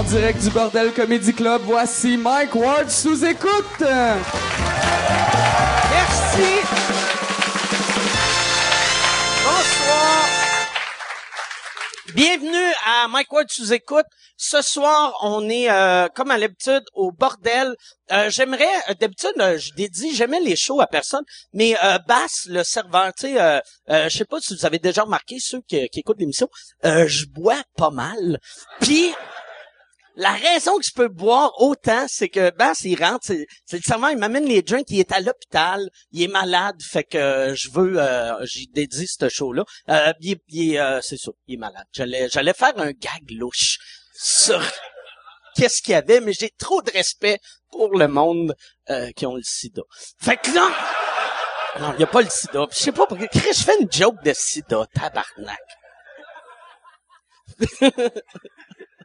En direct du Bordel Comedy Club, voici Mike Ward sous écoute. Merci. Bonsoir. Bienvenue à Mike Ward sous écoute. Ce soir, on est euh, comme à l'habitude au bordel. Euh, j'aimerais, euh, d'habitude, euh, je dédie jamais les shows à personne, mais euh, Bass, le serveur, tu sais, je sais pas si vous avez déjà remarqué ceux qui, qui écoutent l'émission, je bois pas mal. Puis la raison que je peux boire autant, c'est que Bass, il rentre, c'est, le serveur, il m'amène les drinks, il est à l'hôpital, il est malade, fait que euh, je veux, euh, j'ai dédié ce show-là. Euh, il, il euh, c'est ça, il est malade. J'allais, j'allais faire un gag louche sur qu'est-ce qu'il y avait, mais j'ai trop de respect pour le monde qui ont le sida. Fait que là, non, il n'y a pas le sida. Je sais pas pourquoi. Je fais une joke de sida, tabarnak.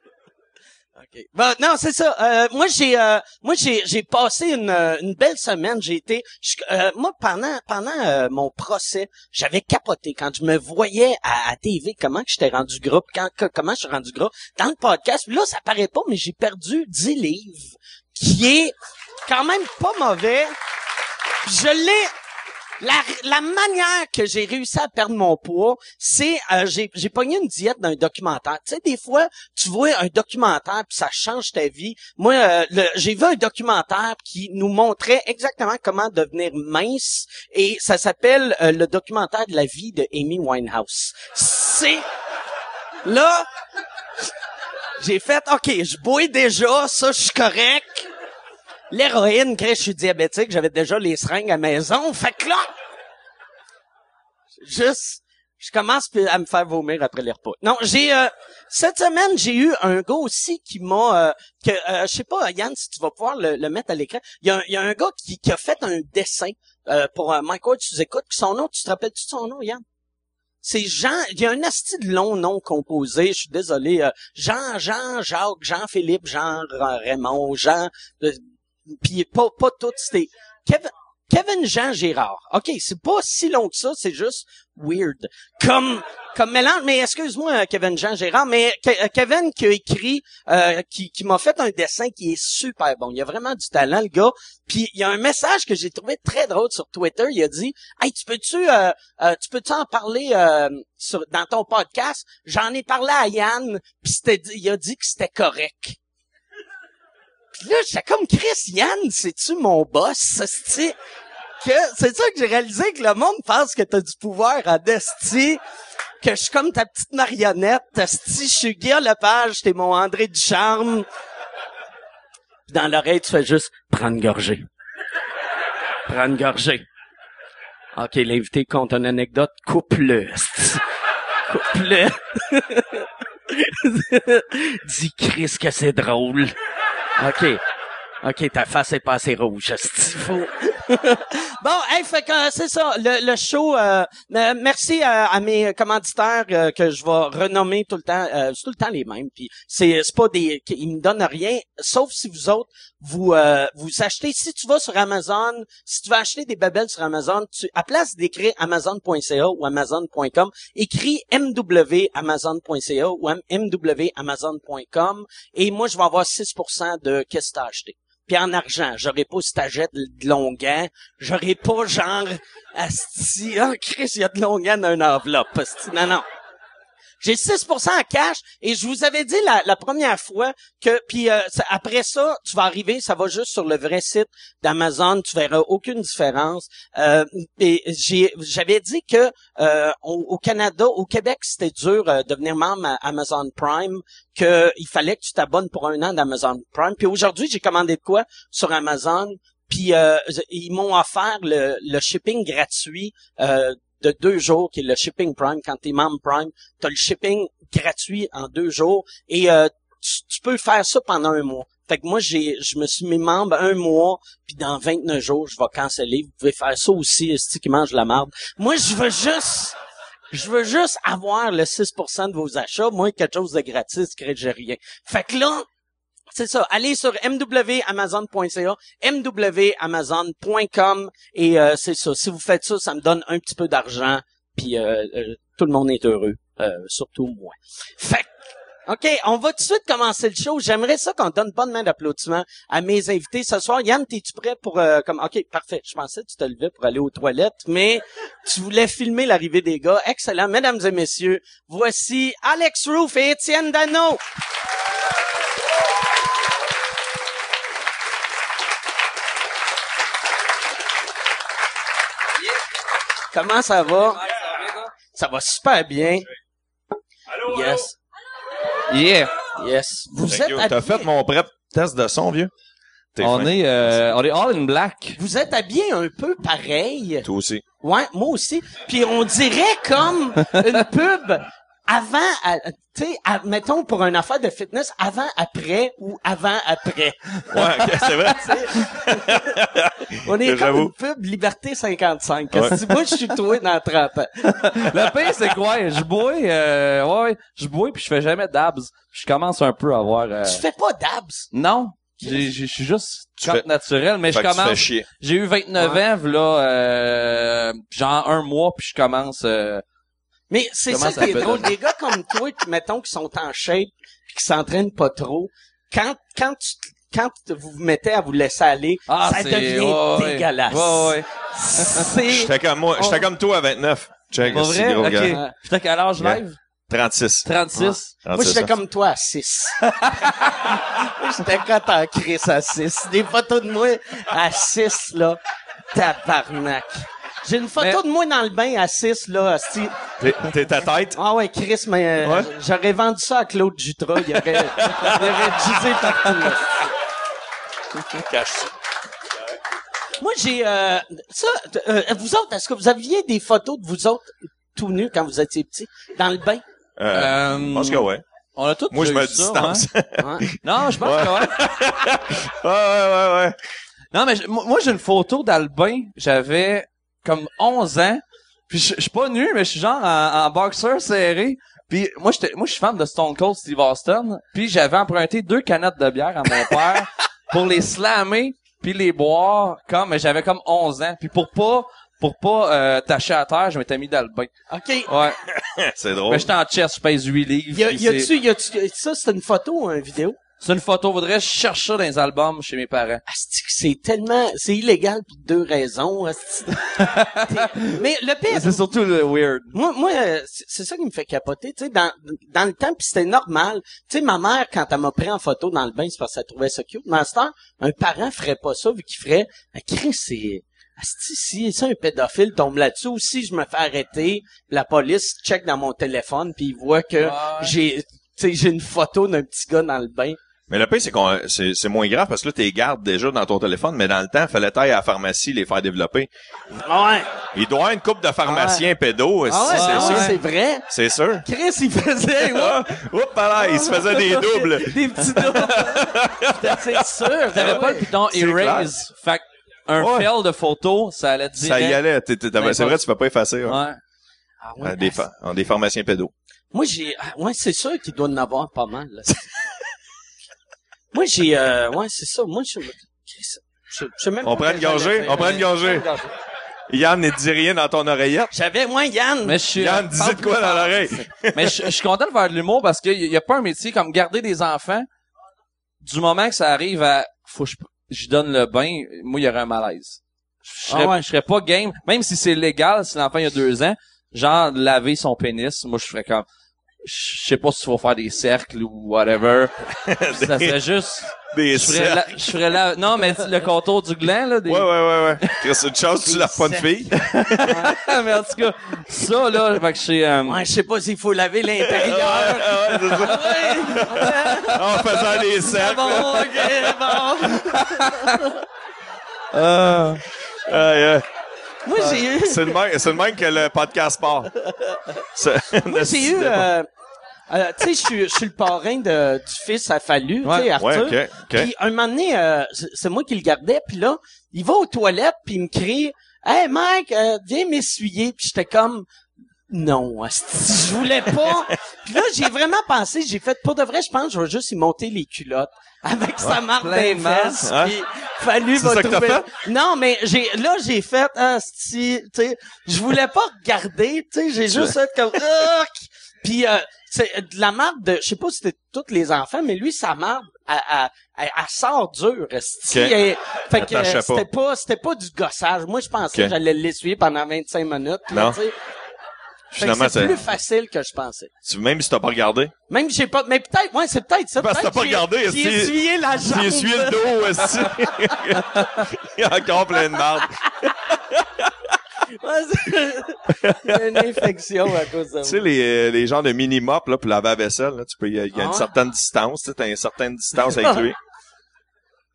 OK. Bon, non, c'est ça. Euh, moi, j'ai, euh, moi, j'ai, j'ai passé une, euh, une belle semaine. J'ai été, euh, moi, pendant, pendant euh, mon procès, j'avais capoté quand je me voyais à, à TV. Comment que j'étais rendu gras, quand, comment je suis rendu gras dans le podcast. Là, ça paraît pas, mais j'ai perdu 10 livres, qui est quand même pas mauvais. Je l'ai. La, la manière que j'ai réussi à perdre mon poids, c'est euh, j'ai j'ai pogné une diète d'un documentaire. Tu sais, des fois, tu vois un documentaire puis ça change ta vie. Moi, euh, j'ai vu un documentaire qui nous montrait exactement comment devenir mince et ça s'appelle euh, le documentaire de la vie de Amy Winehouse. C'est là, j'ai fait OK, je bois déjà, ça je suis correct. L'héroïne, Chris, je suis diabétique, j'avais déjà les seringues à maison. Fait que là, juste, je commence à me faire vomir après les repas. Non, j'ai euh, cette semaine, j'ai eu un gars aussi qui m'a, euh, que euh, je sais pas, Yann, si tu vas pouvoir le, le mettre à l'écran. Il y, a y a un gars qui, qui a fait un dessin euh, pour euh, Mike Ward, tu écoutes. Son nom, tu te rappelles-tu de son nom, Yann? C'est Jean, il y a un asti de long nom composé, je suis désolé. euh, Jean, Jean, Jacques, Jean-Philippe, Jean Raymond, Jean, puis pas, pas tout, c'était Kevin, Kevin Jean Gérard. OK, c'est pas si long que ça, c'est juste weird. Comme, comme mélange, mais excuse-moi, Kevin Jean Gérard, mais euh, Kevin qui a écrit, euh, qui, qui m'a fait un dessin qui est super bon. Il a vraiment du talent, le gars. Puis il y a un message que j'ai trouvé très drôle sur Twitter. Il a dit, hey, tu peux-tu, euh, euh, tu peux-tu en parler sur, dans ton podcast J'en ai parlé à Yann, puis il a dit que c'était correct. Puis là, j'étais comme Chris, Yann, c'est-tu mon boss? C'est que c'est ça que j'ai réalisé que le monde pense que t'as du pouvoir à Desti, que je suis comme ta petite marionnette, Desti, je suis Guillaume Lepage, t'es mon André Ducharme. Puis dans l'oreille, tu fais juste prendre gorgée. Prendre gorgée. OK, l'invité compte une anecdote, coupe-le. Coupe-le. Dis Chris que c'est drôle. OK. OK, ta face est pas assez rouge, faut. bon, hey, fait que euh, c'est ça, le, le show. euh, euh, merci à, à mes commanditaires euh, que je vais renommer tout le temps. euh, c'est tout le temps les mêmes. Puis c'est c'est pas des, ils me donnent rien, sauf si vous autres vous euh, vous achetez. Si tu vas sur Amazon, si tu vas acheter des babelles sur Amazon, tu à place d'écrire Amazon.ca ou Amazon.com, écris mwamazon.ca ou mwamazon.com et moi je vais avoir 6% de qu'est-ce que t'as acheté puis en argent. J'aurais pas si t'achètes de longuant. J'aurais pas genre asti, ah Chris, il y a de longuant dans une enveloppe. asti. Non, non. J'ai 6% en cash et je vous avais dit la, première fois que puis euh, après ça, tu vas arriver, ça va juste sur le vrai site d'Amazon, tu verras aucune différence. Euh, j'avais dit que euh, au, Canada, au Québec, c'était dur euh, de devenir membre Amazon Prime, que il fallait que tu t'abonnes pour un an d'Amazon Prime. Puis aujourd'hui, j'ai commandé de quoi sur Amazon? Puis euh, ils m'ont offert le, le shipping gratuit euh, de deux jours, qui est le shipping Prime. Quand tu es membre Prime, tu as le shipping gratuit en deux jours et euh, tu, peux faire ça pendant un mois. Fait que moi, j'ai, je me suis mis membre un mois, puis dans 29 jours, je vais canceller. Vous pouvez faire ça aussi, c'est qui mange la marde. Moi, je veux juste, je veux juste avoir le 6% de vos achats. Moi, quelque chose de gratis, que j'ai rien. Fait que là, c'est ça. Allez sur mwamazon.ca, mwamazon.com et euh, c'est ça. Si vous faites ça, ça me donne un petit peu d'argent, puis euh, euh, tout le monde est heureux, euh, surtout moi. Fait OK, on va tout de suite commencer le show. J'aimerais ça qu'on donne pas de main d'applaudissement à mes invités ce soir. Yann, t'es-tu prêt pour... euh, comme OK, parfait. Je pensais que tu te levais pour aller aux toilettes, mais tu voulais filmer l'arrivée des gars. Excellent. Mesdames et messieurs, voici Alex Roof et Étienne Dano. Comment ça va? Ça va super bien. Yes. Yeah. Yes. Vous Thank êtes. T'as fait mon prep test de son, vieux? On fin. est, euh, on est all in black. Vous êtes habillés un peu pareil. Toi aussi. Ouais, moi aussi. Puis on dirait comme une pub avant, tu sais, mettons pour une affaire de fitness, avant, après ou avant, après. Ouais, c'est vrai. On est comme une pub Liberté 55. Qu'est-ce que moi, je suis toi dans 30 ans. Le pire, c'est quoi? Je bois, euh, ouais, je bois puis je fais jamais d'abs. Je commence un peu à avoir, euh, Tu fais pas d'abs? non. J'ai- j'ai- Je suis juste Tu camp fais- naturel, mais je commence. chier. J'ai eu 29 Ouais. ans, là, euh, genre un mois, puis je commence. Euh, Mais c'est ça ça qui est drôle. Des gars comme toi, mettons, qui sont en shape puis qui s'entraînent pas trop, quand, quand tu, quand vous vous mettez à vous laisser aller, ça c'est- devient ouais. dégueulasse. Ouais, ouais. C'est, J'étais comme moi, j'étais comme toi à 29. Check, Pas c'est vrai? gros Ok. gars. J'étais à quel âge Yeah. live? 36. 36. Moi, 36 j'étais comme toi à 6. j'étais quand en crise à 6. Des photos de moi à 6, là. Tabarnak. J'ai une photo Mais- de moi dans le bain à 6, là. asti. T'es t'es ta tête? Ah ouais, Chris, mais euh, Ouais. j'aurais vendu ça à Claude Jutras. Il aurait, il aurait gisé partout, là. Cache ça. Moi, j'ai... Euh, ça, euh, vous autres, est-ce que vous aviez des photos de vous autres tout nus quand vous étiez petits, dans le bain? Euh, Euh, je pense que ouais. On a tous Moi, je me ça, distance. hein. Ouais. Non, je pense Ouais. que ouais. ouais, ouais, ouais, ouais. Non, mais moi, j'ai une photo d'Albin. J'avais comme 11 ans. Puis je je suis pas nu, mais je suis genre en, en boxeur serré. Puis moi, j'étais, moi, je suis fan de Stone Cold Steve Austin. Puis j'avais emprunté deux canettes de bière à mon père pour les slammer puis les boire comme, mais j'avais comme 11 ans. Puis pour pas, pour pas euh, tâcher à terre, je m'étais mis d'Albin. OK. Ouais. C'est drôle. Mais j'étais en chest, je pèse 8 livres. Y a, y a-tu, y a-tu, ça, c'est une photo ou une vidéo? C'est une photo. Faudrait que je cherche ça dans les albums chez mes parents. C'est tellement, c'est illégal pour deux raisons. Mais le pire, C'est surtout le weird. moi, moi, c'est ça qui me fait capoter. Tu sais, dans, dans le temps, puis c'était normal. Tu sais, ma mère, quand elle m'a pris en photo dans le bain, c'est parce qu'elle trouvait ça cute. Mais à un parent ferait pas ça, vu qu'il ferait, ah, Chris, c'est, asti, si, si un pédophile tombe là-dessus, ou si je me fais arrêter, la police check dans mon téléphone, puis il voit que Ouais. j'ai, tu sais, j'ai une photo d'un petit gars dans le bain. Mais le pire, c'est qu'on, c'est, c'est moins grave parce que là, t'es gardes déjà dans ton téléphone, mais dans le temps, fallait tailler à la pharmacie les faire développer. Ouais. Il doit y avoir une couple de pharmaciens pédos, Ah ouais, c'est ah sûr. ouais, c'est vrai. C'est sûr. Chris, il faisait, ouais. Ah, Oups, là, il se faisait des doubles. Des petits doubles. c'est sûr. T'avais pas ouais. le piton C'est erase. Fait que un Ouais. fail de photo, ça allait direct. Ça y allait. T'es- t'es- t'avais- Ouais, c'est vrai, tu peux pas effacer. hein. Ouais. Ah ouais, des, ah, pha- des pharmaciens pédos. Moi, j'ai, ah, ouais, c'est sûr qu'il doit en avoir pas mal, là. Moi, j'ai, euh, ouais, c'est ça. Moi, je, je, même On prend une gorgée? On prend une gorgée? Yann ne dit rien dans ton oreillette. J'avais, moi, Yann. Mais je suis, Yann, dis de quoi dans l'oreille? mais je, je suis content de faire de l'humour parce qu'il y, y a pas un métier comme garder des enfants. Du moment que ça arrive à, faut que je, je donne le bain, moi, il y aurait un malaise. Je serais, Ah ouais. je serais pas game, même si c'est légal, si l'enfant il y a deux ans, genre laver son pénis, moi je ferais comme, je sais pas si tu vas faire des cercles ou whatever. ça serait juste, Des je ferais, cercles. la, je ferais la, non mais le contour du gland là, des, Ouais, ouais, ouais, ouais. Chris, une chance, tu l'as pas de fille. mais en tout cas, ça là, fait que je euh, Ouais, je sais pas s'il faut laver l'intérieur. Ouais, c'est ça. ouais. En faisant des C'est cercles. bon, ok, bon. euh, Aïe, aïe. Moi, j'ai eu, C'est le même, c'est le même que le podcast part. C'est- moi, j'ai eu, euh, euh, tu sais, je suis, je suis le parrain de, du fils à Fallu, tu sais, Ouais. Arthur. Ouais, ok, ok. Puis un moment donné, euh, c'est moi qui le gardais, puis là, il va aux toilettes, puis il me crie « Hey Mike, euh, viens m'essuyer », puis j'étais comme « Non, je voulais pas. » Puis là, j'ai vraiment pensé, j'ai fait, pour de vrai, je pense, je vais juste y monter les culottes avec sa marque des fesses, hein? puis fallu va ça que t'as trouver... fait? Non, mais j'ai là, j'ai fait, asti, tu sais, je voulais pas regarder, tu sais, j'ai juste fait comme « Urk! » Puis euh, c'est euh, de la marde de, je sais pas si c'était tous les enfants, mais lui sa marde, elle, elle, elle- elle sort dure. esti. Ok. Elle- fait que euh, c'était pas, c'était pas du gossage. Moi je pensais que j'allais l'essuyer pendant 25 minutes. Non. c'est plus facile que je pensais. tu- même si t'as pas regardé? Même j'ai pas, mais peut-être, ouais, c'est peut-être ça. Parce que t'as pas j'ai- regardé, J'ai essuyé la jambe. Tu essuies le dos aussi. Il y a encore plein de marde. Il y a une infection à cause de Tu sais, les, euh, les genres de mini-mop, là, pour laver la vaisselle, là, tu peux, il y a, il y a Ah une ouais? certaine distance, tu sais, t'as une certaine distance avec lui.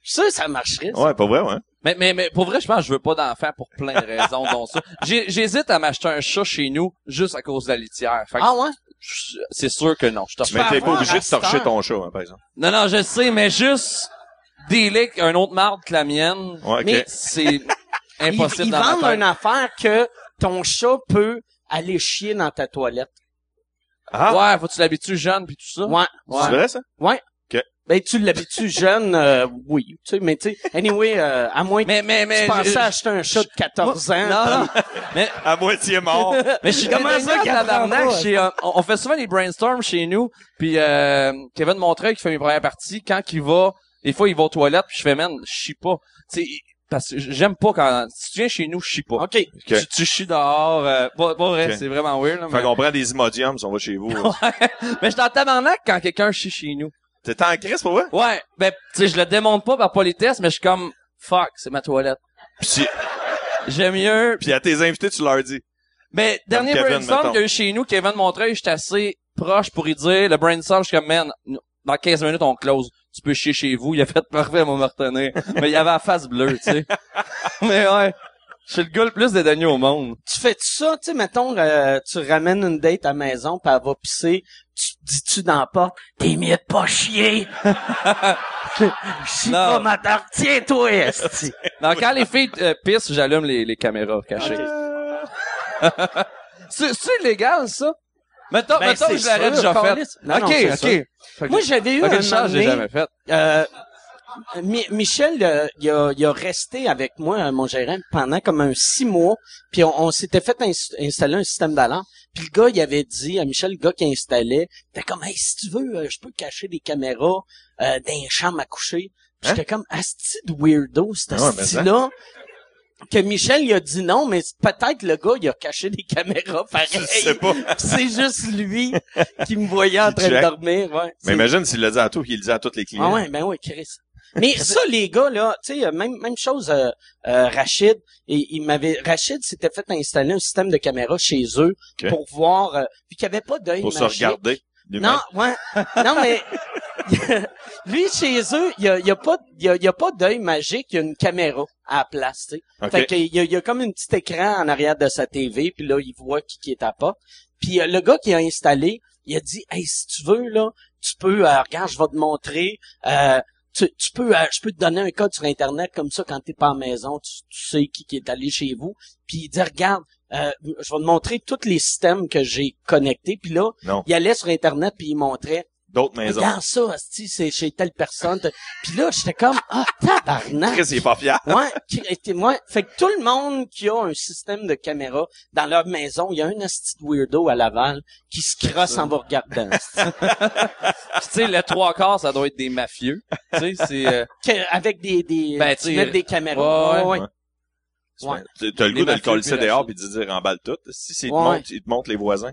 Je suis sûr que ça marcherait. ça. Ouais, pas vrai, ouais. Mais, mais, mais pour vrai, je pense que je veux pas d'enfant pour plein de raisons, dont ça. J'hésite à m'acheter un chat chez nous juste à cause de la litière. Fait que Ah ouais? c'est sûr que non. Je Mais t'es pas obligé de torcher ton chat, hein, par exemple. Non, non, je sais, mais juste avec un autre marde que la mienne, Ouais, ok. Mais- c'est impossible Ils, ils dans ma vendent tête. une affaire que ton chat peut aller chier dans ta toilette. Ah, Ouais, faut que tu l'habitues jeune puis tout ça. Ouais. c'est ouais. vrai, ça? Ouais. Ok. Ben, tu l'habitues jeune, euh, oui. Tu sais, mais tu sais, anyway, euh, à moins que Mais, mais, mais. tu pensais acheter un chat de 14 ans. Non, non. mais, À moitié mort. mais je suis Comment comment ça tabarnak chez, euh, on on fait souvent des brainstorms chez nous puis euh, Kevin Montreuil qui fait mes premières parties quand il va des fois il va aux toilettes puis je fais man je chie pas tu sais parce que j'aime pas quand si tu viens chez nous je chie pas OK. tu, tu chies dehors euh, pas, pas vrai c'est vraiment weird là, Fait mais, qu'on prend des Imodiums si on va chez vous. mais je suis en tabarnak quand quelqu'un chie chez nous T'es en crise pour vrai? ouais ben tu sais je le démonte pas par politesse mais je suis comme fuck c'est ma toilette j'aime mieux puis à tes invités, tu leur dis. Mais dernier Kevin, brainstorm qu'il y a eu chez nous, Kevin Montreuil, j'étais assez proche pour y dire. Le brainstorm, je suis comme, man, dans 15 minutes, on close. Tu peux chier chez vous. Il a fait parfait, mon retenir. Mais il avait la face bleue, tu sais. Mais ouais. Je suis le gars le plus dédaigné au monde. Tu fais ça, tu sais, mettons, euh, tu ramènes une date à la maison, puis elle va pisser, tu dis-tu dans la porte, t'es mieux de pas chier. Chie Non. pas ma tarte. Tiens-toi, esti. Donc, quand les filles euh, pissent, j'allume les, les caméras cachées. c'est, c'est illégal, ça? Mettons, Ben, mettons que je l'aurais déjà ok, ok. sûr. Moi, j'avais eu ok, un charge, j'ai moment jamais fait. Euh, Mi- Michel, euh, il, a, il a resté avec moi, euh, mon gérant, pendant comme un six mois. Puis on, on s'était fait ins- installer un système d'alarme. Puis le gars, il avait dit à Michel, le gars qui installait, t'es comme, hey, si tu veux, euh, je peux cacher des caméras euh, dans les chambres à coucher. Hein? j'étais comme, asti de weirdo, ce Ah ouais, mais style-là. Que Michel, il a dit non, mais peut-être le gars, il a caché des caméras, pareil. Je sais pas. Puis c'est juste lui qui me voyait en Il train de dormir, ouais. Mais imagine s'il le dit à tout, qu'il le dit à tous les clients. ah ouais, ben oui, Chris. Mais ça, les gars, là, tu sais, même, même chose, euh, euh, Rachid, et, il m'avait, Rachid s'était fait installer un système de caméra chez eux pour voir, euh, vu qu'il n'y avait pas d'œil Pour se regarder. Non, ouais. Non, mais, lui, chez eux, il y a, y a pas, y a, y a pas d'œil magique, il y a une caméra à la place, tu sais. Fait qu'il y a, il y a comme un petit écran en arrière de sa TV, puis là, il voit qui, qui est à pas. Puis euh, le gars qui a installé, il a dit, hey, si tu veux, là, tu peux, euh, regarde, je vais te montrer, euh, tu, tu peux, euh, je peux te donner un code sur Internet, comme ça, quand t'es pas à la maison, tu, tu sais qui, qui est allé chez vous. Puis il dit, regarde, euh, je vais te montrer tous les systèmes que j'ai connectés. Puis là, Non. il allait sur Internet, puis il montrait, D'autres maisons. regarde ça, asti, c'est chez telle personne. Puis là, j'étais comme, ah, tabarnak. Chris, il est pas fier. Ouais, moi, fait que tout le monde qui a un système de caméra dans leur maison, il y a un asti de weirdo à Laval qui se crosse en vous regardant. tu sais, le trois quarts, ça doit être des mafieux. Tu sais, c'est... euh, avec des, des, Ben, tu mets des caméras. ouais, Ouais, ouais. Tu- T'as le goût de le coller puis dehors puis de dire emballe tout. Si c'est, il te Ouais. montre, il te montre les voisins.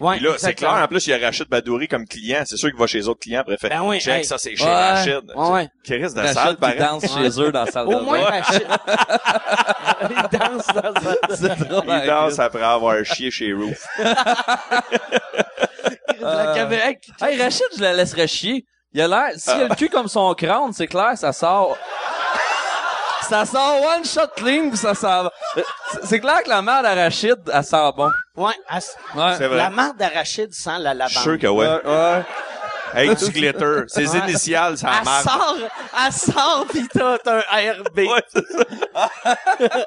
Ouais, Puis là, c'est clair. En plus, il y a Rachid Badouri comme client. C'est sûr qu'il va chez les autres clients après. Fait, Ben oui, check, hey. ça, c'est chez Ouais. Rachid. Ouais, ouais. Chris, de salle, qui pareil. danse chez eux dans la salle de Au moins, bain. Rachid. il danse dans sa... C'est trop Il danse après avoir chié chez Roof. la caméra. Hey, Rachid, je la laisserais chier. Il a l'air, s'il a le cul comme son crâne, c'est clair, ça sort. Ça sort one shot clean, ça sort. C'est- clair que la merde à Rachid, elle sent bon. Ouais, elle s- Ouais. C'est vrai. la marde d'arachide sent la Je lavande. suis sûr que ouais. ouais. Avec du glitter. Ses Ouais. initiales, ça Elle sort, elle sort pis t'as un RB. Ouais, c'est ça.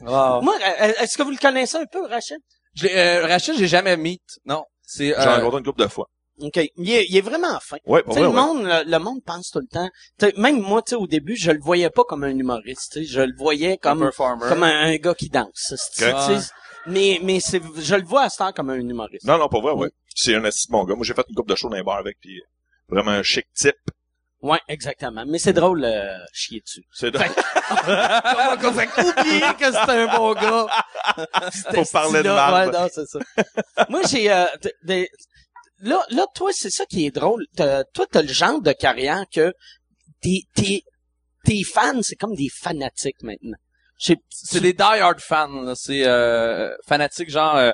Wow. Moi, euh, est-ce que vous le connaissez un peu, Rachid? Je euh, Rachid, j'ai jamais meet. Non. C'est, J'ai euh, rencontré une couple de fois. OK. Il est, il est vraiment fin. Ouais, pour Tu sais, vrai, le ouais. monde, le, le monde pense tout le temps. Tu sais, même moi, tu sais, au début, je le voyais pas comme un humoriste. Je le voyais comme comme performer. comme un, un gars qui danse. mais, mais c'est, je le vois à ce temps comme un humoriste. Non, non, pas vrai, ouais. C'est un assist mon gars. Moi, j'ai fait une coupe de show dans les bars avec, puis vraiment un chic type. Ouais, exactement. Mais c'est drôle, euh, chier dessus. C'est Fait oublier que c'était un bon gars. Faut parler de marde. Ouais, non, c'est ça. Moi, j'ai, euh, des- là, là, toi, c'est ça qui est drôle. T'as- toi, t'as le genre de carrière que tes, tes, tes fans, c'est comme des fanatiques maintenant. C'est des die-hard fans, là. C'est, euh, fanatique, genre, euh,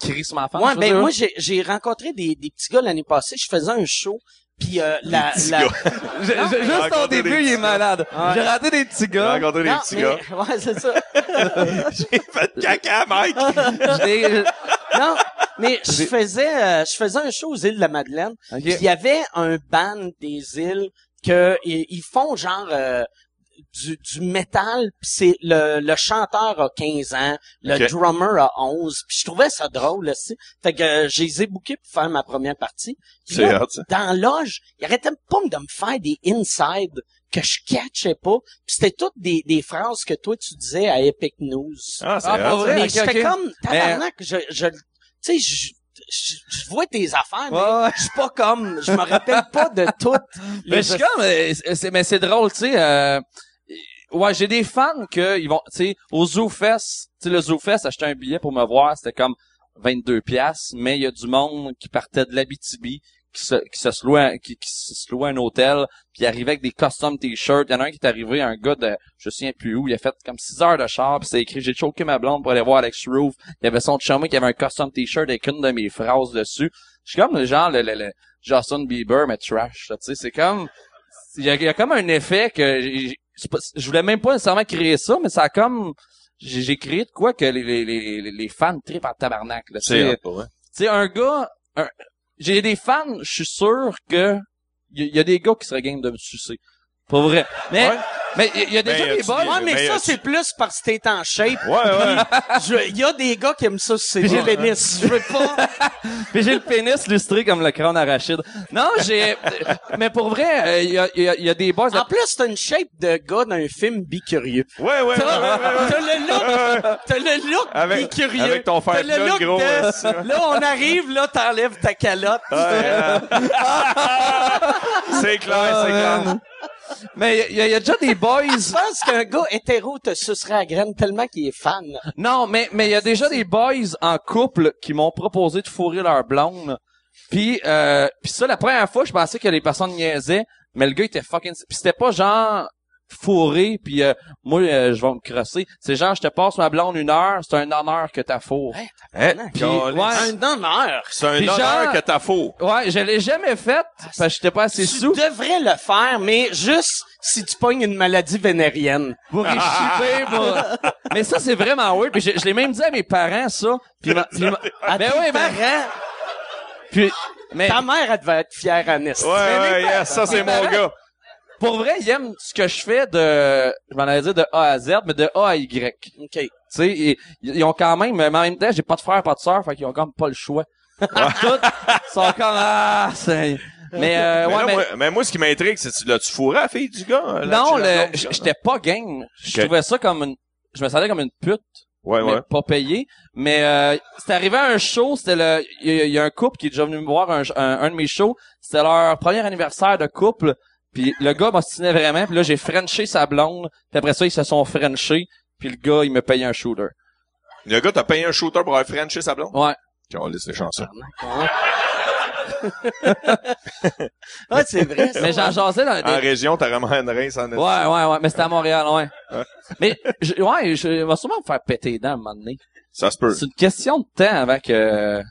Chris ma fan. Ouais, ben dire. moi j'ai j'ai rencontré des, des petits gars l'année passée. Je faisais un show, puis euh, la, la. J'ai- Non, j'ai- juste au début, il est malade. Ouais. J'ai raté des petits J'ai gars. rencontré des petits mais, gars. ouais, c'est ça. J'ai fait caca, Mike! J'ai- non, mais je faisais euh, je faisais un show aux îles de la Madeleine. Ok. Puis il y avait un band des îles que ils, ils font genre euh, du, du métal, puis c'est le, le chanteur a 15 ans, le drummer a 11, puis je trouvais ça drôle aussi. Fait que euh, je les ai bookés pour faire ma première partie. Puis là, hot, ça. dans l'âge, il arrêtait pas de me faire des inside que je catchais pas. Puis c'était toutes des, des phrases que toi tu disais à Epic News. Ah, c'est Ah, vrai? Mais j'étais comme tabarnak, je, je, tu sais, je, je, je vois tes affaires, mais Ouais, ouais. je suis pas comme, je me rappelle pas de tout. Mais je suis comme, euh, c'est- mais c'est drôle, tu sais. Euh, ouais, j'ai des fans que ils vont, tu sais, au Zoo Fest, tu sais, le Zoo Fest, acheter un billet pour me voir, c'était comme 22 pièces, mais il y a du monde qui partait de l'Abitibi, se, qui se louait, un- qui, qui se louait un hôtel, puis il arrivait avec des custom t-shirts. Il y en a un qui est arrivé, un gars de, je sais plus où, il a fait comme 6 heures de char, puis c'est écrit, j'ai choqué ma blonde pour aller voir Alex Roof. Il y avait son chummy qui avait un custom t-shirt avec une de mes phrases dessus. Je suis comme le genre, le, le, le Justin Bieber, mais trash, là, tu sais, c'est comme, il y, a, il y a comme un effet que pas- je voulais même pas nécessairement créer ça, mais ça a comme j'ai créé de quoi que les, les, les, les fans trippent en tabarnak. là. Tu C'est tu sais, un gars, un- j'ai des fans, je suis sûr que il y, a- des gars qui seraient game de me sucer. Pas vrai. Mais Ouais. mais il y, a déjà Ben, des dis- Ouais, mais, mais, ça, euh, c'est plus parce que t'es en shape. Ouais, ouais. Il y a des gars qui aiment ça, c'est des pénis. Je veux pas. Puis j'ai le pénis lustré comme le crâne arachide. Non, j'ai mais pour vrai, il y, a, y a- y a des boys En plus, t'as une shape de gars d'un film bicurieux. Ouais, ouais, ouais, ouais, T'as ouais, ouais. t'as le look, t'as le look Avec- bicurieux. avec ton fer T'as le look gros, de- ouais, ça. là, on arrive, là, t'enlèves ta calotte. Ouais, hein. c'est clair, c'est Ah, clair. Mais il y, a- y a déjà des boys. Je pense qu'un gars hétéro te sucerait à graine tellement qu'il est fan. Non, mais mais il y a déjà des boys en couple qui m'ont proposé de fourrer leur blonde. Puis euh, puis ça la première fois, je pensais que les personnes niaisaient, mais le gars était fucking puis c'était pas genre fourré puis euh, moi euh, je vais me crosser. C'est genre je te passe ma blonde une heure, c'est un honneur que t'as fourre. Hein? Puis, ouais, Un honneur. C'est un Puis honneur genre- que t'as faux. ouais, je l'ai jamais fait parce que j'étais pas assez Tu sous devrais le faire, mais juste si tu pognes une maladie vénérienne. pour y chipper, moi. Mais ça c'est vraiment weird. Puis je, je l'ai même dit à mes parents ça. Puis, ma- puis ma- À ben oui, ben, parents, puis mais ta mère, elle devait être fière, Ernest. Ouais, ouais, yes, ça c'est mon gars. Pour vrai, ils aiment ce que je fais de, je m'en allais dire de A à Z, mais de A à Y. Tu OK. sais, ils, ils ont quand même, mais en même temps, j'ai pas de frère, pas de sœur, fait qu'ils ont comme pas le choix. Tout, ils sont comme, ah, c'est, mais, euh, mais, ouais, là, mais, moi, mais moi, ce qui m'intrigue, c'est tu l'as-tu fourré à la fille du gars? là, non, tu le, j'étais pas game. Je trouvais ça comme une, je me sentais comme une pute, Ouais, mais ouais. pas payée. Mais, euh, c'est arrivé à un show, c'était le, il y, a- il y a un couple qui est déjà venu me voir un, un, un de mes shows. C'était leur premier anniversaire de couple. Puis le gars m'ostinait vraiment. Puis là, j'ai frenché sa blonde. Puis après ça, ils se sont frenchés. Puis le gars, il me payait un shooter. Le gars, t'as payé un shooter pour avoir Frenché sa blonde? Ouais. On laisse les chansons. Ah, c'est vrai, ça. Mais j'en jasais dans En des... région, t'as vraiment une reine en Ouais, ouais, ouais. Mais c'était à Montréal, ouais. Ouais. Mais, je, ouais, je vais sûrement me faire péter les dents à un moment donné. Ça se peut. C'est une question de temps avant que...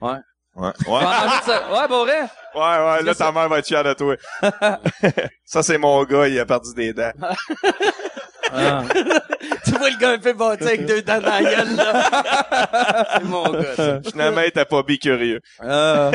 Ouais. Ouais, ouais. Ouais, ouais, pour vrai? Ouais, ouais, là, ta mère va être fière de toi. ça, c'est mon gars, il a perdu des dents. Ah. tu vois le gars un peu bâti avec deux dents dans la gueule, là. c'est mon gars, ça. Finalement, était pas bicurieux. Euh,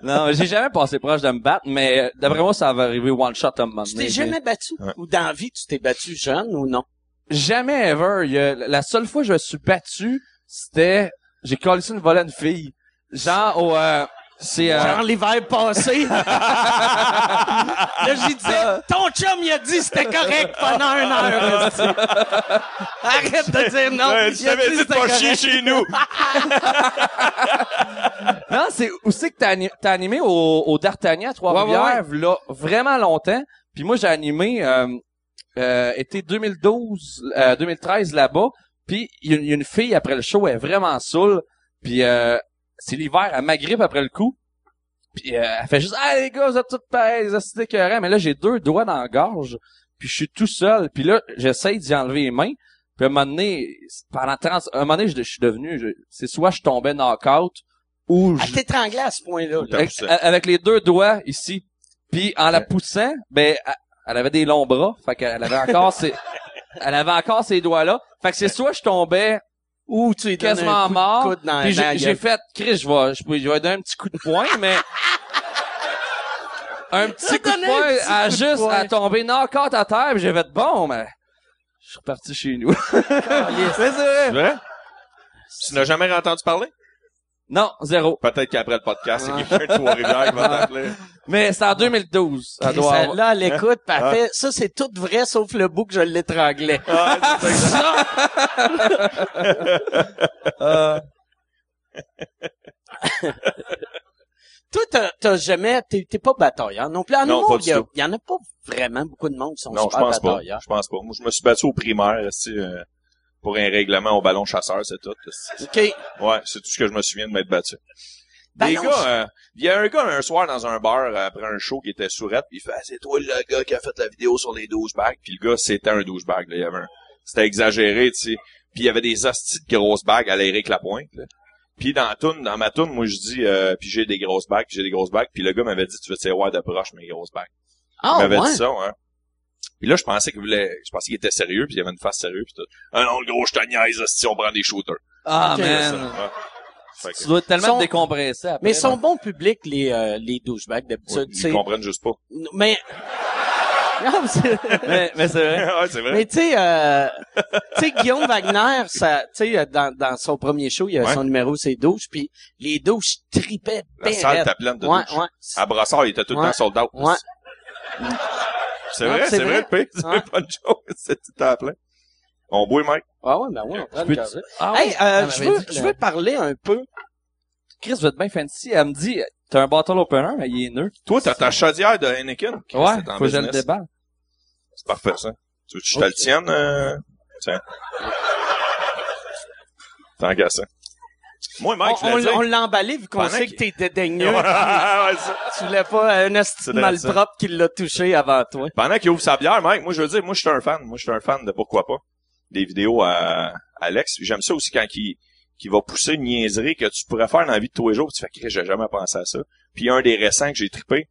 non, j'ai jamais passé proche de me battre, mais euh, d'après moi, ça va arriver one shot à un moment Tu t'es jamais battu? Ouais. Ou dans la vie, tu t'es battu jeune ou non? Jamais ever. Il y a- la seule fois que je me suis battu, c'était j'ai collé une volée à une fille. Genre au euh, C'est euh, Genre l'hiver passé. là, j'ai dit, ton chum, il a dit c'était correct pendant une heure. Arrête de dire non. Ouais, a t'avais dit de pas chier chez nous. Non, c'est aussi que t'as ani- t'as animé au, au D'Artagnan à Trois-Rivières, là, vraiment longtemps. Puis moi, j'ai animé euh, euh, été 2012, euh, 2013 là-bas. Puis il y, a- il y a une fille après le show, elle est vraiment saoule. Puis euh, c'est l'hiver, elle m'agrippe après le coup. Puis euh, elle fait juste « Ah les gars, vous êtes tous pareils, les hosties d'écœurants. Mais là, j'ai deux doigts dans la gorge. Puis je suis tout seul. Puis là, j'essaye d'y enlever les mains. Puis à un moment donné, pendant 30... Un moment donné, je, je suis devenu... je- C'est soit je tombais knock-out ou Elle je, t'étranglait à ce point-là. avec, avec les deux doigts ici. Puis en la poussant, ben elle- elle avait des longs bras, fait qu'elle avait encore ses elle avait encore ses doigts là. Fait que c'est soit je tombais Ou tu donnes quasiment un coup de mort, coude dans, puis j'ai j'ai fait Chris, je vais je, peux- je vais donner un petit coup de poing mais un petit coup de poing à juste à tomber knock-out à terre, puis j'ai fait bon mais je suis reparti chez nous. C'est vrai? Tu n'as jamais entendu parler? Non, zéro. Peut-être qu'après le podcast, c'est quelqu'un de Trois-Rivières qui va t'appeler. Mais c'est en 2012. Ça doit Ça, avoir- là, elle écoute, pis elle fait, ça, c'est tout vrai, sauf le bout que je l'étranglais. C'est ça. Euh, Toi, t'as, t'as jamais, t'es, t'es pas batailleur non plus. En Non, humour, pas du il y, a- tout. il y en a pas vraiment beaucoup de monde qui sont Non, je super pense pas. batailleurs. Je pense pas. Moi, je me suis battu au primaire, tu sais, euh, pour un règlement au ballon chasseur, c'est tout. OK. Ouais, c'est tout ce que je me souviens de m'être battu. Des gars, euh, il y a un gars un soir dans un bar euh, après un show qui était sourette, puis il fait Ah, c'est toi le gars qui a fait la vidéo sur les douchebags. Puis le gars, c'était un douchebag. Là. Il y avait un... C'était exagéré, tu sais. Puis il y avait des hosties de grosses bagues à l'Éric Lapointe. Là. Puis dans toune, dans ma toune, moi je dis euh, puis j'ai des grosses bagues, puis j'ai des grosses bagues. Puis le gars m'avait dit tu veux savoir de proche mes grosses bagues. Ah, il m'avait ouais. dit ça, hein. Puis là, je pensais qu'il voulait, je pensais qu'il était sérieux, puis il avait une face sérieuse, puis tout. Ah non, le gros, je te niaise, si on prend des shooters. Ah Ok, C'est ça, man. ouais. Fait que- Tu dois être tellement Sont- décompressé après. Mais ils sont bons publics, les, euh, les douchebags, d'habitude. Ouais, tu sais. ils comprennent juste pas. mais, non, mais c'est- mais, c'est vrai. ouais, c'est vrai. mais tu sais, euh, tu sais, Guillaume Wagner, ça, tu sais, dans, dans son premier show, il y a Ouais. son numéro, c'est douche, puis les douches tripaient La salle était pleine de Ouais, douches. ouais. À Brassard, il était tout le Ouais. temps sold out. C'est vrai, c'est vrai, le. Ouais. C'est pas une joke. C'est tout temps plein. On bouille, Mike. Ah ouais, ben ouais, on prend le peux- casier. Ah Hey, euh, je veux, je veux parler un peu. Chris, vous êtes bien fancy. Elle me dit, t'as un bottle opener, mais il est nœud. Toi, t'as ta chaudière de Heineken. Chris, Ouais, faut que je le déballe. C'est parfait, ça. Tu veux que je te le tienne? Euh... Tiens. Tant qu'à ça. Moi, Mike, on je on, l'a emballé vu qu'on sait que t'es dédaigneux. Tu voulais pas un esti malpropre qui l'a touché avant toi. Pendant qu'il ouvre sa bière, Mike, moi, je veux dire, moi, je suis un fan. Moi, je suis un fan de pourquoi pas. Des vidéos à Alex. J'aime ça aussi quand il, qui va pousser une niaiserie que tu pourrais faire dans la vie de tous les jours. Tu fais que j'ai jamais pensé à ça. Puis un des récents que j'ai trippé,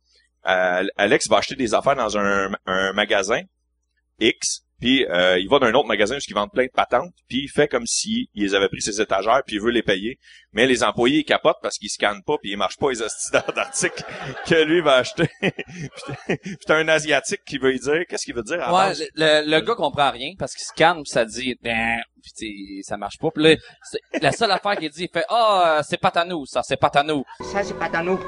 euh, Alex va acheter des affaires dans un, un magasin X. Puis euh, il va d'un autre magasin où ils vendent plein de patentes, puis il fait comme si il les avait pris ses étagères, puis il veut les payer. Mais les employés ils capotent parce qu'ils scannent pas, puis ils marchent pas les hosties d'articles que lui va acheter. puis t'as un asiatique qui veut lui dire, qu'est-ce qu'il veut dire Ouais, le, le, le gars comprend rien parce qu'il scanne pis ça dit ben pis t'sais, ça marche pas. Puis là, c'est- la seule affaire qu'il dit, il fait ah c'est pas à nous ça, c'est pas à nous. Ça, c'est pas à nous.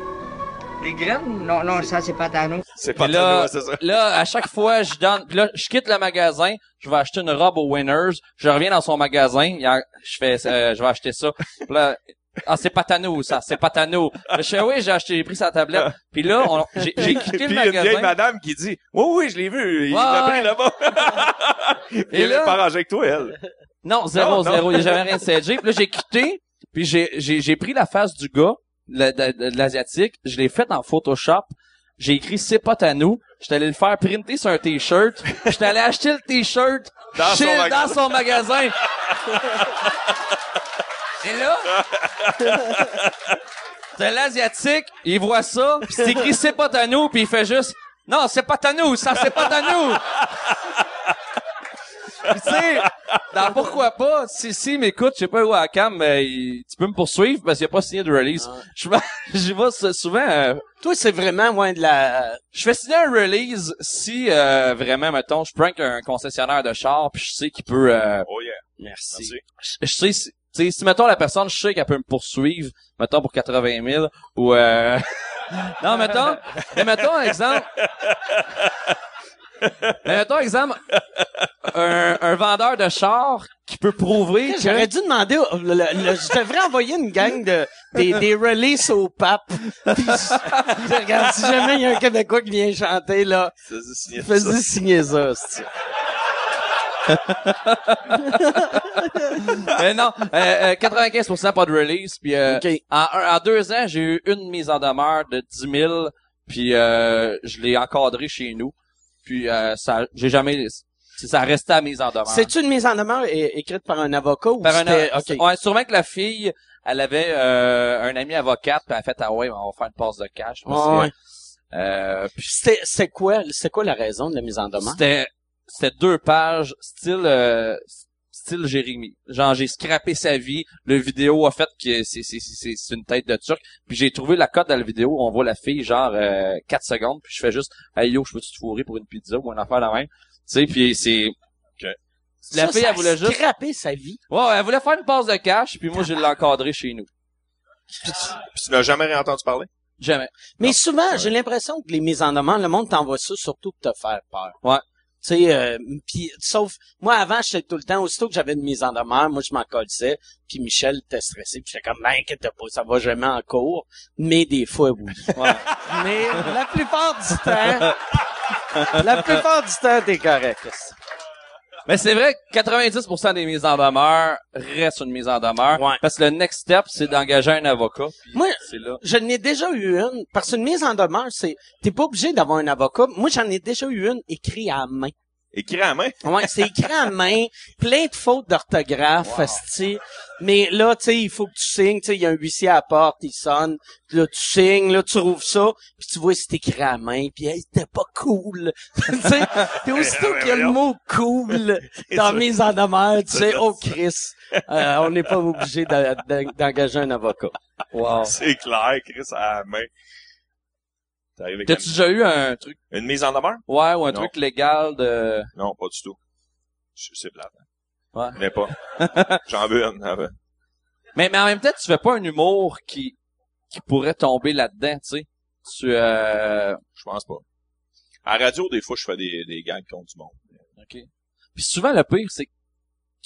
Les graines? Non, non, ça, c'est pas nous. C'est pas là, là, c'est ça. là à chaque fois je donne, puis là je quitte le magasin, je vais acheter une robe au Winners, je reviens dans son magasin, je fais euh, je vais acheter ça. Puis là ah c'est nous ça, c'est pas à nous. Là, je fais oui j'ai acheté j'ai pris sa tablette. Puis là on- j'ai j'ai quitté Puis le il y a une vieille magasin. madame qui dit, oui, oui, je l'ai vu, il Ouais, l'a ouais. pris là-bas. Et elle là- est avec toi, elle. Non, zéro, Non, non. zéro. Il n'y a jamais rien de CG. Puis là, j'ai quitté. Puis j'ai, j'ai, j'ai pris la face du gars, le- de, de- de l'asiatique. Je l'ai fait en Photoshop. J'ai écrit c'est pas à nous. J'étais allé le faire printer sur un t-shirt. J'étais allé acheter le t-shirt Dans son chez- magasin. dans son magasin. Et là, c'est l'asiatique, il voit ça, puis c'est écrit c'est pas à nous, puis il fait juste non, c'est pas à nous, ça c'est pas à nous. Tu sais, dans pourquoi pas, si si m'écoute, je sais pas où à cam, mais il- tu peux me poursuivre parce qu'il a pas signé de release. Je vais j'y vais sou- souvent euh, Toi, c'est vraiment, ouais, de la... je fais signer un release si euh, vraiment mettons, je prank un concessionnaire de char puis je sais qu'il peut euh, Oh yeah, Merci. merci. je, je sais si- tu sais, si, mettons, la personne, je sais qu'elle peut me poursuivre, mettons, pour 80 000, ou, euh... non, mettons, mais mettons, exemple, mais mettons, exemple, un, un vendeur de chars qui peut prouver que... J'aurais dû demander, au- le- le- je devrais envoyer une gang de, des, des releases au pape. Puis, je- regarde, si jamais il y a un Québécois qui vient chanter, là, signé ça. fais-y signer ça, c'est Mais non, euh, euh, 95% pas de release, puis euh, OK. en, un- en deux ans, j'ai eu une mise en demeure de 10 000, puis euh, je l'ai encadré chez nous, puis euh, ça, j'ai jamais, ça restait à mise en demeure. C'est-tu une mise en demeure é- écrite par un avocat ou Par un, ouais, sûrement que la fille, elle avait euh, un ami avocate, puis elle a fait ah ouais, on va faire une passe de cash. Ouais. euh, Puis c'était, c'est quoi, c'est quoi la raison de la mise en demeure? C'était c'était deux pages style euh, style Jérémy. Genre j'ai scrappé sa vie, le vidéo a fait que c'est c'est c'est c'est une tête de turc, puis j'ai trouvé la cote dans la vidéo, on voit la fille genre euh, 4 secondes, puis je fais juste "Hey yo, je peux te fourrer pour une pizza ou une affaire la même?" Tu sais, puis c'est la Ça, fille ça elle voulait juste scrappé sa vie. Ouais, elle voulait faire une passe de cash, puis moi je l'ai encadré chez nous. Puis tu n'as jamais rien entendu parler? Jamais. Mais souvent, j'ai l'impression que les mises en demeure, le monde t'envoie ça surtout pour te faire peur. Ouais. Tu sais, euh, puis sauf moi avant, j'étais tout le temps aussitôt que j'avais une mise en demeure, moi je m'en colissais, puis Michel était stressé, puis j'étais comme ben, inquiète pas, ça va jamais en cours, mais des fois oui. Ouais. mais la plupart du temps, la plupart du temps t'es correct. Mais c'est vrai que 90% des mises en demeure restent une mise en demeure. Ouais. Parce que le next step, c'est d'engager un avocat. Moi, là. Je n'ai déjà eu une, parce qu'une mise en demeure, c'est, t'es pas obligé d'avoir un avocat. Moi, j'en ai déjà eu une écrite à la main. Écrit à main? Ouais, c'est écrit à main, plein de fautes d'orthographe, asti. Mais là, tu sais, il faut que tu signes, tu sais, il y a un huissier à la porte, il sonne, là, tu signes, là, tu rouvres ça, puis tu vois c'est écrit à main, puis hey, c'était pas cool. tu sais, puis aussitôt qu'il y a le mot cool dans la mise en demeure, tu sais, oh Chris, euh, on n'est pas obligé d'engager un avocat. Wow. C'est clair, Chris, à la main. T'as-tu déjà eu un truc, une, mise en demeure? ouais, ou un Non. truc légal de... Non, pas du tout. C'est plate. hein. Ouais. N'ai pas. J'en veux une. veux. Mais, mais en même temps, tu fais pas un humour qui, qui pourrait tomber là-dedans, tu sais. Tu, euh, Je pense pas. À la radio, des fois, je fais des, des gags contre du monde. OK. Puis souvent, le pire, c'est que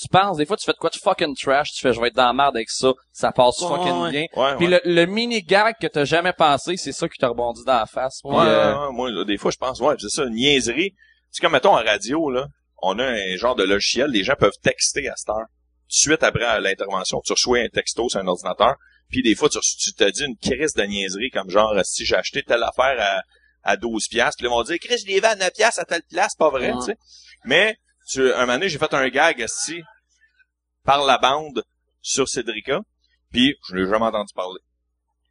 tu penses, des fois, tu fais de quoi de fucking trash, tu fais, je vais être dans la merde avec ça, ça passe Ouais, fucking ouais. bien. Ouais, Puis ouais. le, le mini-gag que t'as jamais pensé, c'est ça qui t'a rebondi dans la face. Puis, Ouais, euh, ouais, ouais, moi, là, des fois, je pense, ouais, c'est ça, une niaiserie. C'est comme, mettons, en radio, là, on a un genre de logiciel, les gens peuvent texter à cette heure. Suite après l'intervention, tu reçois un texto sur un ordinateur, puis des fois, tu, tu te dis une crise de niaiserie, comme genre, si j'ai acheté telle affaire à, à 12 piastres, puis ils vont dire, Chris, je l'ai à 9 piastres à telle place, pas vrai, Ouais. tu sais. Mais, tu, un moment donné, j'ai fait un gag, si par la bande, sur Cédrica, puis je l'ai jamais entendu parler.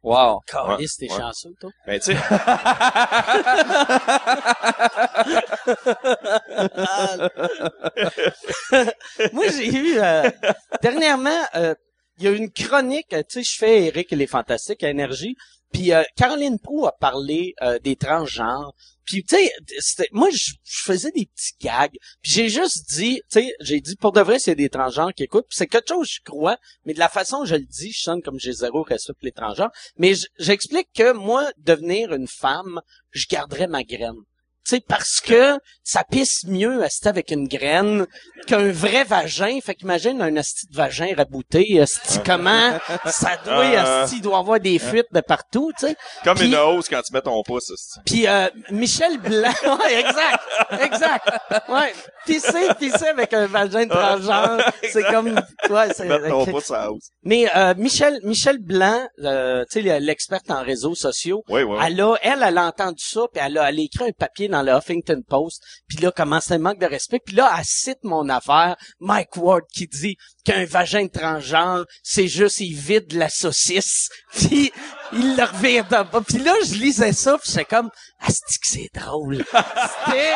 Wow. Caliste, t'es ouais. chanceux, toi. Ben, tu sais, Moi, j'ai eu euh, dernièrement, euh, il y a eu une chronique, euh, tu sais, je fais Eric et les Fantastiques à Énergie, puis euh, Caroline Proux a parlé euh, des transgenres. Puis tu sais, moi je, faisais des petits gags. Puis j'ai juste dit, tu sais, j'ai dit pour de vrai c'est des transgenres qui écoutent. Puis c'est quelque chose je crois, mais de la façon dont je le dis, je sonne comme j'ai zéro respect pour les transgenres. Mais j'explique que moi devenir une femme, je garderais ma graine. Sais, parce que ça pisse mieux asti avec une graine qu'un vrai vagin. Fait qu'imagine un asti de vagin rabouté, asti, comment ça doit, asti, il doit avoir des fuites de partout, tu sais. comme une hausse quand tu mets ton pouce, Puis euh, Michel Blanc, ouais, exact, exact, ouais, pisser, pisser avec un vagin de transgenre, c'est comme, ouais, c'est, ton pouce à hausse. mais euh, Michel, Michel Blanc, euh, tu sais, l'experte en réseaux sociaux, Oui, oui, oui. elle a, elle, elle a entendu ça, puis elle a, elle a écrit un papier dans le Huffington Post, puis là, comment c'est un manque de respect, puis là, elle cite mon affaire, Mike Ward, qui dit qu'un vagin transgenre, c'est juste, il vide la saucisse, puis il le revient dans pas. Puis là, je lisais ça, puis c'est comme, c'est que c'est drôle. C'était,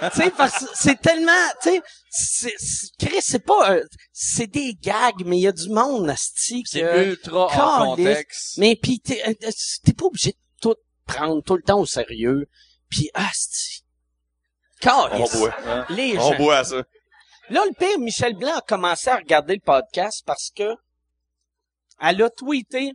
tu sais, parce que c'est tellement, tu sais, c'est, Chris, c'est pas, c'est des gags, mais il y a du monde, asti, C'est ultra hors contexte. mais pis t'es, euh, euh, t'es pas obligé de tout prendre tout le temps au sérieux. Puis asti. On Calisse. boit. Les On gens. boit ça. Là, le pire, Michel Blanc a commencé à regarder le podcast parce que elle a tweeté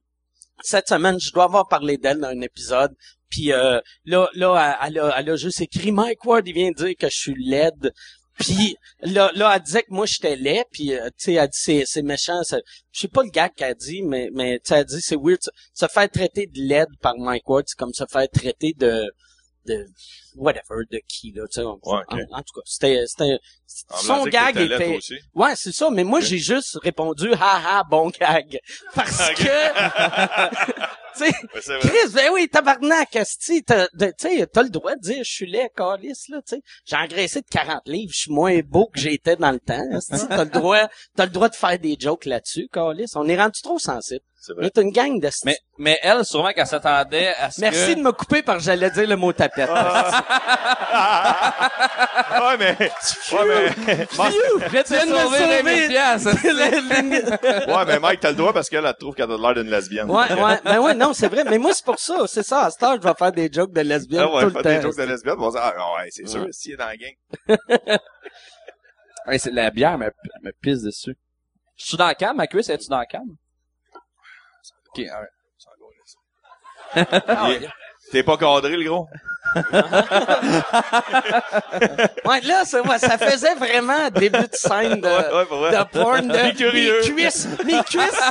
cette semaine, je dois avoir parlé d'elle dans un épisode. Puis euh, là, là, elle, a, elle a juste écrit Mike Ward, il vient dire que je suis laide. Puis là, là, elle disait que moi j'étais laid. Puis euh, tu sais, elle dit c'est, c'est méchant. ça- Je sais pas le gars qu'elle dit, mais mais tu sais, elle dit c'est weird. Se, se faire traiter de laide par Mike Ward, c'est comme se faire traiter de de whatever de qui là. Tu sais, en, Ouais, en tout cas, c'était c'était son gag était aussi. Ouais, c'est ça, mais moi, j'ai juste répondu, haha, bon gag. Parce que, tu sais, Ouais. Chris, ben oui, tabarnak, esti, t'as, de- tu sais, t'as le droit de dire, je suis laid, calice, là, tu sais. J'ai engraissé de 40 livres, je suis moins beau que j'étais dans le temps, esti. T'as le droit, t'as le droit de faire des jokes là-dessus, calice. On est rendu trop sensible. Vrai. est une gang de Mais, mais elle, sûrement qu'elle s'attendait à ce Merci que... de me couper parce que j'allais dire le mot tapette. ouais, mais, ouais, mais, Je vais te viens de me sauver sauver. 20 000 piastres. ouais, mais Mike, t'as le droit parce qu'elle, elle trouve qu'elle a l'air d'une lesbienne. Ouais, ouais, ben ouais, non, c'est vrai. Mais moi, c'est pour ça. C'est ça. À cette heure, je vais faire des jokes de lesbiennes Ah ouais, tout le des temps. jokes de lesbienne, on va dire, ah, ouais, c'est sûr, s'il est dans la gang. Hey, c'est la bière, me, me pisse dessus. Je suis dans la cam, ma cuisse, es-tu dans la cam? Ok, alright. Il est- T'es pas cadré, le gros? Ouais, là, ça, ouais, ça faisait vraiment début de scène de, Ouais, ouais, de porn. De, T'es curieux. Mes cuisses, mes cuisses,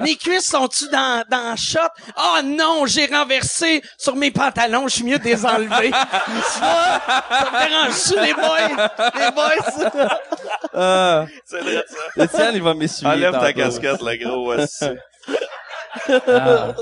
mes cuisses sont-tu dans, dans le shot? Oh non, j'ai renversé sur mes pantalons, je suis mieux de les enlever. ça, ça me dérange-tu, les boys? Les boys? Euh, C'est vrai, ça. Étienne, il va m'essuyer. Enlève ta casquette, le gros, ouais, c'est- Ah.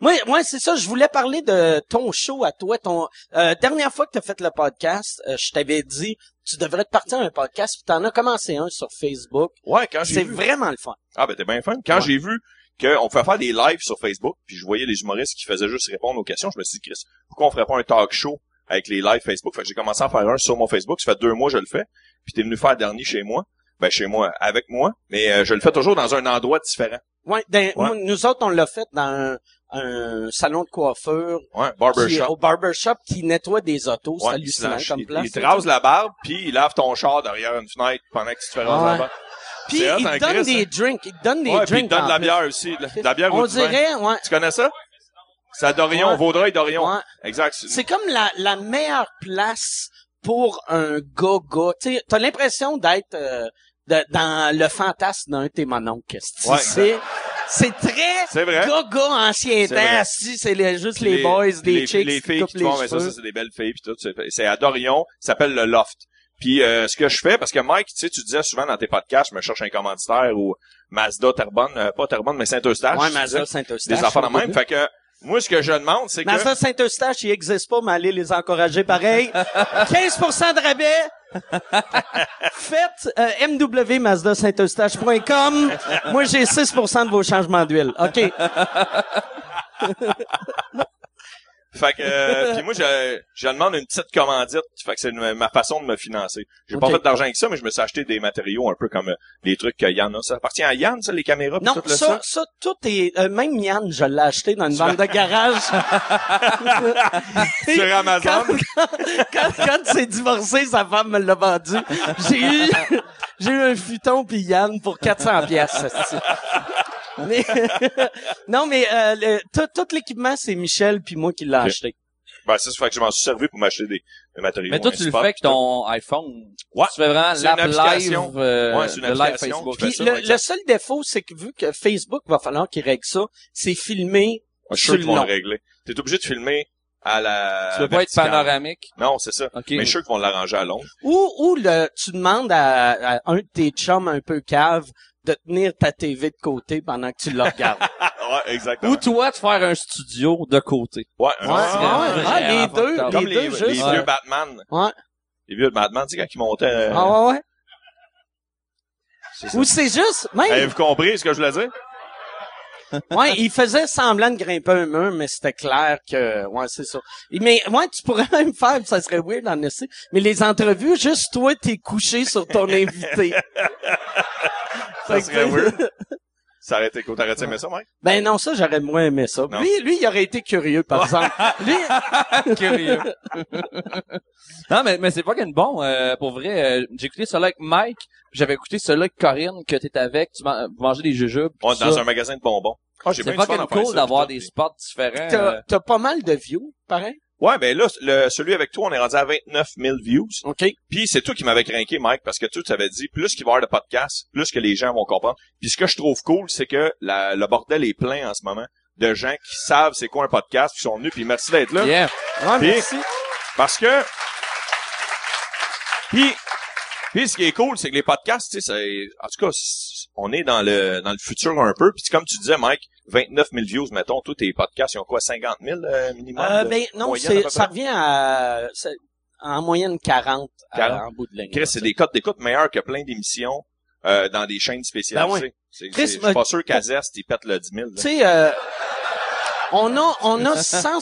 Moi, moi, c'est ça, je voulais parler de ton show à toi. Ton euh, dernière fois que tu as fait le podcast, euh, je t'avais dit tu devrais te partir un podcast, puis t'en as commencé un sur Facebook. Ouais, quand j'ai C'est vu. vraiment le fun. Ah, ben, t'es bien fun. Quand Ouais. j'ai vu qu'on pouvait faire des lives sur Facebook, puis je voyais les humoristes qui faisaient juste répondre aux questions, je me suis dit, Chris, pourquoi on ferait pas un talk show avec les lives Facebook? Fait que j'ai commencé à faire un sur mon Facebook. Ça fait deux mois que je le fais. Puis t'es venu faire le dernier chez moi. Ben, chez moi, avec moi. Mais euh, je le fais toujours dans un endroit différent. Ouais, ben, nous autres, on l'a fait dans un, un salon de coiffure Ouais, barbershop. au barbershop qui nettoie des autos. c'est Ouais, hallucinant il, comme il- place. il te rase la barbe, puis il lave ton char derrière une fenêtre pendant que tu te fais raser la barbe. Puis C'est il hein, donne Chris, des hein? drinks. Il te donne des Ouais, puis il drinks. donne de la bière aussi. de la- de la bière On dirait, ouais. Tu connais ça? C'est à Dorion, Ouais. Vaudreuil-Dorion. ouais. Exact. C'est comme la, la meilleure place pour un gars-gars. T'as l'impression d'être euh, de- dans le fantasme d'un de tes mononcles. Ouais, c'est, c'est très C'est vrai. gars-gars ancien C'est temps. Si c'est les- juste Puis les, boys, des les, chicks les qui filles qui les font, mais ça, ça, c'est des belles filles puis tout. C'est- C'est à Dorion, ça s'appelle le Loft. Puis euh, ce que je fais, parce que Mike, tu sais, tu disais souvent dans tes podcasts, je me cherche un commanditaire ou Mazda Terrebonne, euh, pas Terrebonne, mais Saint-Eustache. Ouais, Mazda. Saint-Eustache. Des enfants de même. Fait que moi, ce que je demande, c'est que... Mazda Saint-Eustache, il existe pas, mais allez les encourager pareil. 15% de rabais. Faites euh, mwmazdasaint-eustache.com. Moi, j'ai 6% de vos changements d'huile. OK. Fait que, euh, puis moi, je, je demande une petite commandite. Fait que c'est ma façon de me financer. J'ai pas fait d'argent avec ça, mais je me suis acheté des matériaux un peu comme euh, les trucs que Yann a. Ça appartient à Yann, ça, les caméras pis Non, tout le ça, ça, tout est... euh, même Yann, je l'ai acheté dans une vente de garage. Sur Amazon. Quand, quand, quand il s'est divorcé, sa femme me l'a vendu. J'ai eu, j'ai eu un futon puis Yann pour 400 pièces. Mais non, mais euh, le- tout, tout l'équipement c'est Michel puis moi qui l'a acheté. Ben, c'est ça fait que je m'en suis servi pour m'acheter des, des matériaux. Mais toi, tu le fais avec ton iPhone. Ouais. Tu fais vraiment l'app une application. live, euh, Ouais, c'est une le live application Facebook. Puis ça, le, le seul défaut c'est que vu que Facebook va falloir qu'il règle ça, c'est filmer je suis sûr qu'ils vont long. le régler. T'es obligé de filmer à la Tu veux pas être panoramique? Non, c'est ça. Ok. Mais je suis sûr qu'ils vont l'arranger à long. Ou, ou le, tu demandes à, à un de tes chums un peu cave de tenir ta TV de côté pendant que tu le regardes. ouais, exactement. Ou toi, de faire un studio de côté. Ouais, Ouais, un- ouais, ouais. Ah, les deux. Comme les les, deux les juste. vieux Ouais. Batman. Ouais. Les vieux Batman, tu sais, quand ils montaient... euh, Ah ouais, ouais. Ou c'est juste, même, Avez-vous compris ce que je voulais dire? Ouais, il faisait semblant de grimper un mur, mais c'était clair que, ouais, c'est ça. Mais, ouais, tu pourrais même faire, ça serait weird en essai, mais les entrevues, juste toi, t'es couché sur ton invité. Ça serait weird. Ça aurait été cool. T'aurais aimé ça, Mike? Ben non, ça, j'aurais moins aimé ça. Non. Lui, lui, il aurait été curieux, par exemple. Lui, Curieux. non, mais, mais c'est pas qu'une bon, euh, pour vrai. euh, j'ai écouté celui avec Mike, j'avais écouté celui avec Corinne, que t'étais avec, tu man- vous mangez des jujubes. On est dans ça. un magasin de bonbons. J'ai C'est fucking cool ça, d'avoir des spots différents. t'as, euh. t'as pas mal de views, pareil? Ouais, ben là, le, celui avec toi, on est rendu à 29 000 views. OK. Puis c'est toi qui m'avais craqué, Mike, parce que toi, tu avais dit, plus qu'il va y avoir de podcasts, plus que les gens vont comprendre. Puis ce que je trouve cool, c'est que la- le bordel est plein en ce moment de gens qui savent c'est quoi un podcast, qui sont venus, puis merci d'être là. Yeah. Ouais, Puis- merci. Parce que... Puis, puis ce qui est cool, c'est que les podcasts, tu sais, c'est- en tout cas, on est dans le dans le futur un peu. Puis comme tu disais, Mike, 29 000 views, mettons, tous tes podcasts, ils ont quoi, 50 000 euh, minimum? Euh, ben non, moyenne, ça revient à, en moyenne 40, à- 40. en bout de ligne. Chris, c'est des codes d'écoute meilleurs que plein d'émissions euh, dans des chaînes spécialisées. Ben ouais. C'est- Chris, Je suis pas sûr qu'Azest, il pète le 10 000. là. Tu sais, euh, on a, on a 100,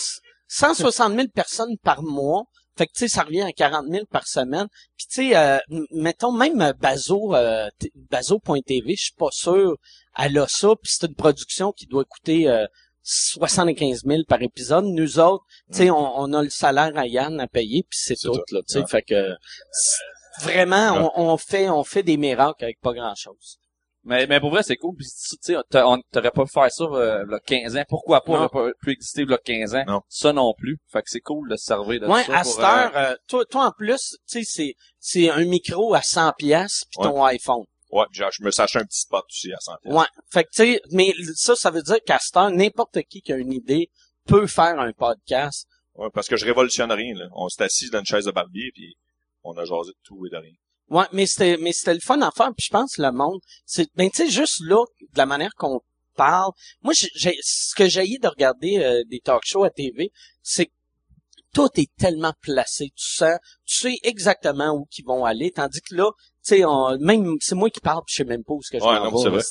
160 000 personnes par mois. Fait que, tu sais, ça revient à 40 000 par semaine. Puis, tu sais, euh, mettons, même Bazo, euh, Bazo.tv, je suis pas sûr, elle a ça. Puis, c'est une production qui doit coûter euh, 75 000 par épisode. Nous autres, tu sais, on, on a le salaire à Yann à payer, puis c'est tout, tout. là, tu sais. Ouais. Fait que, vraiment, on, on fait, on fait des miracles avec pas grand-chose. Mais, mais pour vrai, c'est cool. Puis, tu sais, t'aurais pas pu faire ça, euh, le 15 ans. Pourquoi pas? Non. Pas pu exister, le 15 ans? Non. Ça non plus. Fait que c'est cool de se servir de Ouais, ça. à pour, cette heure, euh, toi, toi, en plus, tu sais, c'est, c'est un micro à 100 pièces puis ton iPhone. Ouais, genre, je me sache un petit spot aussi à santé. Ouais. Fait que, tu sais, mais ça, ça veut dire qu'à cette heure, n'importe qui qui a une idée peut faire un podcast. Ouais, parce que je révolutionne rien, là. On s'est assis dans une chaise de barbier, puis on a jasé de tout et de rien. Ouais, mais c'était, mais c'était le fun à faire, puis je pense le monde, c'est, ben, tu sais, juste là, de la manière qu'on parle, moi, j'ai, ce que j'ai de regarder euh, des talk shows à TV, c'est que tout est tellement placé, tu sens, tu sais exactement où qu'ils vont aller, tandis que là, tu sais, on- même, c'est moi qui parle, puis je sais même pas où ce que je Ouais, m'en vais,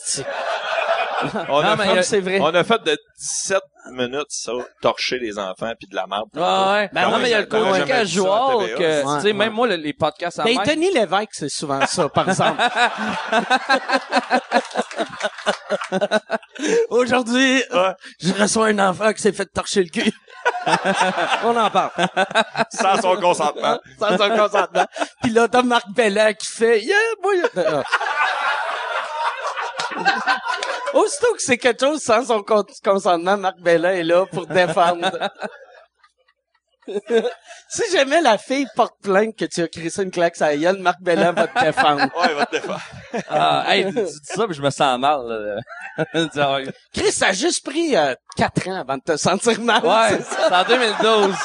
On, a mais fait, a- c'est vrai. on a fait de 17 minutes, ça, torcher les enfants, puis de la marde. Ouais, ouais. Ben non, mais il y a le côté casual que, tu sais, même ouais. moi, le- les podcasts à Ben, Denis Lévesque, c'est souvent ça, par exemple. Aujourd'hui, Ouais. je reçois un enfant qui s'est fait torcher le cul. On en parle. Sans son consentement. Sans son consentement. Puis là, t'as Marc Bellan qui fait, yeah, boy. Aussitôt que c'est quelque chose sans son con- consentement, Marc Bellan est là pour défendre. si jamais la fille porte plainte que tu as crissé une claque à la gueule, Marc Bellan va te défendre. Ouais, il va te défendre. Ah, hey, tu tu dis ça, puis je me sens mal. là. Chris, ça a juste pris euh, quatre ans avant de te sentir mal. Ouais, c'est en 2012.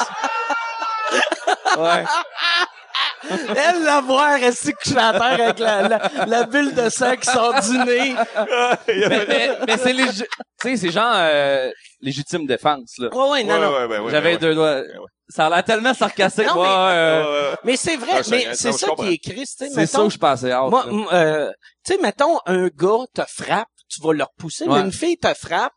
ouais. Elle, la voir, rester couchée à terre avec la, la, la bulle de sang qui sort du nez. Mais, mais, mais c'est légi- tu sais, c'est genre euh, légitime défense là. Ouais, ouais, non, Ouais, non. ouais, ouais, ouais, J'avais ouais, deux doigts. ouais. Ça a l'air tellement sarcastique. Non, ouais, mais- euh, Ouais, ouais. Mais c'est vrai, Ah, mais c'est ça qui est tu sais, c'est ça où je pensais hâte. moi, euh, tu sais, mettons, un gars te frappe, tu vas le repousser, Ouais. mais une fille te frappe,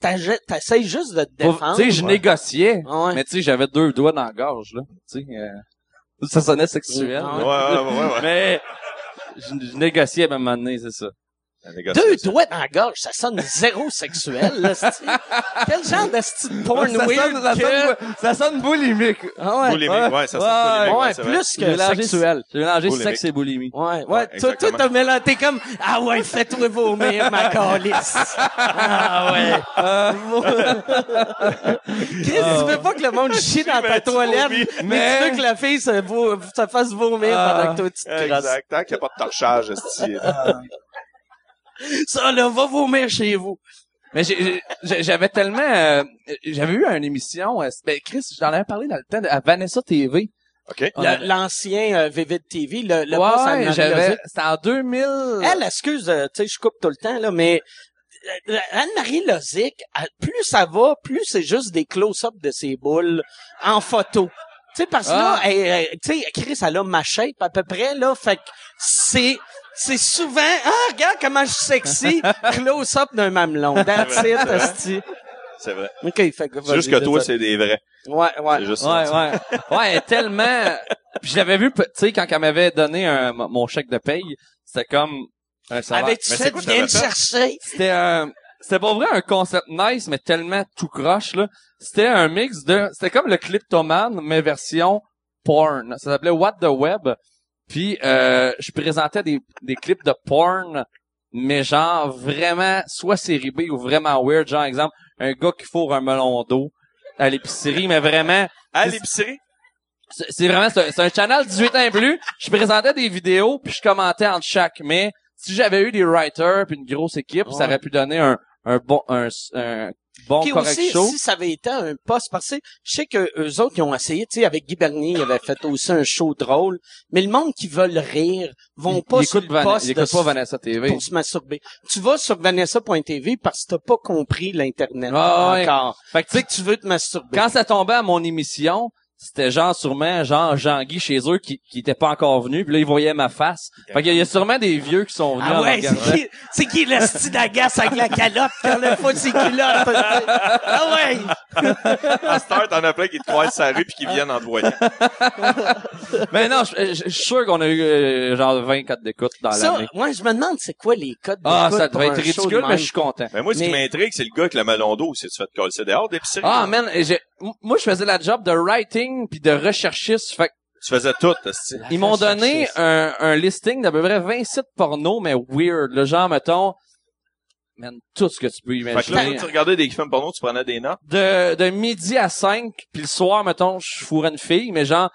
t'essayes juste de te défendre. Tu sais, je négociais. Ouais. Mais tu sais, j'avais deux doigts dans la gorge là. Tu sais, euh, ça sonnait sexuel. Ah Ouais, ouais, ouais, ouais, ouais. Mais je, je négociais à un moment donné, c'est ça. Deux doigts dans la gorge, ça sonne zéro sexuel, là. Quel genre de style porn ça, weird sonne, ça, que... sonne, ça sonne boulimique. Ah ouais. Boulimique, ouais, ça sonne Ouais, boulimique, Ouais, ouais, plus que mélangé- sexuel. J'ai mélangé Boulimique. sexe et boulimie. Ouais, ouais. Ouais, toi, toi, t'as mélangé, t'es comme, ah ouais, fais-toi vomir, ma calice. Ah ouais. Chris, tu veux pas que le monde chie dans ta toilette, mais, Mais- tu veux que la fille se, vo- se fasse vomir Ah. pendant que toi, tu te. Exact. Tant qu'il n'y a pas de torchage, esti. Ça, là, va vomir chez vous. Mais j'ai- j'ai- j'avais tellement... euh, j'avais eu une émission... euh, ben, Chris, j'en avais parlé dans le temps de, à Vanessa TV. L'ancien euh, Vivid TV, le, le ouais, j'avais... C'était en 2000... Elle, excuse, euh, tu sais, je coupe tout le temps, là, mais euh, Anne-Marie Lozic, plus ça va, plus c'est juste des close-up de ses boules en photo. Tu sais, parce que là, Ah. tu sais, Chris, elle a ma shape à peu près, là, fait que c'est... C'est souvent, ah, regarde comment je suis sexy, close-up d'un mamelon. That's C'est it. C'est vrai. OK, fait que, C'est juste que toi, c'est des vrais. Ouais, ouais. C'est juste Ouais, ça. ouais. Ouais, tellement... Puis je l'avais vu, tu sais, quand elle m'avait donné un, mon chèque de paye, c'était comme... Mais c'est fait, quoi viens fait? chercher? C'était euh, c'était pas vrai un concept nice, mais tellement tout croche, là. C'était un mix de... C'était comme le Cliptoman, mais version porn. Ça s'appelait What the Web. Puis, euh, je présentais des, des clips de porn, mais genre vraiment, soit série B ou vraiment weird. Genre, exemple, un gars qui fourre un melon d'eau à l'épicerie, mais vraiment... À l'épicerie? C'est vraiment, c'est un, un channel 18 ans et plus. Je présentais des vidéos puis je commentais entre chaque. Mais si j'avais eu des writers puis une grosse équipe, ça aurait pu donner un, un bon, un, un bon Puis correct aussi, show. si ça avait été un poste, parce que je sais que eux autres, ils ont essayé, tu sais, avec Guy Bernier, ils avaient fait aussi un show drôle, mais le monde qui veulent rire vont pas sur le poste de pas Vanessa TV. pour se masturber. Tu vas sur vanessa.tv parce que t'as pas compris l'Internet Ah ouais. encore. Fait que Tu sais, que tu veux te masturber. quand ça tombait à mon émission, c'était genre sûrement genre Jean-Guy chez eux qui, qui était pas encore venu, puis là ils voyaient ma face. Fait qu'il y a sûrement des vieux qui sont venus Ah ouais, c'est qui, c'est qui le style d'agace avec la calotte quand le faut de ses culottes? Ah ouais! À cette heure, t'en as plein qui te croisent la rue puis qui viennent en te voyant. Mais non, je je- je suis sûr qu'on a eu euh, genre 24 d'écoutes dans Ça, l'année. moi, je me demande c'est quoi les codes Ah, d'écoute ça pour devait être de ridicule, mais je suis content. Mais moi, ce qui m'intrigue, c'est le gars avec le melon d'eau. C'est tu fait coller dehors d'épicerie? Ah man, et j'ai- m- moi je faisais la job de writing puis de recherchiste. Fait que Tu faisais tout, ils m'ont donné un, un listing d'à peu près 20 sites porno mais weird, le genre mettons man tout ce que tu peux Fait que là, imaginer. tu regardais des films porno, tu prenais des notes. De de midi à 5 puis le soir mettons, je fourrais une fille mais genre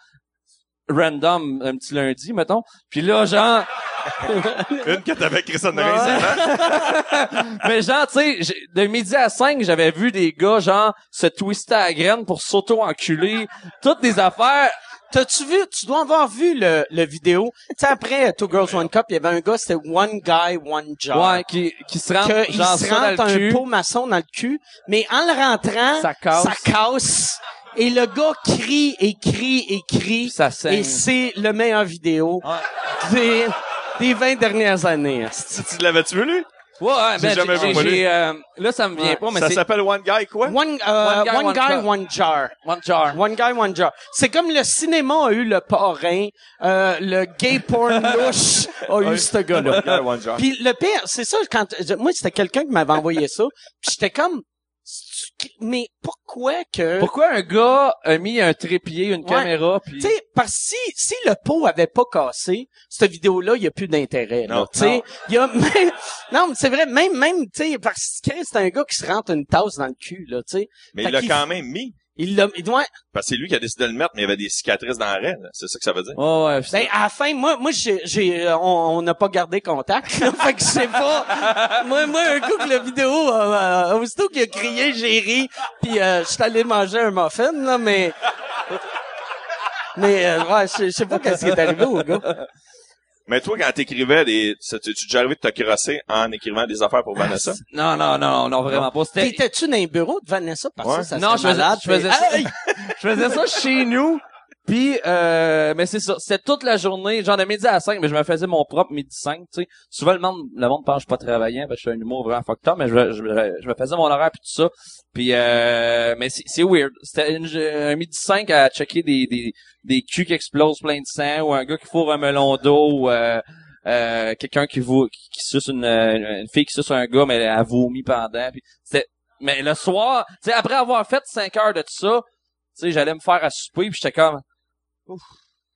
random un petit lundi mettons. Puis là genre Une que t'avais Ouais. récemment. mais genre tu sais, de midi à 5, j'avais vu des gars genre se twister à la graine pour s'auto-enculer, toutes des affaires T'as-tu vu, tu dois avoir vu le, le vidéo. Tu sais, après Two Girls One Cup, il y avait un gars, c'était One Guy, One Jar. Ouais, qui, qui se rentre, Que il genre se rentre un cul. pot maçon dans le cul, mais en le rentrant, Ça casse. ça casse. Et le gars crie et crie et crie. Puis ça saigne. Et c'est le meilleur vidéo Ouais. Des, des 20 dernières années. Tu, tu l'avais-tu vu, lui? Ouais, ben, jamais j'ai, vu, euh, là, ça me vient Ouais. pas, mais ça s'appelle One Guy, quoi? One, euh, One guy, one, one guy, cup. one jar. One Jar. One guy, one jar. C'est comme le cinéma a eu le parrain, euh, le gay porn louche a eu ce gars-là. One Guy, One Jar. Puis le pire, c'est ça, quand moi, c'était quelqu'un qui m'avait envoyé ça, puis j'étais comme, mais pourquoi que... Pourquoi un gars a mis un trépied, une Ouais. caméra, puis... Tu sais, parce que si, si le pot avait pas cassé, cette vidéo-là, il y a plus d'intérêt. Non, Tu sais, non. il y a même, non, mais c'est vrai, même, même, tu sais, parce que c'est un gars qui se rentre une tasse dans le cul, là, tu sais. Mais Fait il l'a quand même mis. Il l'a, il doit, Parce que c'est lui qui a décidé de le mettre, mais il y avait des cicatrices dans la raie. là. C'est ça que ça veut dire. Ouais, ouais, Ben, à la fin, moi, moi, j'ai, j'ai, euh, on on n'a pas gardé contact, là, fait que je sais pas. moi, moi, un coup que la vidéo, euh, euh, aussitôt qu'il a crié, j'ai ri, puis euh, je suis allé manger un muffin, là, mais, mais, euh, ouais, je je sais pas qu'est-ce qui est arrivé au gars. Mais toi, quand t'écrivais des, tu, déjà arrivé de te crosser en écrivant des affaires pour Vanessa? non, non, non, non, vraiment pas. T'étais-tu dans les bureaux de Vanessa? Parce que Ouais. ça, ça Non, je faisais, malade. je faisais ça. Je faisais ça chez nous. Puis, euh, mais c'est ça. C'était toute la journée, genre de midi à 5, mais je me faisais mon propre midi 5, tu sais. Souvent, le monde, le monde pense je suis pas travaillant, parce que je suis un humour vraiment fucked up, mais je, je, je me faisais mon horaire puis tout ça. Puis, euh, mais c'est, weird. C'était un midi 5 à checker des, des, des culs qui explosent plein de sang, ou un gars qui fourre un melon d'eau, ou, euh, euh, quelqu'un qui, vous, qui, suce une, une, fille qui suce un gars, mais elle a vomi pendant. Puis, mais le soir, tu sais, après avoir fait 5 heures de tout ça, tu sais, j'allais me faire à souper, puis j'étais comme,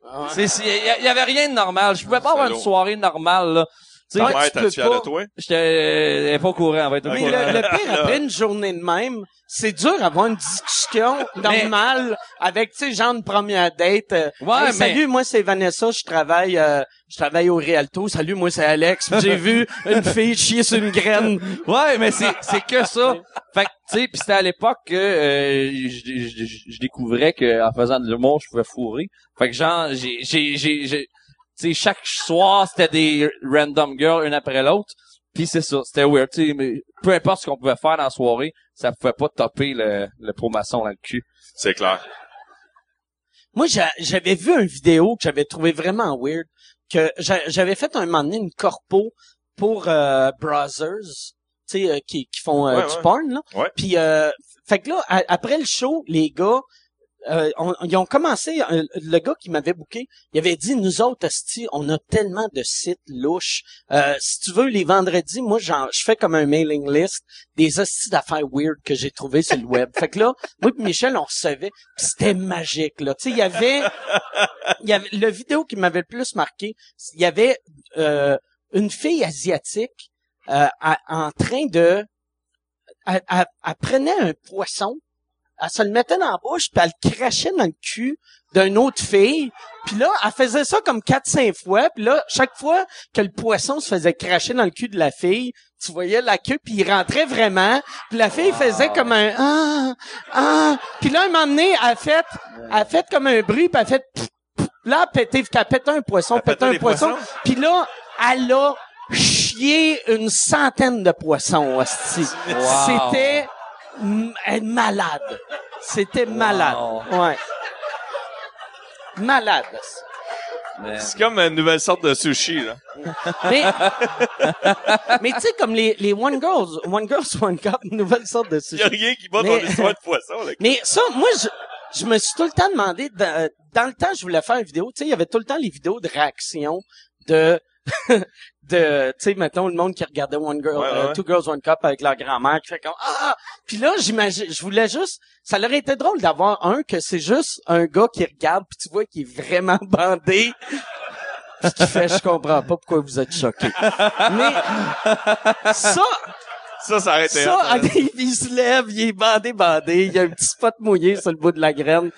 Ah c'est, c'est- il y, avait rien de normal. Je pouvais pas avoir une soirée normale, là. Tu sais, Ta Ouais, tu de toi? j'étais elle est pas au courant, on va être au Mais courant. le, le pire, après une journée de même, c'est dur d'avoir une discussion normale avec, tu sais, genre une première date. euh, Ouais, Hey, mais- Salut, moi c'est Vanessa, je travaille, euh, je travaille au Rialto. Salut, moi c'est Alex. Puis J'ai vu une fille chier sur une graine. Ouais, mais c'est, c'est que ça. Fait que, tu sais, pis c'était à l'époque que euh, je, je- je- je découvrais que en faisant de l'humour, je pouvais fourrer. Fait que genre, j'ai, j'ai, j'ai, sais, chaque soir, c'était des random girls, une après l'autre. Puis c'est ça, c'était weird, tu sais, mais peu importe ce qu'on pouvait faire dans la soirée, ça pouvait pas topper le, le pro-maçon dans le cul. C'est clair. Moi, j'a- j'avais vu une vidéo que j'avais trouvé vraiment weird, que j'a- j'avais fait un moment donné une corpo pour euh, Brothers, tu sais, euh, qui, qui font euh, Ouais, du ouais. porn, là. Ouais. Puis, euh, fait que là, après le show, les gars, euh, on- ils ont commencé, euh, le gars qui m'avait booké, il avait dit, nous autres, esti, on a tellement de sites louches. Euh, si tu veux, les vendredis, moi, je fais comme un mailing list des hosties d'affaires weird que j'ai trouvées sur le web. fait que là, moi et Michel, on recevait, c'était magique, là. Tu sais, il y avait, il y avait, le vidéo qui m'avait le plus marqué, il y avait une fille asiatique en train de... Elle- elle prenait un poisson, elle se le mettait dans la bouche, puis elle le crachait dans le cul d'une autre fille. Puis là, elle faisait ça comme 4-5 fois. Puis là, chaque fois que le poisson se faisait cracher dans le cul de la fille, tu voyais la queue, puis il rentrait vraiment. Puis la fille faisait comme un... Ah, ah. Puis là, un moment donné, elle a fait, elle a fait comme un bruit, puis elle a fait... pff, pff. Là, elle pétait, elle pétait un poisson, Elle pétait un poisson. Puis là, elle a chié une centaine de poissons, hostie. C'était elle est malade. C'était malade. Ouais. Malade. C'est comme une nouvelle sorte de sushi, là. Mais, mais tu sais, comme les, les One Girls, One Girls, One Cup, une nouvelle sorte de Il y a sushi. rien qui bat Mais- ton histoire de poisson, là. Mais ça, moi, je, je me suis tout le temps demandé, dans, dans le temps, je voulais faire une vidéo, tu sais, il y avait tout le temps les vidéos de réaction de, de, tu sais, mettons, le monde qui regardait One Girl, Ouais, euh, ouais. Two Girls, One Cup avec leur grand-mère, qui fait comme, ah! Puis là, j'imagine, je voulais juste, ça aurait été drôle d'avoir un que c'est juste un gars qui regarde, puis tu vois qu'il est vraiment bandé, puis qui fait, je comprends pas pourquoi vous êtes choqués. Mais, ça, Ça, ça aurait été ça, hot, hein. il, se lève, il est bandé, bandé, il y a un petit spot mouillé sur le bout de la graine.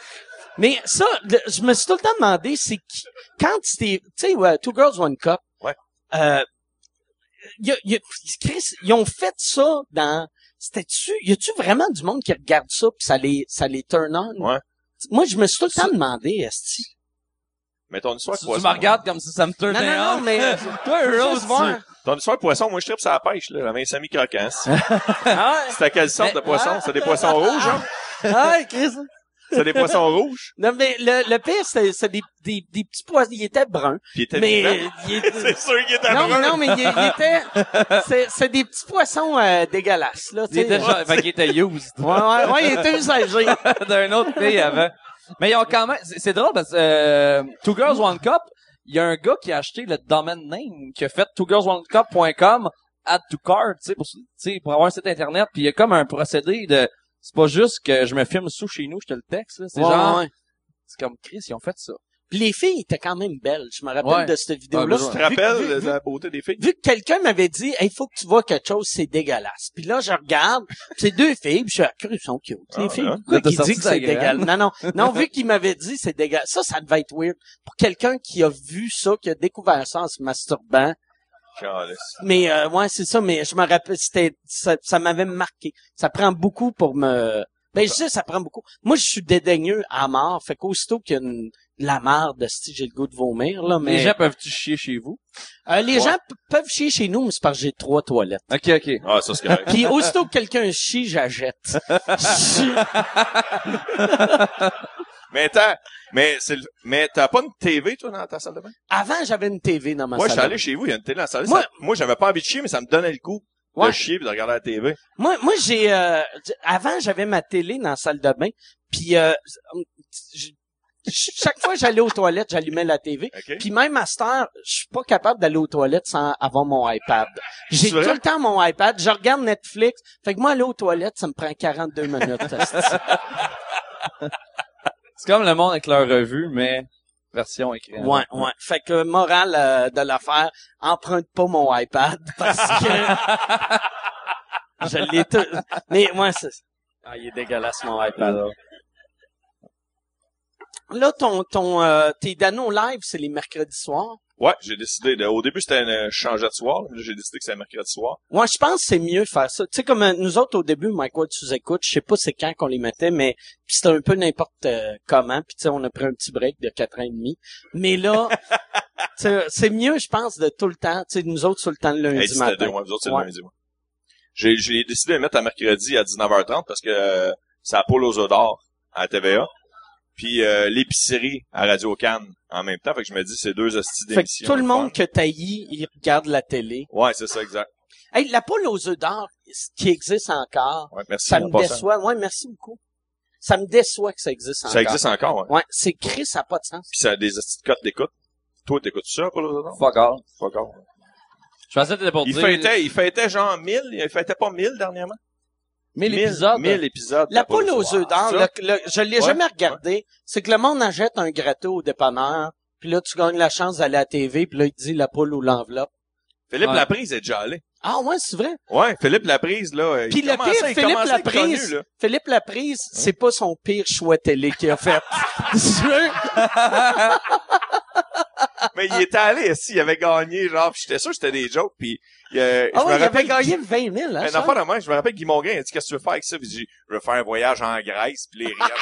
Mais ça, le- je me suis tout le temps demandé, c'est qui, quand c'était, tu sais, ouais, Two Girls, One Cup. Euh, y a- y a- Chris, ils ont fait ça dans, c'était-tu, y a-tu vraiment du monde qui regarde ça pis ça les, ça les turn on? Ouais. Moi, je me suis tout le temps demandé, esti. Mais ton histoire de Tu, tu poisson. me regardes comme si ça me Non, tournait non, non, mais, Toi, voir. Ton histoire de poisson, moi, je tripe sur la pêche, là. Un sami croquant. C'est Ah à quelle sorte de poisson? C'est des poissons rouges, hein? ah, Chris. C'est des poissons rouges? Non, mais le, le pire, c'est, c'est des, des, des petits poissons, ils étaient bruns. Puis il était Mais, il était- C'est sûr qu'il était non, brun. non, mais il, il était, c'est, c'est des petits poissons euh, dégueulasses, là, tu Il était genre, fait qu'il était used. Ouais, ouais, ouais, il était usagé. d'un autre pays avant. Mais ils ont quand même, c'est c'est drôle parce que euh, Two Girls One Cup, il y a un gars qui a acheté le domaine name, qui a fait twogirlsonecup.com add to cart, tu sais, pour, tu sais, pour avoir un site internet, puis il y a comme un procédé de, c'est pas juste que je me filme sous chez nous, je te le texte, là. c'est Ouais, genre, ouais. c'est comme Chris, ils ont fait ça. Puis les filles étaient quand même belles. Je me rappelle Ouais. de cette vidéo-là. Ouais, Tu te rappelles vu- la beauté des filles? vu que quelqu'un m'avait dit, il faut que tu vois quelque chose, c'est dégueulasse. Puis là, je regarde, c'est deux filles, puis je suis ah, cru, sont cute. Les Ah, filles, pourquoi Là, qu'il sorti dit que c'est dégueulasse? Non, non, non, vu qu'il m'avait dit c'est dégueulasse. Ça, ça devait être weird. Pour quelqu'un qui a vu ça, qui a découvert ça en se masturbant. Mais, euh, ouais, c'est ça, mais je me rappelle, c'était, ça, ça m'avait marqué. Ça prend beaucoup pour me, ben, je sais, ça prend beaucoup. Moi, je suis dédaigneux à mort. Fait qu'aussitôt qu'il y a une, la marde, si j'ai le goût de vomir, là, mais, Les gens peuvent-tu chier chez vous? Euh, les Ouais. gens peuvent chier chez nous, mais c'est parce que j'ai trois toilettes. Ok, ok. Ah, ça, c'est correct. Puis aussitôt que quelqu'un chie, j'achète. mais t'as, mais c'est le- mais t'as pas une TV, toi, dans ta salle de bain? Avant, j'avais une TV dans ma Moi, je suis salle. allé chez vous, il y a une télé dans la salle. de bain. Moi- Ça- Moi, j'avais pas envie de chier, mais ça me donnait le goût de Ouais. chier puis de regarder la TV. Moi, moi j'ai euh, avant j'avais ma télé dans la salle de bain, puis euh, chaque fois que j'allais aux toilettes, j'allumais la TV. OK? Puis même à cette heure, je suis pas capable d'aller aux toilettes sans avoir mon iPad. J'ai tout le temps mon iPad, je regarde Netflix. Fait que moi aller aux toilettes, ça me prend 42 minutes. C'est comme le monde avec leur revue, mais version écrite. ouais, ouais. Fait que morale euh, de l'affaire, emprunte pas mon iPad parce que je l'ai tout. Mais moi c'est ah, il est dégueulasse mon iPad. Là, ton, ton, euh, tes Dano live, c'est les mercredis soirs. Ouais, j'ai décidé de, au début, c'était un changeait de soir. Là, j'ai décidé que c'était mercredi soir. Moi, je pense que c'est mieux de faire ça. Tu sais, comme euh, nous autres, au début, Mike Ward sous écoute, je sais pas c'est quand qu'on les mettait, mais c'était un peu n'importe euh, comment. Puis tu sais, on a pris un petit break de quatre ans et demi. Mais là, c'est mieux, je pense, de tout le temps. Tu sais, nous autres, sur le temps le lundi Hey, matin. deux, ouais, vous autres, c'est Ouais. le lundi, moi. J'ai, j'ai décidé de mettre à mercredi à 19h30 parce que euh, c'est à Paul aux Œufs d'Or à TVA. Puis euh, l'épicerie à Radio Cannes en même temps. Fait que je me dis, c'est deux hosties Fait d'émissions. que tout le fun. monde que taillis, il regarde la télé. Ouais, c'est ça, exact. Hey, la poule aux œufs d'or, ce qui existe encore, Ouais, merci. ça me déçoit. Ouais, merci beaucoup. ça me déçoit que ça existe encore. Ça existe encore, ouais. Ouais, c'est Chris, ça n'a pas de sens. Puis ça a des petites cotes d'écoute. Toi, t'écoutes ça, pour le Fuck all. Fuck off. Je pensais que t'étais pour Il dire... fêtait, il fêtait genre 1000, il fêtait pas 1000 dernièrement? 1000 épisodes. 1000 épisodes. La poule aux œufs d'or, le- le- je l'ai Ouais. jamais regardé. C'est que le monde achète un gâteau au dépanneur, puis là, tu gagnes la chance d'aller à la TV, puis là, il te dit la poule ou l'enveloppe. Philippe Ouais. Laprise est déjà allé. Ah ouais, c'est vrai. Ouais, Philippe Laprise, là. Puis il le pire, il Philippe Laprise, connu, là. Philippe Laprise, c'est pas son pire choix télé qu'il a fait. Mais il était allé, si, il avait gagné, genre, j'étais sûr que c'était des jokes, puis euh, ah je ouais, me il avait rappelle, gagné 20 000, hein, ça? moi, je me rappelle Guy Mongrain, il a dit, qu'est-ce que tu veux faire avec ça? Puis dit, je veux faire un voyage en Grèce, puis les riens.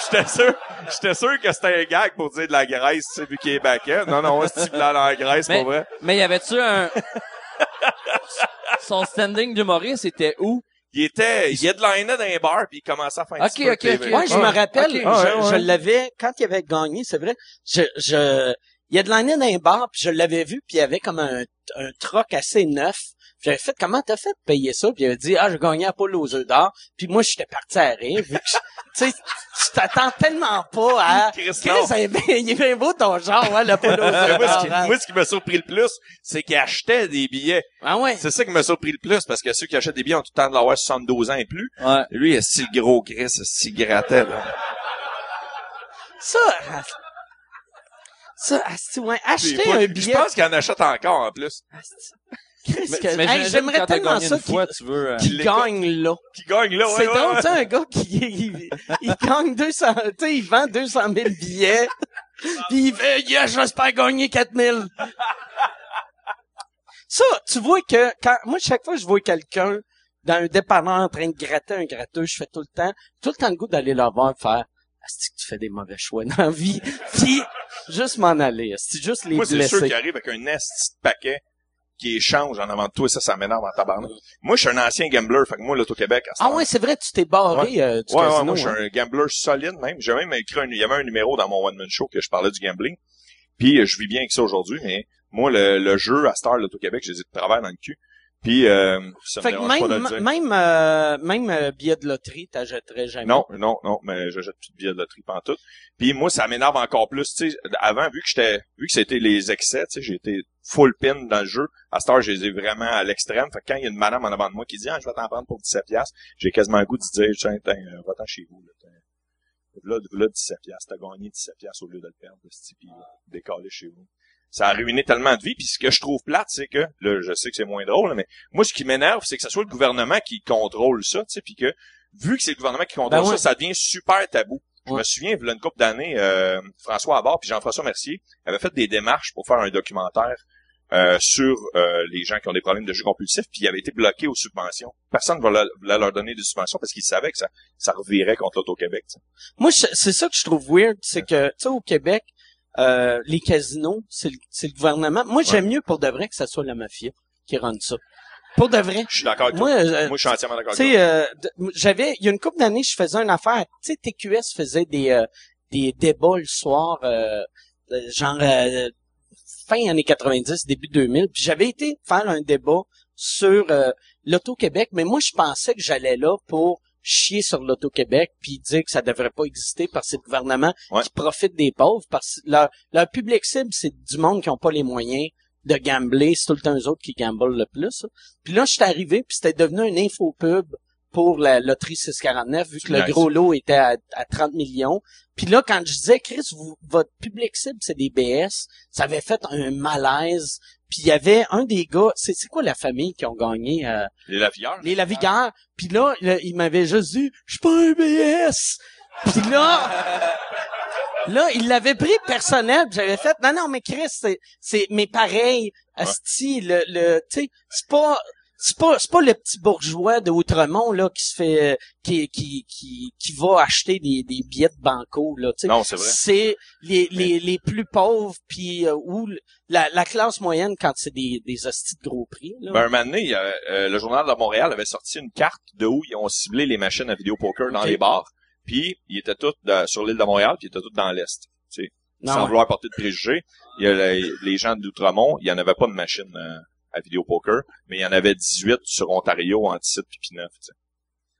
j'étais sûr, j'étais sûr que c'était un gag pour dire de la Grèce, tu sais, vu qu'il est baquet. Non, non, c'est voulais aller en Grèce, pour vrai. Mais y avait-tu un... Son standing d'humoriste, c'était où? Il était, il headlinait dans un bar, puis il commençait à faire un Ok, petit peu de ok, TV. Ouais, je me rappelle, ok. je, Ah, ouais, je ouais. l'avais, quand il avait gagné, c'est vrai, je, je, il y a de l'année dans un bar, puis je l'avais vu, puis il y avait comme un, un troc assez neuf. J'avais fait, comment t'as fait de payer ça? Puis il avait dit, ah, j'ai gagné à Paul aux œufs d'or. Puis moi, j'étais parti à rire, vu que, je- tu sais, tu t'attends tellement pas à... Chris, Chris, il est bien- est beau ton genre, hein, le Paul aux œufs moi, ce d'or. qui, hein. moi, ce qui m'a surpris le plus, c'est qu'il achetait des billets. Ah ouais. C'est ça qui m'a surpris le plus, parce que ceux qui achètent des billets ont tout le temps de l'avoir 72 ans et plus. Ouais. Lui, il a si gros Chris, si grattait, là? Ça, ça, ouais, acheter un Je billet. pense qu'il en achète encore, en plus. asti. Hey, j'aimerais tellement ça qu'il euh, qu'il gagne là. Qui gagne là, ouais, c'est ouais, ouais. un gars qui il, il gagne 200, tu sais, il vend 200 000 billets, puis il fait, yeah, j'espère gagner 4 000. Ça, tu vois que quand, moi, chaque fois que je vois quelqu'un dans un dépanneur en train de gratter un gratteux, je fais tout le temps, tout le temps le goût d'aller le voir et faire, est-ce que tu fais des mauvais choix dans la vie? Puis, juste m'en aller, c'est juste les Moi, c'est sûr blesser. qu'il arrive avec un esti de paquet qui échange en avant de toi, et ça, ça m'énerve en tabarnak. Moi, je suis un ancien gambler, fait que moi, l'Auto-Québec, Ah ouais, c'est vrai, tu t'es barré euh, du Ouais, ouais, casino. moi, je suis hein. un gambler solide, même. J'ai même écrit un, il y avait un numéro dans mon one-man show que je parlais du gambling. Puis, euh, je vis bien avec ça aujourd'hui, mais moi, le, le jeu à Star, l'Auto-Québec, je les ai de travers dans le cul. Puis, euh, ça me Fait que dérange pas de le même, dire. même, euh, même euh, billet de loterie, t'achèterais jamais? Non, non, non, mais je jette plus de billets de loterie tout. Puis moi, ça m'énerve encore plus. Tu sais, avant, vu que j'étais, vu que c'était les excès, tu sais, j'ai été full pin dans le jeu. À cette heure, je les ai vraiment à l'extrême. Fait que quand il y a une madame en avant de moi qui dit, ah, je vais t'en prendre pour 17 piastres, j'ai quasiment le goût de dire, tiens, tiens, euh, va-t'en chez vous, là. Tiens. Là, là, 17 piastres. T'as gagné 17 piastres au lieu de le perdre, ce type, décaler chez vous. Ça a ruiné tellement de vie. Puis ce que je trouve plate, c'est que, là, je sais que c'est moins drôle, mais moi, ce qui m'énerve, c'est que ce soit le gouvernement qui contrôle ça, tu sais, puis que, vu que c'est le gouvernement qui contrôle Ben ouais. ça, ça devient super tabou. Je Ouais. me souviens, il y a une couple d'années, euh, François Abbard puis Jean-François Mercier avaient fait des démarches pour faire un documentaire euh, sur euh, les gens qui ont des problèmes de jeu compulsif, puis ils avaient été bloqués aux subventions. Personne ne voulait, leur donner des subventions parce qu'ils savaient que ça, ça revirait contre l'Auto-Québec. Moi, c'est ça que je trouve weird, c'est que, tu sais, au Québec, euh, les casinos, c'est le, c'est le gouvernement. Moi, j'aime mieux pour de vrai que ça soit la mafia qui rende ça. Pour de vrai. Je suis d'accord avec Moi, toi. euh, Moi, je suis entièrement d'accord tu avec toi. sais, euh, de- j'avais, il y a une couple d'années, je faisais une affaire. Tu sais, TQS faisait des, euh, des débats le soir, euh, euh, genre euh, fin années 90, début 2000. Puis j'avais été faire un débat sur euh, l'Auto-Québec, mais moi, je pensais que j'allais là pour chier sur l'Auto-Québec puis dire que ça devrait pas exister parce que c'est le gouvernement Ouais. qui profite des pauvres parce que leur, leur public cible, c'est du monde qui ont pas les moyens de gambler. C'est tout le temps eux autres qui gamblent le plus. Puis là, je suis arrivé puis c'était devenu un infopub pour la loterie 649 vu que le gros lot était à, à 30 millions. Puis là, quand je disais, Chris, vous- votre public cible, c'est des BS, ça avait fait un malaise. Puis il y avait un des gars, c'est c'est quoi la famille qui ont gagné euh, Les lavilleurs. les Lavigueurs. Puis là, là, il m'avait juste dit, je suis pas un BS. Puis là, là, il l'avait pris personnel. puis J'avais fait, non, non, mais Chris, c'est, c'est, mais pareil, asti, le, le, tu sais, c'est pas, c'est pas, c'est pas le petit bourgeois de Outremont là qui se fait, euh, qui, qui, qui, qui va acheter des, des billets de banco là. tu sais. Non, c'est vrai. C'est les, les, les plus pauvres puis euh, ou la, la classe moyenne quand c'est des, des hosties de gros prix. Là. Ben, un moment donné, il y a, euh, le journal de Montréal avait sorti une carte de où ils ont ciblé les machines à vidéo poker dans les bars. Puis, ils étaient tous de- sur l'île de Montréal, puis ils étaient tous dans l'Est. Tu sais, sans ouais. vouloir porter de préjugés. Il y a les, les gens d'Outremont, il y en avait pas de machine euh, à vidéo poker, mais il y en avait 18 sur Ontario, Anticite puis Pineuf. tu sais.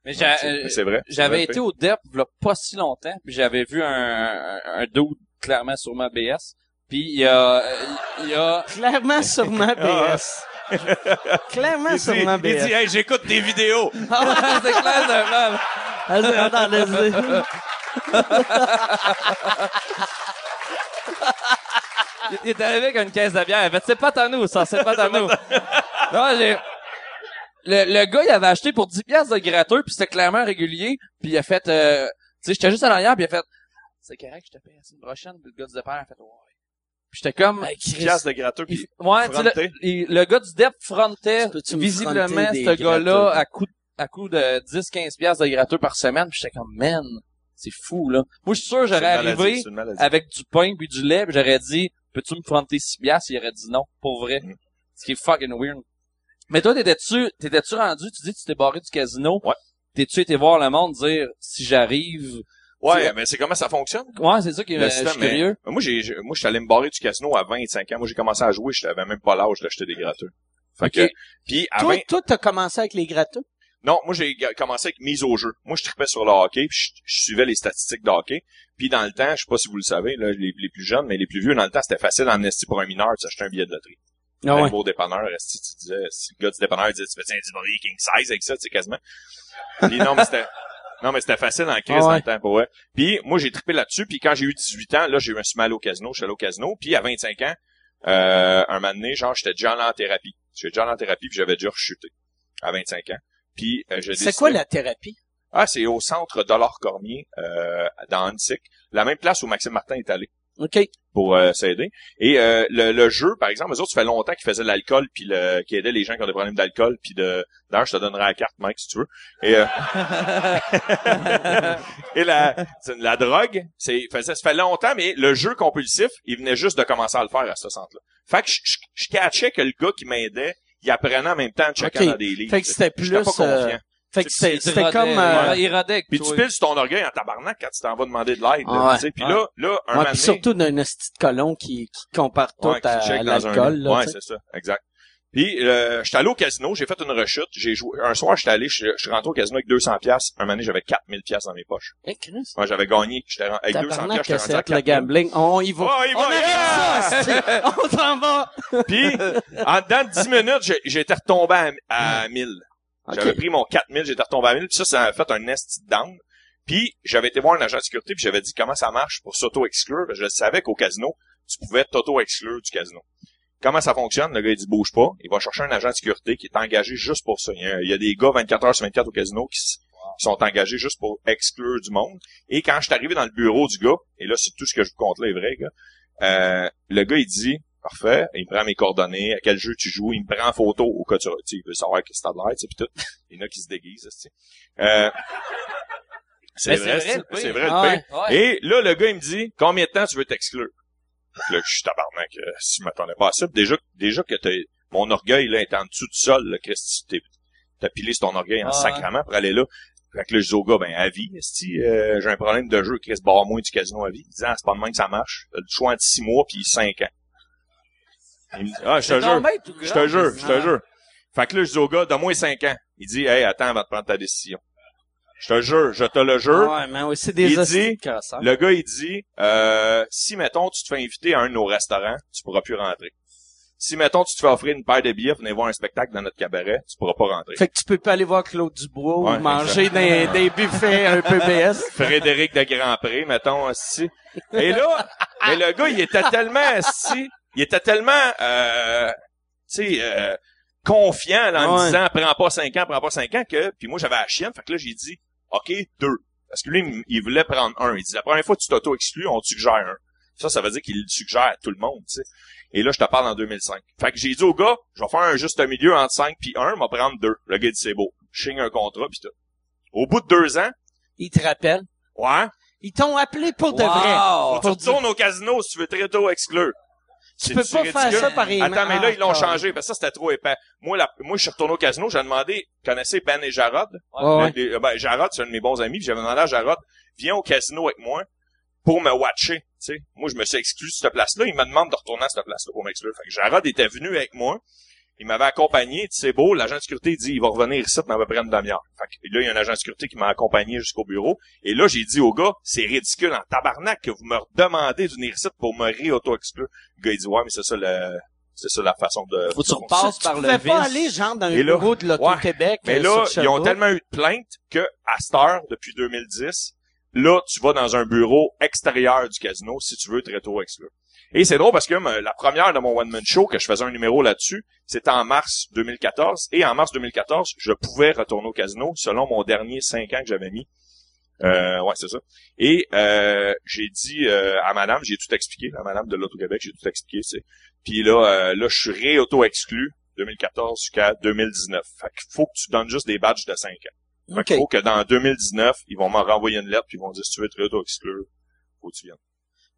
Mais j'ai- C'est vrai. J'avais été au DEP il y a pas si longtemps, puis j'avais vu un, un, un dude clairement sur ma BS. Puis il y a, il y a, Clairement sur ma BS. Clairement Il sur dit, ma il dit, BS. hey, j'écoute tes vidéos. Ah, c'est clair, c'est mal. Vas-y, attends, vas-y. Il, il est arrivé avec une caisse de bière. Il a fait, c'est pas à nous, ça, c'est pas à nous. non, j'ai, le, le gars, il avait acheté pour 10 piastres de gratteux, puis c'était clairement régulier. Puis il a fait, euh, tu sais, j'étais juste à l'arrière, puis il a fait, c'est correct, je te paye la semaine prochaine. Puis le gars du départ a fait, ouais. Puis j'étais comme, Hey, Chris, de gratteux, il- puis ouais, tu sais, fronté. le, il- le gars du DEP frontait visiblement ce gars-là à coup, de- à coup de 10-15 piastres de gratteux par semaine. Puis j'étais comme, man, c'est fou, là. Moi, je suis sûr, j'aurais arrivé maladie. avec du pain puis du lait, puis j'aurais dit, peux-tu me fronter 6 piastres? Il aurait dit non, pour vrai. Mm. Ce qui est fucking weird. Mais toi, t'étais-tu, t'étais-tu rendu, tu dis tu t'es barré du casino? Ouais. T'es-tu été voir le monde dire, si j'arrive, Ouais, mais c'est comment ça fonctionne? ouais, c'est ça qui est, je mais- curieux. Moi, j'ai, j'ai- moi, je suis allé me barrer du casino à 25 ans. Moi, j'ai commencé à jouer, j'avais même pas l'âge d'acheter des gratteux. Fait Ok. que, puis à Toi, 20 toi, t'as commencé avec les gratteux? Non, moi, j'ai commencé avec mise au jeu. Moi, je tripais sur le hockey, puis je, je suivais les statistiques de hockey. Puis dans le temps, je sais pas si vous le savez, là, les, les plus jeunes, mais les plus vieux, dans le temps, c'était facile en esti pour un mineur de s'acheter un billet de loterie. Ah Un ouais. beau dépanneur, esti, tu disais, si le gars du dépanneur disait, tu fais un Dibori King Size avec ça, tu sais, quasiment. Puis non, mais c'était, non, mais c'était facile en crise Ah dans le temps pour eux. Puis moi, j'ai trippé là-dessus. Puis quand j'ai eu 18 ans, là, j'ai eu un mal au casino. Je suis allé au casino. Puis à 25 ans, euh, un moment donné, genre, j'étais déjà allé en thérapie. J'étais déjà allé en thérapie, puis j'avais déjà rechuté à 25 ans. Puis euh, j'ai C'est quoi la thérapie? Ah, c'est au centre Dollar Cormier, euh, dans Annecy. La même place où Maxime Martin est allé OK. pour euh, s'aider. Et euh, le, le jeu, par exemple, eux autres, ça fait longtemps qu'ils faisaient de l'alcool, puis le, qui aidaient les gens qui ont des problèmes d'alcool, puis de... D'ailleurs, je te donnerai la carte, Mike, si tu veux. Et, euh, et la, la drogue, c'est, ça fait longtemps, mais le jeu compulsif, il venait juste de commencer à le faire à ce centre-là. Fait que je, je, je catchais que le gars qui m'aidait, il apprenait en même temps en checkant dans des livres. Fait que c'était plus, J'étais pas confiant. euh, Fait que c'était comme... euh, Puis tu piles sur ton orgueil en tabarnak quand tu t'en vas demander de l'aide. Ah ouais. tu sais. Puis Ouais. là, là, un ouais, moment puis donné- surtout d'un esti de colon qui, qui compare tout Ouais, qui à, check à un l'alcool. là, Ouais, c'est ça, exact. Puis euh, j'étais allé au casino, j'ai fait une rechute, j'ai joué un soir j'étais allé, je, suis rentré au casino avec 200 pièces, un moment j'avais 4000 pièces dans mes poches. Eh. Moi j'avais gagné, j'étais avec 200 Tabarnak pièces, j'étais rendu à le 4000. gambling. On y va. Oh, il va, on yeah! ça. On s'en va. Puis en dedans de 10 minutes, j'étais retombé à, à 1000. J'avais pris mon 4000, j'étais retombé à 1000, puis ça ça a fait un nest down. Puis j'avais été voir un agent de sécurité, puis j'avais dit comment ça marche pour s'auto-exclure. Je savais qu'au casino, tu pouvais t'auto-exclure du casino. Comment ça fonctionne? Le gars, il dit bouge pas. Il va chercher un agent de sécurité qui est engagé juste pour ça. Il y a, il y a des gars 24 heures sur 24 au casino qui, sont engagés juste pour exclure du monde. Et quand je suis arrivé dans le bureau du gars, et là, c'est tout ce que je vous compte là est vrai, gars, euh, le gars, il dit, parfait, il me prend mes coordonnées, à quel jeu tu joues, il me prend en photo au cas où tu il veut savoir que c'est de l'air, tu sais, pis tout. Il y en a qui se déguisent, tu sais. Euh, c'est vrai, c'est vrai, le pire. Ah. Ouais. Et là, le gars, il me dit, combien de temps tu veux t'exclure? Là, je suis tabarnak, euh, si je m'attendais pas à ça. Déjà, déjà que t'as, mon orgueil, là, est en dessous du sol, là, Christy, t'es- t'as pilé sur ton orgueil en Ah, sacrament pour aller là. Fait que là, je dis au gars, ben, à vie, esti, euh, j'ai un problème de jeu, Chris, barre-moi du casino à vie. Il dit, ah, c'est pas de même que ça marche. T'as le choix entre six mois puis cinq ans. Il me dit, ah, je te jure. Je te jure, je te jure. Fait que là, je dis au gars, donne-moi 5 ans. Il dit, hey, attends avant de prendre ta décision. Je te jure, je te le jure. Ouais, mais aussi des Il dit-. Le gars, il dit, euh, si, mettons, tu te fais inviter à un de nos restaurants, tu pourras plus rentrer. Si, mettons, tu te fais offrir une paire de billets pour venir voir un spectacle dans notre cabaret, tu pourras pas rentrer. Fait que tu peux pas aller voir Claude Dubois Ouais, ou manger des, des buffets un peu BS. Frédéric de Grandpré, mettons, si. Et là, mais le gars, il était tellement, si, il était tellement, euh, tu sais, euh, confiant, là, en me disant, prends pas cinq ans, prends pas cinq ans, que, puis moi, j'avais la chienne, fait que là, j'ai dit, OK, deux. Parce que lui, il il voulait prendre un. Il dit, la première fois que tu t'auto-exclus, on te suggère un. Ça, ça veut dire qu'il le suggère à tout le monde, tu sais. Et là, je te parle en 2005. Fait que j'ai dit au gars, je vais faire un juste milieu entre 5 puis 1, je vais prendre deux. Le gars dit, c'est beau. Je signe un contrat, puis tout. Au bout de deux ans, Ils te rappellent. ouais, Ils t'ont appelé pour de Wow. vrai. on te retourne au casino si tu veux très tôt exclure. Tu peux pas faire ça par email. Attends, mais là, ils l'ont Ah, changé, parce que ça, c'était trop épais. Moi, la- moi, je suis retourné au casino, j'ai demandé, connaissez Ben et Jarod? Ouais, ouais. Les- ben, Jarod, c'est un de mes bons amis, j'avais demandé à Jarod, viens au casino avec moi pour me watcher, tu sais. Moi, je me suis exclu de cette place-là, il me demande de retourner à cette place-là pour m'exclure. Fait que Jarod était venu avec moi, il m'avait accompagné, c'est beau, l'agent de sécurité dit il va revenir ici dans à peu près une demi-heure. Fait que là, il y a un agent de sécurité qui m'a accompagné jusqu'au bureau. Et là, j'ai dit au gars, c'est ridicule en tabarnak que vous me redemandez de venir ici pour me ré-auto-exclure. Le gars, il dit ouais, mais c'est ça le c'est ça la façon de. Faut que tu repasses Tu par le pouvais pas aller, genre, dans là, bureau de l'Auto-Québec. Mais euh, là, sur ils ont tellement eu de plaintes que, à cette heure, depuis 2010, là, tu vas dans un bureau extérieur du casino si tu veux te rétro-exclure. Et c'est drôle parce que euh, la première de mon one-man show, que je faisais un numéro là-dessus, c'était en mars 2014. Et en mars 2014, je pouvais retourner au casino selon mon dernier 5 ans que j'avais mis. Euh, ouais, c'est ça. Et euh, j'ai dit euh, à madame, j'ai tout expliqué, à madame de l'Auto-Québec, j'ai tout expliqué. c'est Puis là, euh, là, je suis ré-auto-exclu 2014 jusqu'à 2019. Fait qu'il faut que tu donnes juste des badges de 5 ans. Fait OK. qu'il faut que dans 2019, ils vont m'en renvoyer une lettre puis ils vont dire si tu veux te réauto-exclure, faut que tu viennes.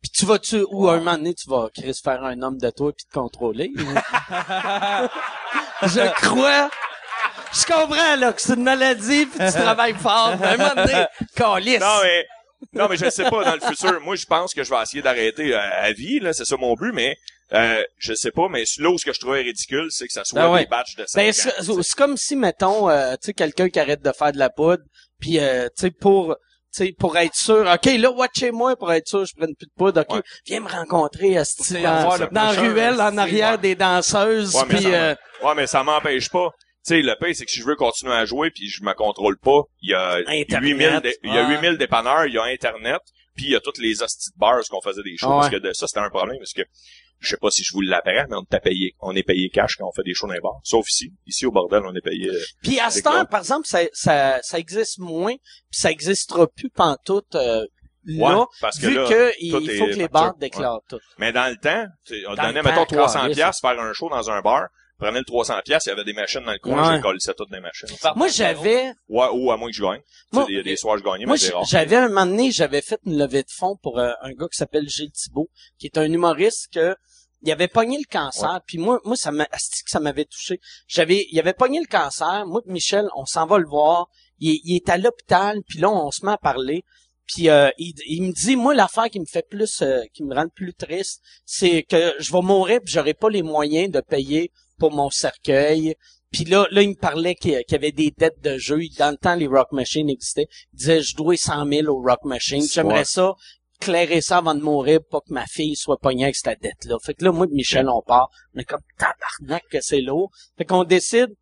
Puis tu vas-tu, ou un moment donné, tu vas, Chris, faire un homme de toi puis te contrôler? je crois. Je comprends, là, que c'est une maladie puis tu travailles fort. Mais un moment donné, calice. Non, mais, non, mais je sais pas dans le futur. Moi, je pense que je vais essayer d'arrêter euh, à vie, là. C'est ça mon but, mais, euh, je sais pas, mais là où ce que je trouvais ridicule, c'est que ça soit Ben ouais. des badges de 5 Ben, c'est comme si, mettons, euh, tu sais, quelqu'un qui arrête de faire de la poudre, puis, euh, tu sais, pour, sais, pour être sûr, OK, là, watchez-moi pour être sûr, je prenne plus de poudre, OK, Ouais. viens me rencontrer, C'est dans, dans la ruelle, en arrière ouais. des danseuses, Ouais, mais ça euh, Ouais, mais ça m'empêche pas. Tu sais, le pire, c'est que si je veux continuer à jouer puis je me contrôle pas, il y a Internet. 8000 dé- il y a Ouais. 8000 dépanneurs, il y a Internet, puis il y a toutes les hosties de bars qu'on faisait des. Ouais. Parce que de, ça, c'était un problème, parce que je sais pas si je vous l'apprends, mais on est payé, on est payé cash quand on fait des shows dans les bars. Sauf ici. Ici, au bordel, on est payé... euh, Puis à heure, clair. par exemple, ça, ça, ça existe moins, puis ça existera plus pantoute euh, là, Ouais, parce que vu là, que il faut que les bars déclarent tout. Mais dans le temps, on Dans donnait, temps, mettons, 300 calisse. pièces faire un show dans un bar. Prenez le 300 pièces, il y avait des machines dans le coin, Ouais. je collissais toutes les machines. Moi, j'avais, Ouais, ou à moins que je gagne. Moi- Il y a des soirs je gagnais, moi, mais c'est rare. j'avais un moment donné, j'avais fait une levée de fonds pour euh, un gars qui s'appelle Gilles Thibault, qui est un humoriste que il avait pogné le cancer, puis moi, moi, ça m'a, ça m'avait touché. J'avais, il avait pogné le cancer. Moi, Michel, on s'en va le voir. Il, il est à l'hôpital, puis là, on se met à parler. Puis euh, il, il me dit, moi, l'affaire qui me fait plus, euh, qui me rend le plus triste, c'est que je vais mourir, puis j'aurai pas les moyens de payer pour mon cercueil. Puis là, là, il me parlait qu'il y avait des dettes de jeu. Dans le temps, les Rock Machines existaient. Il disait, je dois 100 000 au Rock Machine. J'aimerais ça, clairer ça avant de mourir pour pas que ma fille soit pognée avec cette dette-là. Fait que là, moi et Michel, on part. On est comme tabarnak que c'est lourd. Fait qu'on décide,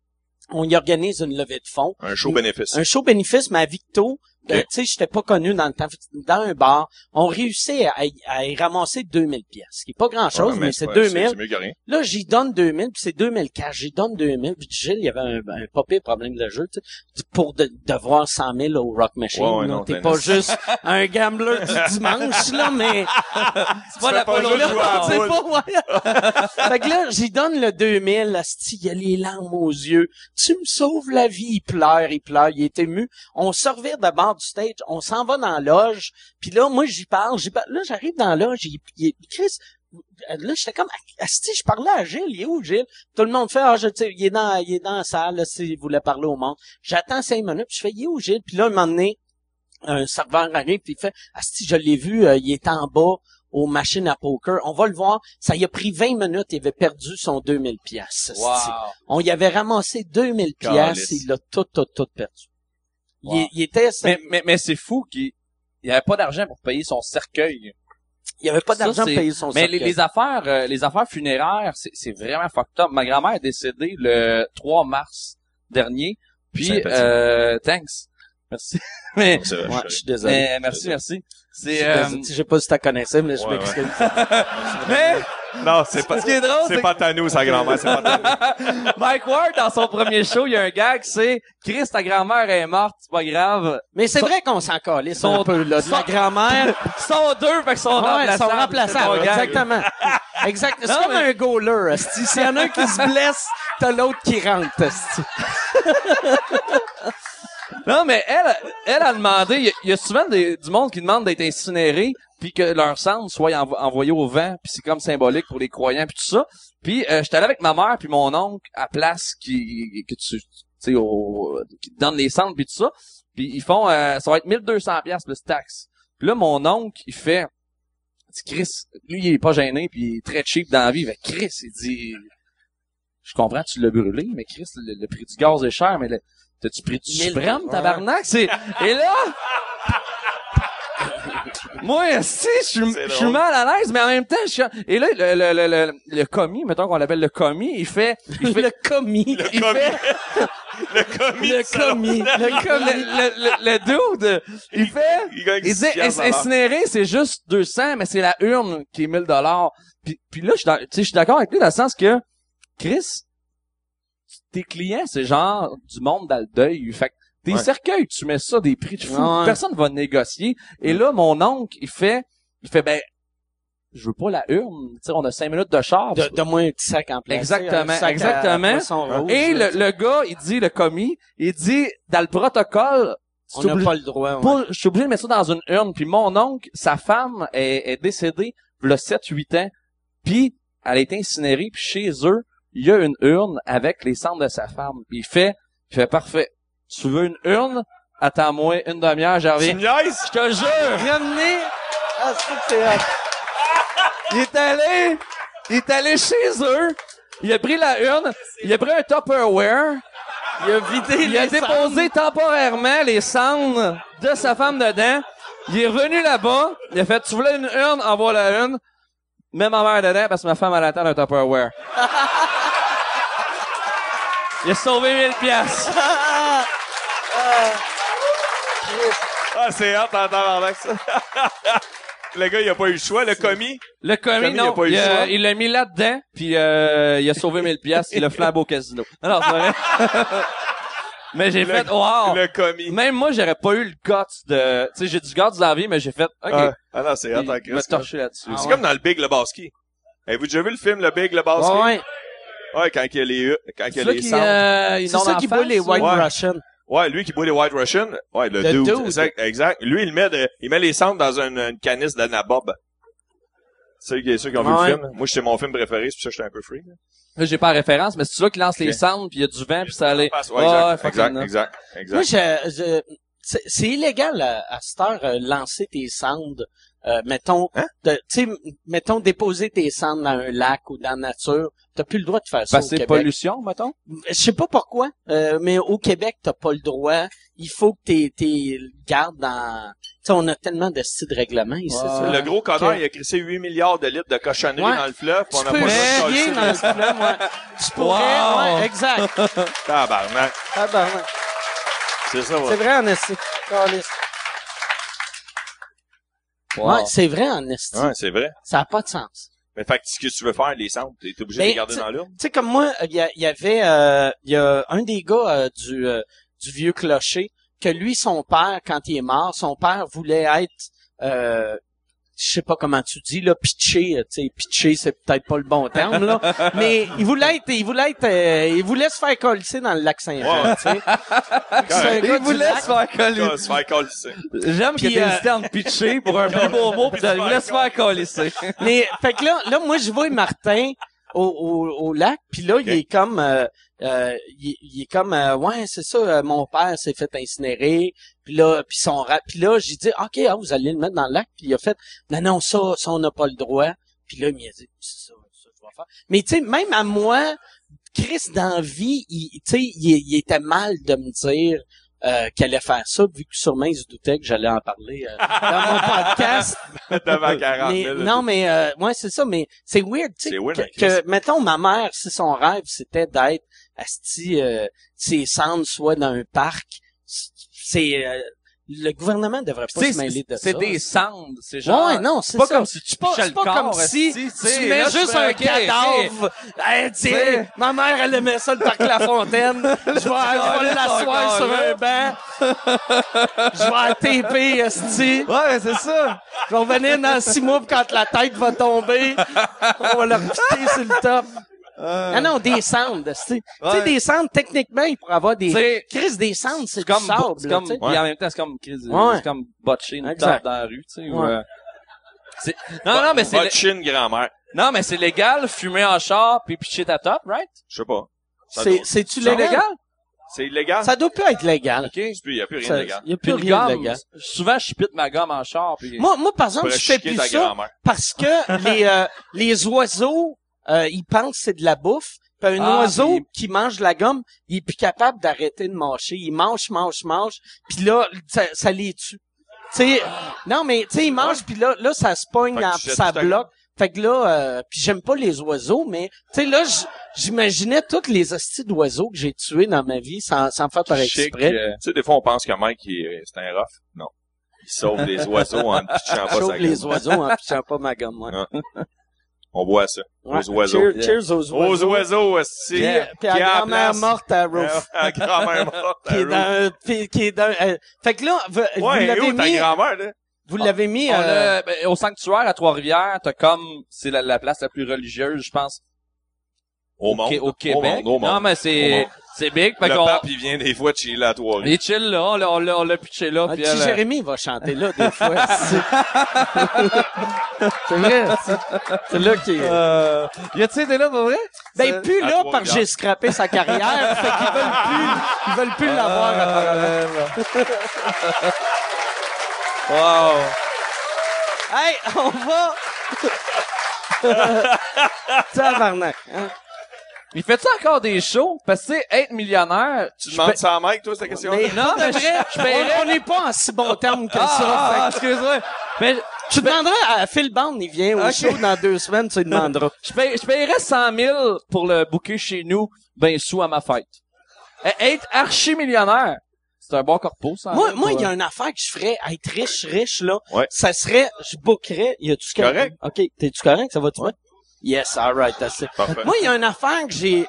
on y organise une levée de fonds. Un show bénéfice. Un show bénéfice, mais à Victo, Ok. euh, tu sais, j'étais pas connu dans le temps. Dans un bar, on réussit à, y- à y ramasser 2000 pièces. Ce qui est pas grand-chose, Ouais, mais c'est pas- 2000. C'est mieux que rien. Là, j'y donne 2000, puis c'est 2000 cash. J'y donne 2000, puis Gilles, il y avait un, un pas pire problème de jeu, tu sais, pour de, devoir 100 000 au Rock Machine. Ouais, ouais, là. non, T'es pas juste un gambler du dimanche, là, mais... C'est pas la pas polo juste jouer à la C'est pas, ouais. fait que là, j'y donne le 2000, asti, il a les larmes aux yeux. Tu me sauves la vie, il pleure, il pleure, il est ému. On se revire de bord du stage, on s'en va dans la loge, puis là, moi, j'y parle, j'y parle. Là, j'arrive dans la loge, il, il, Chris, là, j'étais comme, asti, je parlais à Gilles, il est où, Gilles? Tout le monde fait, ah, je il est dans, il est dans la salle, là, s'il voulait parler au monde. J'attends cinq minutes, puis je fais, il est où, Gilles? Puis là, un moment donné, un serveur arrive, puis il fait, asti, je l'ai vu, euh, il est en bas, aux machines à poker. On va le voir. Ça y a pris 20 minutes. Il avait perdu son 2000 pièces. Wow. On y avait ramassé 2000 pièces. Il l'a tout, tout, tout perdu. Wow. Il, il était, Mais, mais, mais c'est fou qu'il il avait pas d'argent pour payer son cercueil. il y avait pas d'argent pour payer son Mais les, cercueil. les affaires, euh, les affaires funéraires, c'est, vraiment fucked up. Ma grand-mère est décédée le 3 mars dernier. Puis, euh, thanks. Merci. mais, vrai, Ouais, je- suis désolé. mais merci, merci. Je C'est, sais euh, pas- Je sais pas si t'as connaissé, mais je Ouais, m'excuse. mais, Non, c'est pas, ce qui est drôle, c'est c'est pas ta nous, sa grand-mère, c'est pas ta nous. Mike Ward, dans son premier show, il y a un gag, c'est Chris, ta grand-mère est morte, c'est pas grave. Mais c'est vrai qu'on s'en calisse un Son- peu, là. De la son- grand-mère. Sont deux, fait qu'ils sont Ouais, remplaçables. sont remplaçables. Exactement. Exact. C'est comme mais- un goaler. S'il y en a un qui se blesse, t'as l'autre qui rentre. Non, mais elle, elle a demandé, il y a- y, a souvent des- du monde qui demande d'être incinéré, puis que leur cendre soit envo- envoyé au vent, puis c'est comme symbolique pour les croyants, puis tout ça. Puis euh, j'étais allé avec ma mère puis mon oncle à place qui tu tu sais au qui donne les cendres puis tout ça. Puis ils font euh, ça va être 1200 pièces plus taxe. Puis là mon oncle, il fait dit Chris, lui il est pas gêné puis il est très cheap dans la vie, il fait Chris, il dit je comprends, tu l'as brûlé, mais Chris, le, le prix du gaz est cher, mais le- t'as-tu pris du 1000 suprême, tabarnak? C'est, et là, moi, si, je suis, mal à l'aise, mais en même temps, je suis, et là, le, le, le, le, le commis, mettons qu'on l'appelle le commis, il fait, il fait, Le commis. Le il commis. fait, Le commis. Le commis. Le le, commis. le, le, le dude, il fait, Il gagne il dit, 10 piastres à l'heure. incinérer, c'est juste 200, mais c'est la urne qui est 1000 dollars. Puis, puis là, je suis dans- tu sais, je suis d'accord avec lui dans le sens que, Chris, tes clients, c'est genre du monde dans le deuil. Fait que tes Ouais. cercueils, tu mets ça des prix de fou. Ouais. Personne va négocier. Et là, mon oncle, il fait, il fait, ben, je veux pas la urne. Tu sais, on a cinq minutes de char. De, Donne-moi un petit sac en plastique. Exactement, à exactement. rouge, Et le, le gars, il dit, le commis, il dit, dans le protocole, on n'a pas le droit. ouais. je suis obligé de mettre ça dans une urne. Puis mon oncle, sa femme est, est décédée le 7-8 ans. Puis elle a été incinérée. Puis chez eux, il y a une urne avec les cendres de sa femme. Puis il fait, il fait parfait. Tu veux une urne? Attends-moi une demi-heure, j'en Tu reviens. Je te jure! Ramenez. Ah, c'est. Il est allé, il est allé chez eux. Il a pris la urne. Il a pris un Tupperware. Il a vidé Il a déposé temporairement les cendres de sa femme dedans. Il est revenu là-bas. Il a fait, tu voulais une urne? Envoie la urne. Mets ma mère dedans parce que ma femme, elle attend un Tupperware. Il a sauvé 1000 piastres. Ah, c'est hâte d'entendre avec ça. le gars, il a pas eu le choix. Le commis, Le commis, Commis, il a non, pas eu il le a- choix. il l'a mis là-dedans, puis euh, il a sauvé 1000 piastres. Il a flambé au casino. Non, non, c'est vrai. Mais j'ai fait, wow! le commis. Même moi, j'aurais pas eu le guts de... Tu sais, j'ai du guts dans la vie, mais j'ai fait, OK. Ah, ah non, c'est m'a Christ. torché là-dessus. C'est comme dans le Big Lebowski. Avez-vous déjà vu le film Le Big Lebowski? Ouais. Ouais, quand il y a les, quand il y a C'est ça les qui, cendres. euh, C'est ça qui boit les? White Ouais. Russian. Ouais, lui qui boit les White Russian. Ouais, le, Le dude. dude. Exact, exact. Lui, il met de, il met les cendres dans une, une canisse de nabob. Ceux qui, ceux qui ont vu le film. Moi, c'est mon film préféré, c'est pour ça que j'étais un peu free. là. Là, j'ai pas la référence, mais c'est ça qui lance les cendres, puis il y a du vent, puis ça allait... Ouais, exact, exact, exact, exact. Moi, je, je- c'est, c'est illégal à, à cette heure euh, lancer tes cendres. Euh, mettons, Hein? de- tu mettons déposer tes cendres dans un lac ou dans la nature. T'as plus le droit de faire ça Parce c'est Québec. pollution, mettons? Je sais pas pourquoi, euh, mais au Québec, t'as pas le droit. Il faut que t'es, t'es gardes dans. Tu sais, on a tellement de styles de règlements ici. Ouais. ça. Le gros connard, il a crissé 8 milliards de litres de cochonneries Ouais. dans le fleuve, pis on n'a peux pas dans le ça. fleuve, ouais. Tu pourrais, Wow. ouais, exact. Tabarnak. Tabarnak. C'est ça, C'est ouais. vrai en esti. Wow. Ouais, c'est vrai en esti. Ouais, c'est vrai. Ça a pas de sens. Mais fait que ce que tu veux faire, les cendres, t'es obligé de Ben, les garder dans l'urne? Tu sais, comme moi, il y, a- il y avait, euh, il y a un des gars euh, du, euh, du vieux clocher que lui, son père, quand il est mort, son père voulait être, euh, je sais pas comment tu dis là, pitché, tu sais, pitché, c'est peut-être pas le bon terme là, mais il voulait être, il voulait être, euh, il voulait se faire coller dans le lac Saint-Jean, tu sais. C'est un Correct. gars Il du voulait lac. se faire coller. Se faire colisser. J'aime que Puis, t'aies euh, hésité pitcher pour un plus beau mot, pis il voulait se faire coller. Mais fait que là, là, moi je vois Martin au, au, au lac, puis là il est comme, euh, euh, il, il est comme, euh, ouais c'est ça, euh, mon père s'est fait incinérer, puis là, puis son puis là j'ai dit, ok, ah, vous allez le mettre dans le lac, puis il a fait, non non ça, ça on n'a pas le droit, puis là il m'a dit, c'est ça, ça je vais faire. Mais tu sais, même à moi, Chris d'envie, il, tu sais, il, il était mal de me dire. Euh, qu'il allait faire ça, vu que sûrement il se doutait que j'allais en parler euh, dans mon podcast. Devant 40 Mais, 000. non, mais euh, ouais, c'est ça, mais c'est weird, tu sais, C'est weird, que, hein, que, mettons, ma mère, si son rêve, c'était d'être asti, euh, ses cendres soit dans un parc, c'est euh, le gouvernement devrait pas se mêler de c'est ça. des cendres, c'est genre... Ouais, non, c'est pas ça. comme si tu C'est pas, c'est le pas corps, comme si tu mets juste un cadavre. Hey, T'sais. ma mère, elle aimait ça, le parc La Fontaine. Je vais, je vais l'asseoir sur un banc. Je vais taper, esti. Ouais, c'est ça. Je vais revenir dans six mois, quand la tête va tomber, on va leur piquer sur le top. Ah non, des cendres, tu sais. Ouais. des cendres, techniquement, il pourrait avoir des... C'est- Chris, des cendres, c'est comme, sable, c'est comme, tu sais. puis en même temps, c'est comme, Chris, Ouais. c'est comme botcher une Exact. tarte dans la rue, tu sais. ou, Ouais. euh, c'est- non, non, mais c'est, Votre chine grand-mère. non, mais c'est légal, fumer en char puis pitcher ta top, right? Je sais pas. C'est, doit- c'est-tu C'est légal? légal? C'est illégal? Ça doit plus être légal. OK. Il n'y a plus rien de légal. Il y a plus une rien de gomme, légal. souvent, je pite ma gomme en char puis... Moi, moi, par exemple, je fais plus ça grand-mère. parce que les, euh, les oiseaux, euh, ils pensent que c'est de la bouffe. Puis un Ah, oiseau qui mange de la gomme, il est plus capable d'arrêter de mâcher. Il mange, mange, mange, puis là, ça, ça les tue. Tu sais, non, mais tu sais, il mange, puis là, là, ça se pogne, ça bloque. Fait que là, euh, puis j'aime pas les oiseaux, mais tu sais, là, j'imaginais toutes les hosties d'oiseaux que j'ai tués dans ma vie sans, sans faire par exprès. euh, Tu sais, des fois, on pense que Mike, il est- c'est un rough. Non. Il sauve les oiseaux en ne pitchant pas sa les gueule. oiseaux en pitchant pas ma gomme, ouais. On voit ça. Ouais. Aux oiseaux. Cheers, cheers aux Aux oiseaux. oiseaux, aussi. Puis, puis à grand-mère morte à Roof. À grand-mère morte. qui est dans, qui est dans, euh, fait que là, vous, vous Ouais, l'avez mis, grand-mère, là? vous l'avez mis, on euh, l'a- ben, au sanctuaire à Trois-Rivières, t'as comme, c'est la, la place la plus religieuse, je pense, Au monde. Au Au Québec. monde, au monde. Non, mais Au c'est. C'est big. Fait Le qu'on, pape, il vient des fois de à trois il est chill là, on l'a, on l'a, on l'a pitché là, ah, puis petit elle, euh, Jérémy va chanter là, des fois. c'est c'est vrai, c'est- c'est là qu'il est. euh, y a-tu été là pour vrai? Ben, plus à là, parce que j'ai scrappé sa carrière, fait qu'ils veulent plus, ils veulent plus l'avoir apparemment. Wow. Hey, on va! Tabarnak. Hein? Il fait-tu encore des shows? Parce que, tu sais, être millionnaire, Tu demandes ça à Mike, toi, cette question Mais Non, mais je- vrai, je paierais- on- n'est pas en si bon terme que Ah, ça. ah, ah, excuse-moi. Mais tu demanderas à Phil Bond, il vient au show dans deux semaines, tu lui demanderas. je, paye, je payerais 100 000 pour le booker chez nous, ben sous à ma fête. Eh, Être archi-millionnaire, c'est un bon corpo, ça. Moi, moi, il y a une affaire que je ferais, être riche, riche, là. Ouais. Ça serait, je bookerais, y a-tu quelqu'un? Correct. OK. T'es-tu correct? Ça va-tu bien? Yes, alright, that's it. Parfait. Moi, il y a une affaire que j'ai,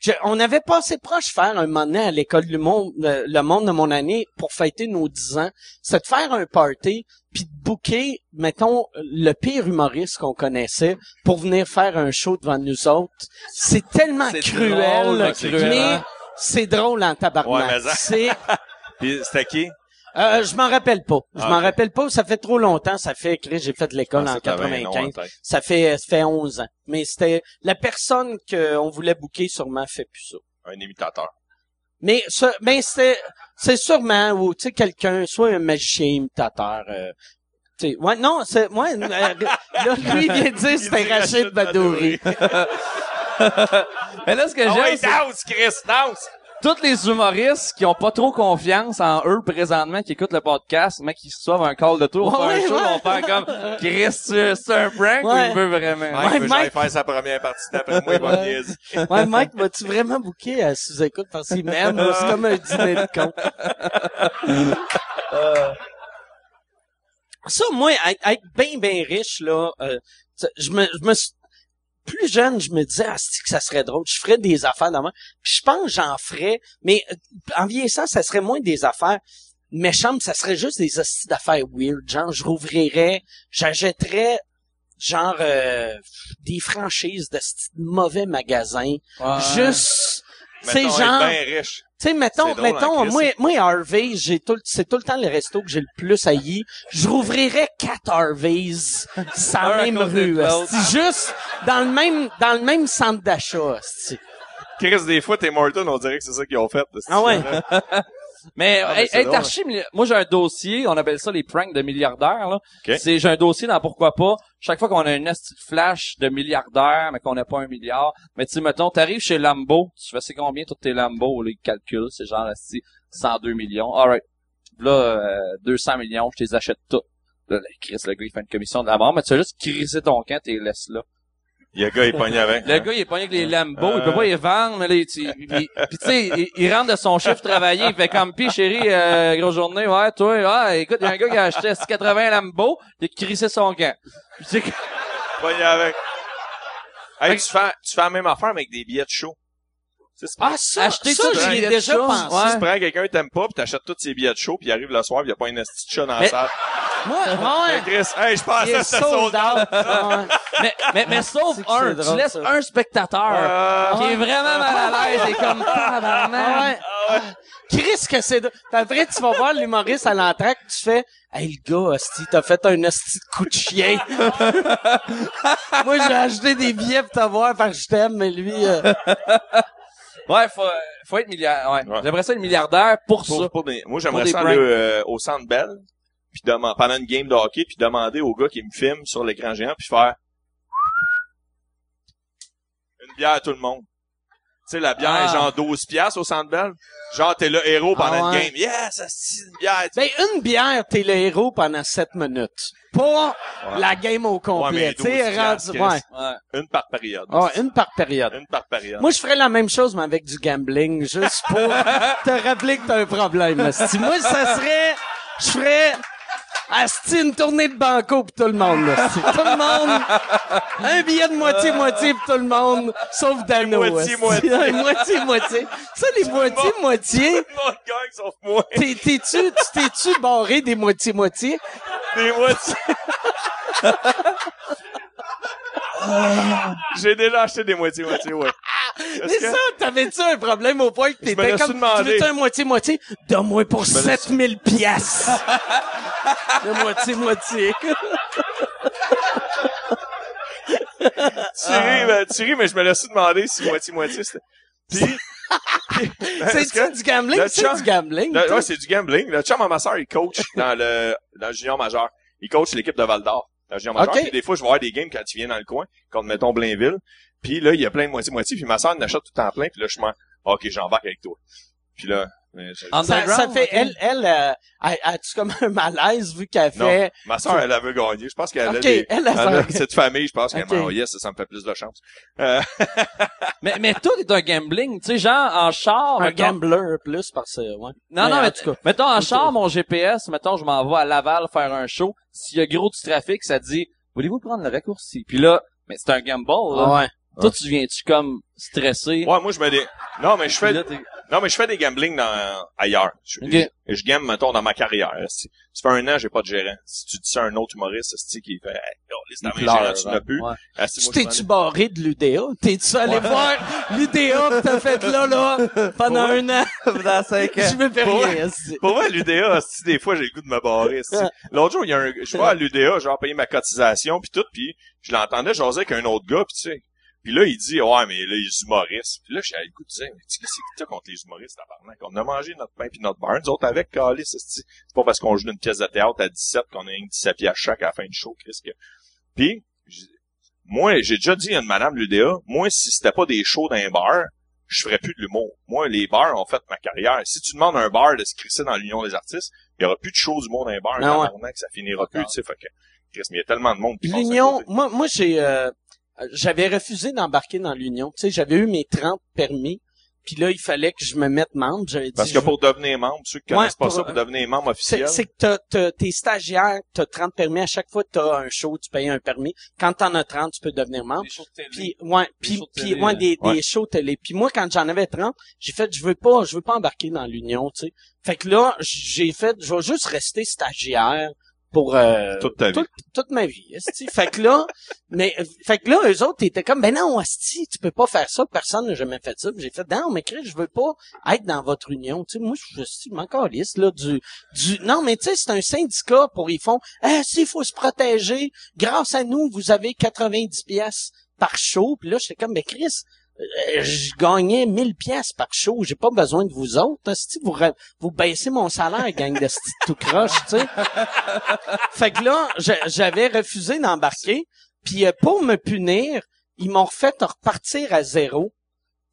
je- on avait passé proche faire un moment donné à l'école du monde, le, le monde de mon année pour fêter nos 10 ans. C'est de faire un party puis de booker, mettons, le pire humoriste qu'on connaissait pour venir faire un show devant nous autres. C'est tellement cruel, drôle, hein, cruel, mais hein? c'est drôle en tabarnak. Ouais, c'est, Puis c'était qui? Euh, je m'en rappelle pas. Je Ah, m'en ok. rappelle pas. Ça fait trop longtemps. Ça fait, Chris, j'ai fait l'école Ah, en ça, t'avais un nom en 95. tête. Ça fait, ça fait 11 ans. Mais c'était la personne qu'on voulait booker sûrement fait plus ça. Un imitateur. Mais ça, ben c'était, c'est sûrement ou tu sais quelqu'un, soit un magicien imitateur. Euh, tu sais, ouais, non, c'est, ouais, euh, là, lui il vient de dire c'était Rachid Badouri. Mais là, ce que Ah j'aime, ouais, c'est danse, Chris, danse! Tous les humoristes qui ont pas trop confiance en eux présentement, qui écoutent le podcast, mais qui reçoivent un call de tour, Ouais, faire un ouais, show, ouais. vont faire comme, Chris, c'est un prank ou Ouais. il veut vraiment? Mike Ouais, Mike- jamais faire sa première partie d'après moi, il va niaiser. Ouais, Mike, vas-tu vraiment booker à sous-écoute parce qu'il m'aime? C'est comme un dîner de con. Ça, moi, être, être bien, bien riche, là, euh, je me, je me suis- plus jeune, je me disais, ah, que ça serait drôle, je ferais des affaires dans. Puis je pense que j'en ferais, mais euh, en vieillissant, ça serait moins des affaires méchantes, ça serait juste des hosties d'affaires weird. Genre, je rouvrirais, j'achèterais, genre, euh, des franchises de mauvais magasins. Juste, c'est genre, être bien riche. Tu sais, mettons, drôle, hein, mettons, moi, moi, Harvey, j'ai tout, c'est tout le temps le resto que j'ai le plus haï. Je rouvrirais quatre Harveys, sans même rue, juste dans le même, dans le même centre d'achat. Chris, des fois, t'es Morton, on dirait que c'est ça qu'ils ont fait. Ah ouais. Mais, Ah, être- drôle. archi milli- moi j'ai un dossier, on appelle ça les pranks de milliardaires là. Ok. C'est j'ai un dossier dans pourquoi pas. Chaque fois qu'on a une petite flash de milliardaire, mais qu'on n'a pas un milliard, mais tu sais mettons, t'arrives chez Lambo, tu fais c'est combien tous tes Lambo, là, ils calculent, c'est genre esti, 102 millions. Alright. Là euh, 200 millions, je les achète tous. Là, là, Chris, le gars, il fait une commission de la mort, mais tu as juste crisser ton camp, t'es laisses là. Il y a un gars, il pogne avec. Le gars, il est pas avec les Lambo, il Euh. peut pas les vendre, mais là, il, il- il- puis tu sais, il, il rentre de son chiffre travaillé, il fait comme, pis chérie, euh, grosse journée, ouais, toi, ouais, écoute, il y a un gars qui a acheté 80 Lambo, il a crissé son camp. Puis tu sais, Pogne avec. Hey, tu fais, tu fais la même affaire, mais avec des billets de show. Tu sais, c'est Ah, ça, Acheter ça, j'y ai déjà pensé. ouais. Tu prends quelqu'un que t'aimes pas, pis t'achètes tous ses billets de show, puis il arrive le soir, pis il y a pas une esti de chat dans la salle. Moi, ouais. Hey, Chris, hey, je est que c'était sold out. Ouais. mais, mais, mais sauf un, tu laisses ça. un spectateur Euh, qui est vraiment mal à l'aise et comme, Ah tabarnak. ouais. Ah. Chris, que c'est... après, tu vas voir l'humoriste à l'entraque, tu fais... Hey, le gars, hostie, t'as fait un hostie de coup de chien. Moi, j'ai acheté des billets pour te voir parce que je t'aime, mais lui... euh, Ouais, faut, faut être milliardaire, ouais. Ouais. J'aimerais ça être milliardaire pour, ça. pour, pour des- moi, j'aimerais ça aller euh, au Centre Bell, puis pendant une game de hockey, puis demander au gars qui me filme sur l'écran géant, puis faire une bière à tout le monde. Tu sais, la bière Ah. est genre 12 piastres au Centre Bell. Genre, t'es le héros pendant Ah le ouais. game. Yes, c'est une bière. tu- Ben, une bière, t'es le héros pendant 7 minutes. Pas la game au complet. tu sais, 12 rendu, ouais. Ouais. Une par période. Ah, une par période. Une par période. Moi, je ferais la même chose, mais avec du gambling, juste pour te rappeler que t'as un problème, asti. Moi, ça serait, je ferais, asti, une tournée de banco pour tout le monde, asti. Tout le monde, un billet de moitié-moitié pour tout le monde, sauf Dano. Moitié-moitié. Moitié-moitié. Ça, les gang, sauf moi. t'es, t'es-tu, t'es-tu barré des moitié-moitié? Des moitiés. J'ai déjà acheté des moitiés-moitiés, ouais. C'est que- ça, t'avais-tu un problème au point que t'étais comme, demandé. tu veux un moitié-moitié? Donne-moi pour me l'ai su- 7000 piastres. Le moitié-moitié. Tu ris, ben, tu ris, mais je me laisse demander si moitié-moitié c'était. Puis, C'est-tu que- du gambling? C'est du gambling? le- ouais, c'est du gambling. Le chum à ma soeur, il coach dans le, dans le junior majeur. Il coach l'équipe de Val d'Or. Dans le junior majeur. Ok. Puis des fois, je vais voir des games quand il vient dans le coin, contre, mettons, Blainville. Puis là, il y a plein de moitié-moitié. Puis ma soeur en achète tout temps plein. Puis là, je me OK, j'embarque avec toi. Puis là, En- ça, ça fait, elle, elle, euh, a- a-tu comme un malaise vu qu'elle Non. fait... ma soeur, elle avait gagné. Je pense qu'elle a Ok, des, elle a elle a fait- cette famille, je pense qu'elle m'a oh yes, ça me fait plus de chance. Euh, Mais, mais tout est un gambling. Tu sais, genre, en char, Un mettons- gambler plus parce que, ouais. Non, Mais non, en mais, tout cas. mettons, en char, mon GPS, mettons, je m'en vais à Laval faire un show. S'il y a gros du trafic, ça dit, voulez-vous prendre le raccourci? Puis là, mais c'est un gamble, là. Ah ouais. Toi, tu viens-tu comme stressé? ouais, moi, je mets des, non, mais je fais, non, mais je fais des gambling dans, ailleurs. Je, je, je game, mettons, dans ma carrière. Si, ça fait un an, j'ai pas de gérant. Si tu dis ça à un autre humoriste, c'est qui fait, hey, oh, laisse ta gérant, tu n'as plus. ouais. Ah, t'es-tu barré de l'UDA? T'es-tu allé voir l'UDA que t'as fait là, là, pendant un an? Dans cinq ans. Je me fais Pour rien. Pour moi, l'UDA, si des fois j'ai le goût de me barrer. L'autre jour, il y a un, je vais à l'UDA, genre payer ma cotisation puis tout, puis je l'entendais jaser avec un autre gars, puis tu sais. Puis là, il dit ouais, mais là, les humoristes. Puis là, j'ai le goût de dire, mais tu sais, qu'est-ce que t'as contre les humoristes, tabarnak? On a mangé notre pain puis notre beurre, nous autres avec esti. C'est pas parce qu'on joue une pièce de théâtre à 17 qu'on a une 17 pièces chaque à la fin du show, Chris, que. Puis, moi, j'ai déjà dit à une madame l'UDA, moi, si c'était pas des shows d'un bar, je ferais plus de l'humour. Moi, les bars ont fait ma carrière. Si tu demandes à un bar de se crisser dans l'Union des artistes, il y aura plus de shows d'humour dans les bars, Ah ouais. tabarnak, ça finira plus, tu sais, fait que, Chris, mais il y a tellement de monde à L'union, moi, moi, j'ai, euh, j'avais refusé d'embarquer dans l'union. Tu sais, j'avais eu mes 30 permis. Puis là, il fallait que je me mette membre. J'avais dit, Parce que pour devenir membre, ceux qui Ouais, connaissent pas pour- ça, pour devenir membre c'est, officiel, c'est que t'as, t'as, t'es stagiaire, t'as 30 permis. À chaque fois que t'as un show, tu payes un permis. Quand t'en as 30, tu peux devenir membre. Les shows de télé. Puis ouais, puis shows de puis télé, ouais, des, ouais. des shows télé. Puis moi quand j'en avais 30, j'ai fait je veux pas je veux pas embarquer dans l'union, tu sais. Fait que là, j'ai fait je vais juste rester stagiaire pour euh, toute ta vie. toute, ma vie, esti. Fait que là, mais fait que là eux autres étaient comme ben non, esti, tu peux pas faire ça, personne n'a jamais fait ça. J'ai fait non, mais Chris, je veux pas être dans votre union, tu sais. Moi je suis encore liste là du du non, mais tu sais c'est un syndicat pour ils font ah s'il faut se protéger, grâce à nous, vous avez 90 pièces par show. Puis là, j'étais comme, mais Chris, je gagnais 1000 pièces par show. J'ai pas besoin de vous autres. Si vous, vous baissez mon salaire, gang de tout croche, tu sais. fait que là, j'avais refusé d'embarquer. Puis euh, pour me punir, ils m'ont refait repartir à zéro.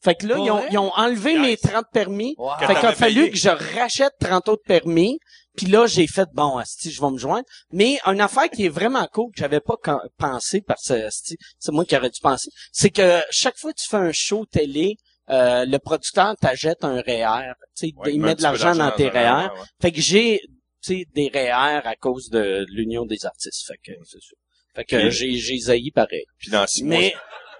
Fait que là, ils ont, ils ont enlevé Nice. mes 30 permis. Wow. Fait qu'il a fallu payé. que je rachète 30 autres permis. Puis là, j'ai fait, bon, asti, je vais me joindre. Mais une affaire qui est vraiment cool, que j'avais pas pensé, parce que asti, c'est moi qui aurais dû penser, c'est que chaque fois que tu fais un show télé, euh, le producteur t'achète un REER. Tu sais, Ouais, il met de l'argent dans tes REER. REER, ouais. Fait que j'ai, tu sais, des REER à cause de l'Union des artistes. Fait que, c'est. Fait que j'ai, j'ai zaï pareil. Puis dans six mois, Mais,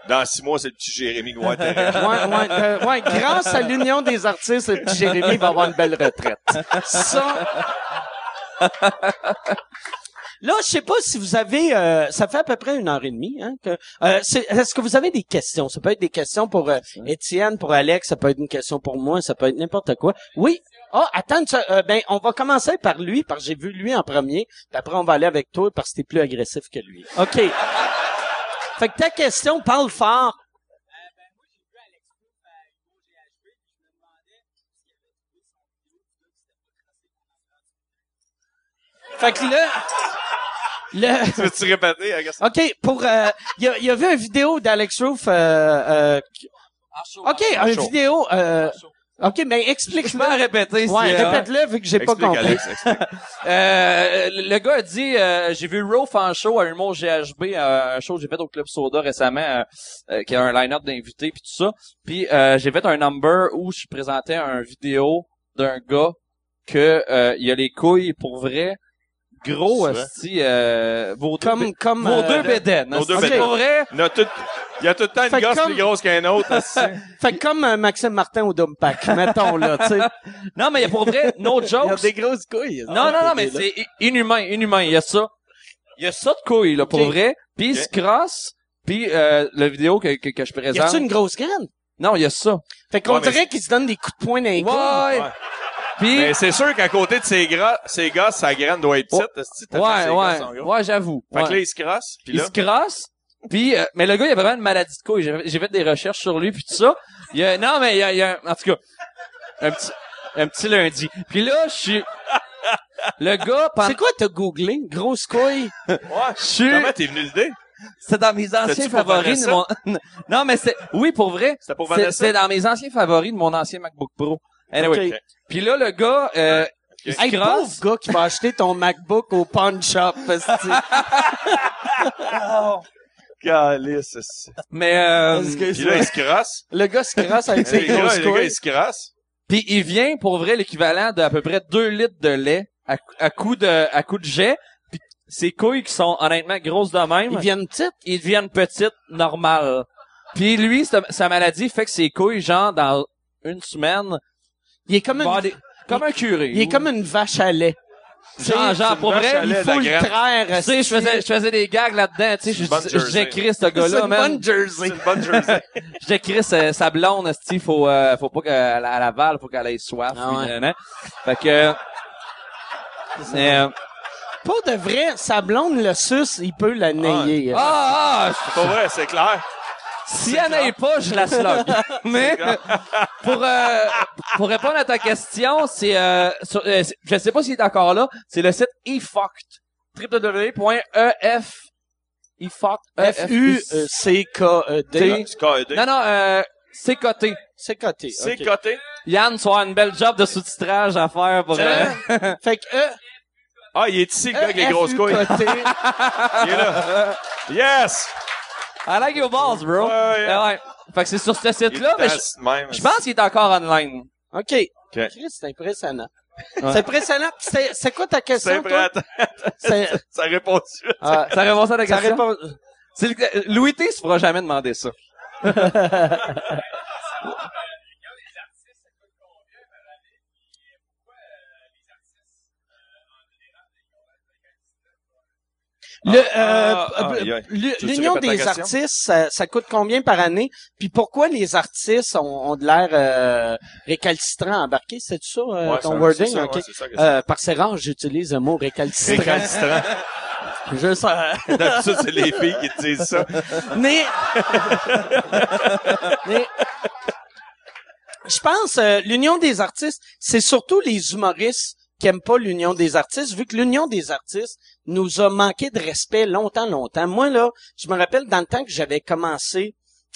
dans six mois, c'est le petit Jérémy Guattari. ouais, ouais, euh, ouais, grâce à l'Union des artistes, le petit Jérémy va avoir une belle retraite. Ça. Là, je sais pas si vous avez, euh, ça fait à peu près une heure et demie, hein, que, euh, c'est- est-ce que vous avez des questions? Ça peut être des questions pour euh, Étienne, pour Alex, ça peut être une question pour moi, ça peut être n'importe quoi. Oui. Ah, attends, une se- euh, ben, on va commencer par lui, parce que j'ai vu lui en premier, puis après on va aller avec toi, parce que t'es plus agressif que lui. OK. Fait que ta question, parle fort. Fait que là, le, tu veux-tu répéter, Augustin? OK, pour euh, il, a, il a vu une vidéo d'Alex Roof euh, euh, OK, un chaud. vidéo... OK, mais Je explique-le. le répéter. Ouais, si, euh, répète-le vu que j'ai pas compris. Alex. Euh, le gars a dit, euh, j'ai vu Rolf en show à Humour GHB, euh, un show que j'ai fait au Club Soda récemment, euh, qui a un line-up d'invités puis tout ça. Puis euh, j'ai fait un number où je présentais un vidéo d'un gars que euh, il a les couilles pour vrai, gros esti, euh, vos deux, Comme, vos euh, deux bédaines. nos deux bédaines. pour vrai. Il y a tout, il y a tout le temps une gosse comme- plus grosse qu'un autre. Fait que comme euh, Maxime Martin au Dumpack, mettons, là, tu sais. Non mais il y a pour vrai, no Il y joke. a des grosses couilles. Non, non, non, mais c'est inhumain, inhumain. Il y a ça. Il y a ça de couilles, là, pour vrai. Puis il se crosse. Puis euh, la vidéo que, que, que je Y présente. a-tu une grosse graine? Non, il y a ça. Fait qu'on Ouais, mais dirait qu'il se donne des coups de poing dans les couilles. Ouais. Puis Mais c'est sûr qu'à côté de ses gras, ses gosses, sa graine doit être petite. esti, tellement ouais, ouais, ouais, j'avoue. Fait que Ouais. là, il se crosse, puis il là, se crosse. Puis euh, mais le gars, il a vraiment une maladie de couilles. J'ai fait des recherches sur lui puis tout ça. Il y a non mais il y a, il y a un- en tout cas un petit un petit lundi. Puis là, je suis le gars pendant C'est quoi t'as googlé? Grosse couille? ouais. je suis Comment t'es venu l'idée? c'est dans mes anciens favoris de mon Non mais c'est oui pour vrai. C'était pour C'est- Vanessa? C'est dans mes anciens favoris de mon ancien MacBook Pro. Anyway. Ok. Puis là, le gars, euh, il se Hey, crosse. pauvre gars qui va acheter ton MacBook au pawn shop. esti. Calice. Mais, euh, Puis là, il se crosse. le gars se crasse avec ses Le gars, grosses le gars, couilles. il se crosse. puis il vient pour vrai l'équivalent d'à peu près 2 litres de lait à, cou- à coup de, à coup de jet. Puis ses couilles qui sont honnêtement grosses de même, Ils viennent petites. ils deviennent petites, normales. Puis lui, sa, sa maladie fait que ses couilles, genre, dans une semaine, Il est comme une, des- comme un curé. il est comme une vache à lait. Genre, genre, pour vrai, il. Il faut le traire. Tu sais, je faisais, je faisais des gags là-dedans, tu sais, je, une bonne je, je jersey. décris ce C'est gars-là, une man. bonne jersey. C'est une bonne jersey. Je décris sa, sa blonde, esti, faut, euh, faut pas qu'elle à faut qu'elle ait soif. Ah puis ouais. nanana. Fait que, c'est, euh, Pour de vrai, sa blonde le suce, il peut la nailler. ah, ah, C'est pas vrai, c'est clair. Si elle n'est pas, je la slog. Mais, pour, euh, pour répondre à ta question, c'est, euh, sur- euh, c'est- je sais pas s'il est encore là, c'est le site efucked. www.ef, efucked, E F-U-C-K-E-D. C'est KED. Non, non, euh, c'est coté. C'est coté. C'est ok. coté. Yann, tu vas avoir une belle job de sous-titrage à faire pour, euh, Fait que E, Ah, il est ici, le gars avec les grosses couilles. coté. Il est là. Yes! I like your balls, bro. Ouais, ouais. Ouais. Fait que c'est sur ce site-là, mais je, je pense qu'il est encore online. OK. OK. Chris, c'est impressionnant. Ouais. C'est impressionnant. C'est, c'est quoi ta C'est question, toi? C'est, Ça répond ah, Ça répond ça à ta ça question? répond... C'est le- Louis T se fera jamais demander ça. Le, euh, Ah, ah, euh, L'union des artistes, ça, ça coûte combien par année? Puis pourquoi les artistes ont, ont de l'air euh, récalcitrants? Embarqués? C'est ça, euh, Ouais, ton wording? ça, ouais, ça. Euh, que c'est rare, j'utilise le mot récalcitrant. Récalcitrant. Je sais. D'habitude, c'est les filles qui disent ça. Mais, mais je pense euh, l'union des artistes, c'est surtout les humoristes qui aiment pas l'union des artistes, vu que l'union des artistes nous a manqué de respect longtemps, longtemps. Moi là, je me rappelle dans le temps que j'avais commencé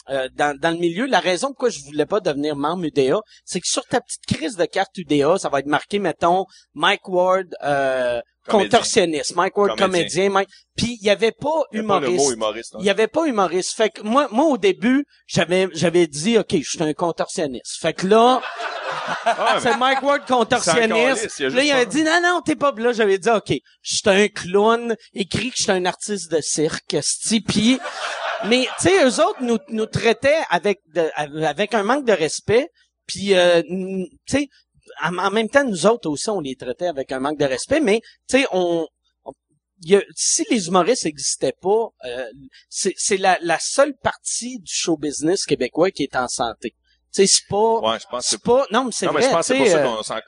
euh, dans, dans le milieu, la raison pourquoi je voulais pas devenir membre UDA, c'est que sur ta petite crise de carte UDA, ça va être marqué, mettons, Mike Ward, euh, contorsionniste, Mike Ward, Comédien. comédien, Mike. Puis il y avait pas y humoriste. hein. Il y avait pas humoriste. Fait que moi, moi au début, j'avais, j'avais dit, ok, je suis un contorsionniste. Fait que là, Ah, c'est Mike Ward contorsionniste. il Là, il a pas- dit, non, non, t'es pas. Là, j'avais dit, ok, je suis un clown, écrit que je suis un artiste de cirque, sti. Puis, mais tu sais, eux autres nous, nous traitaient avec, de- avec un manque de respect. Puis, euh, tu sais, en, même temps, nous autres aussi, on les traitait avec un manque de respect. Mais, tu sais, on, a- si les humoristes n'existaient pas, euh, c'est c'est la, la seule partie du show business québécois qui est en santé. Tu sais, c'est pas, Ouais, je pense c'est pas, non, mais c'est Non, mais vrai, je pense que c'est pour ça qu'on s'en...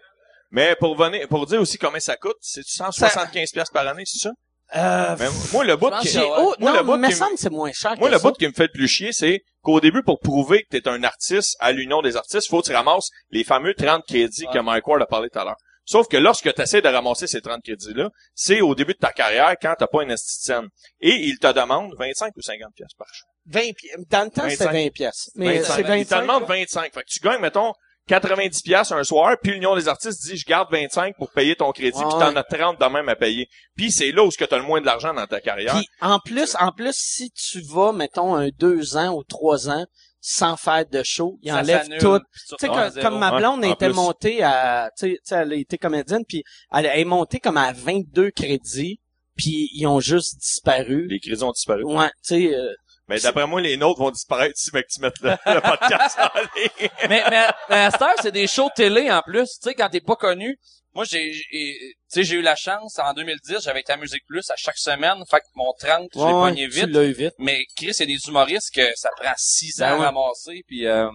Mais pour venir, pour dire aussi combien ça coûte, c'est 175 pièces par année, c'est ça? euh, Mais moi, le bout qui, oh, Moi, le non, bout mais qui semble que c'est moins cher moi, que le ça. bout qui me fait le plus chier, c'est qu'au début, pour prouver que t'es un artiste à l'Union des artistes, faut que tu ramasses les fameux 30 crédits que Mike Ward a parlé tout à l'heure. Sauf que lorsque tu essaies de ramasser ces 30 crédits-là, c'est au début de ta carrière quand t'as pas une scène. Et il te demande 25 ou 50 pièces par show. 20 pi- Dans le temps, c'était 25. 20 pièces. Mais 25. c'est Il te 25. demande 25. Fait que tu gagnes, mettons, 90 pièces un soir, puis l'Union des artistes dit, je garde 25 pour payer ton crédit, Ouais. puis t'en as 30 de même à payer. Puis c'est là où tu as le moins de l'argent dans ta carrière. Puis en plus, en plus, si tu vas, mettons, un deux ans ou trois ans sans faire de show, il Ça enlève tout. tu sais, comme, ma blonde était plus. montée à, tu sais, elle été comédienne, puis elle est montée comme à 22 crédits, puis ils ont juste disparu. Les crédits ont disparu. Ouais, tu sais, euh, Mais d'après moi, les nôtres vont disparaître si mec, tu mettes le, le podcast en ligne. mais, mais, mais à cette heure, c'est des shows télé en plus. Tu sais, quand t'es pas connu, moi, j'ai, j'ai- tu sais, j'ai eu la chance, en 2010, j'avais été à Musique Plus à chaque semaine. Fait que mon 30, je l'ai ouais, pogné tu vite. l'as eu vite. Mais Chris, c'est des humoristes que ça prend six ans Ben à ouais. ramasser. Puis, euh,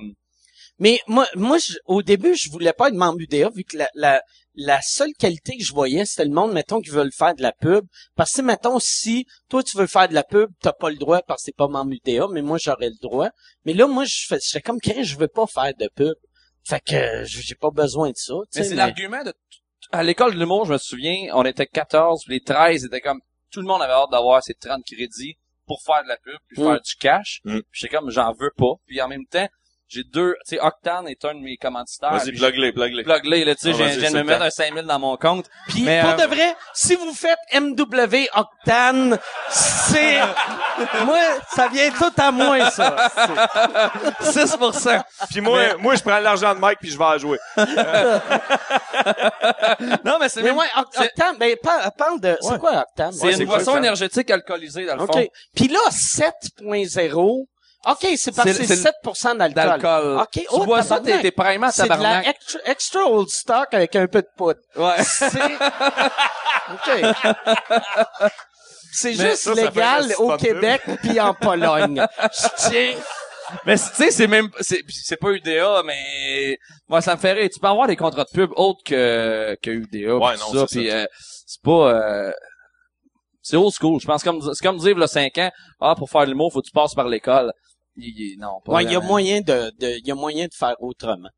Mais moi, moi, je- au début, je voulais pas être membre UDA, vu que la, la, la seule qualité que je voyais, c'était le monde, mettons, qui veulent faire de la pub. Parce que, mettons, si toi, tu veux faire de la pub, t'as pas le droit parce que t'es pas membre UDA, mais moi, j'aurais le droit. Mais là, moi, je fais, j'étais comme, Chris, je veux pas faire de pub. Fait que, j'ai pas besoin de ça, tu mais c'est mais- l'argument de... À l'école de l'humour, je me souviens, on était 14, puis les 13 étaient comme... Tout le monde avait hâte d'avoir ses 30 crédits pour faire de la pub, puis Mm. faire du cash. Mm. Puis j'étais comme, j'en veux pas. Puis en même temps, j'ai deux... Tu sais, Octane est un de mes commanditaires. Vas-y, plug-les, plug-les. plug-les, là, tu sais, je viens- de me mettre un 5000 dans mon compte. Puis Mais, pour euh, de vrai, si vous faites MW Octane, c'est moi, ça vient tout à moi ça. 6%. Puis moi, moi, je prends l'argent de Mike puis je vais en jouer. non, mais c'est Mais ouais, Octane, ben parle, parle de c'est Ouais. quoi Octane? C'est Ouais, une boisson énergétique alcoolisée, dans le fond. OK. Puis là 7.0 OK, c'est parce que C'est- c'est c'est 7% d'alcool. D'alcool. OK, Tu oh, bois ça, t'es, tabarnak. t'es primement C'est de la extra, extra old stock avec un peu de poudre. Ouais. C'est OK. C'est juste ça, légal au Québec puis en Pologne. Je tiens Mais tu sais, c'est même, c'est, c'est pas UDA, mais moi ça me fait rire. Tu peux avoir des contrats de pub autres que que UDA, Ouais, pis non, ça, c'est puis euh, c'est pas, euh, c'est old school. Je pense comme c'est comme dire là 5 ans, ah pour faire le mot, faut que tu passes par l'école. Il- il- non, pas Ouais, il y a moyen de, de il y a moyen de faire autrement.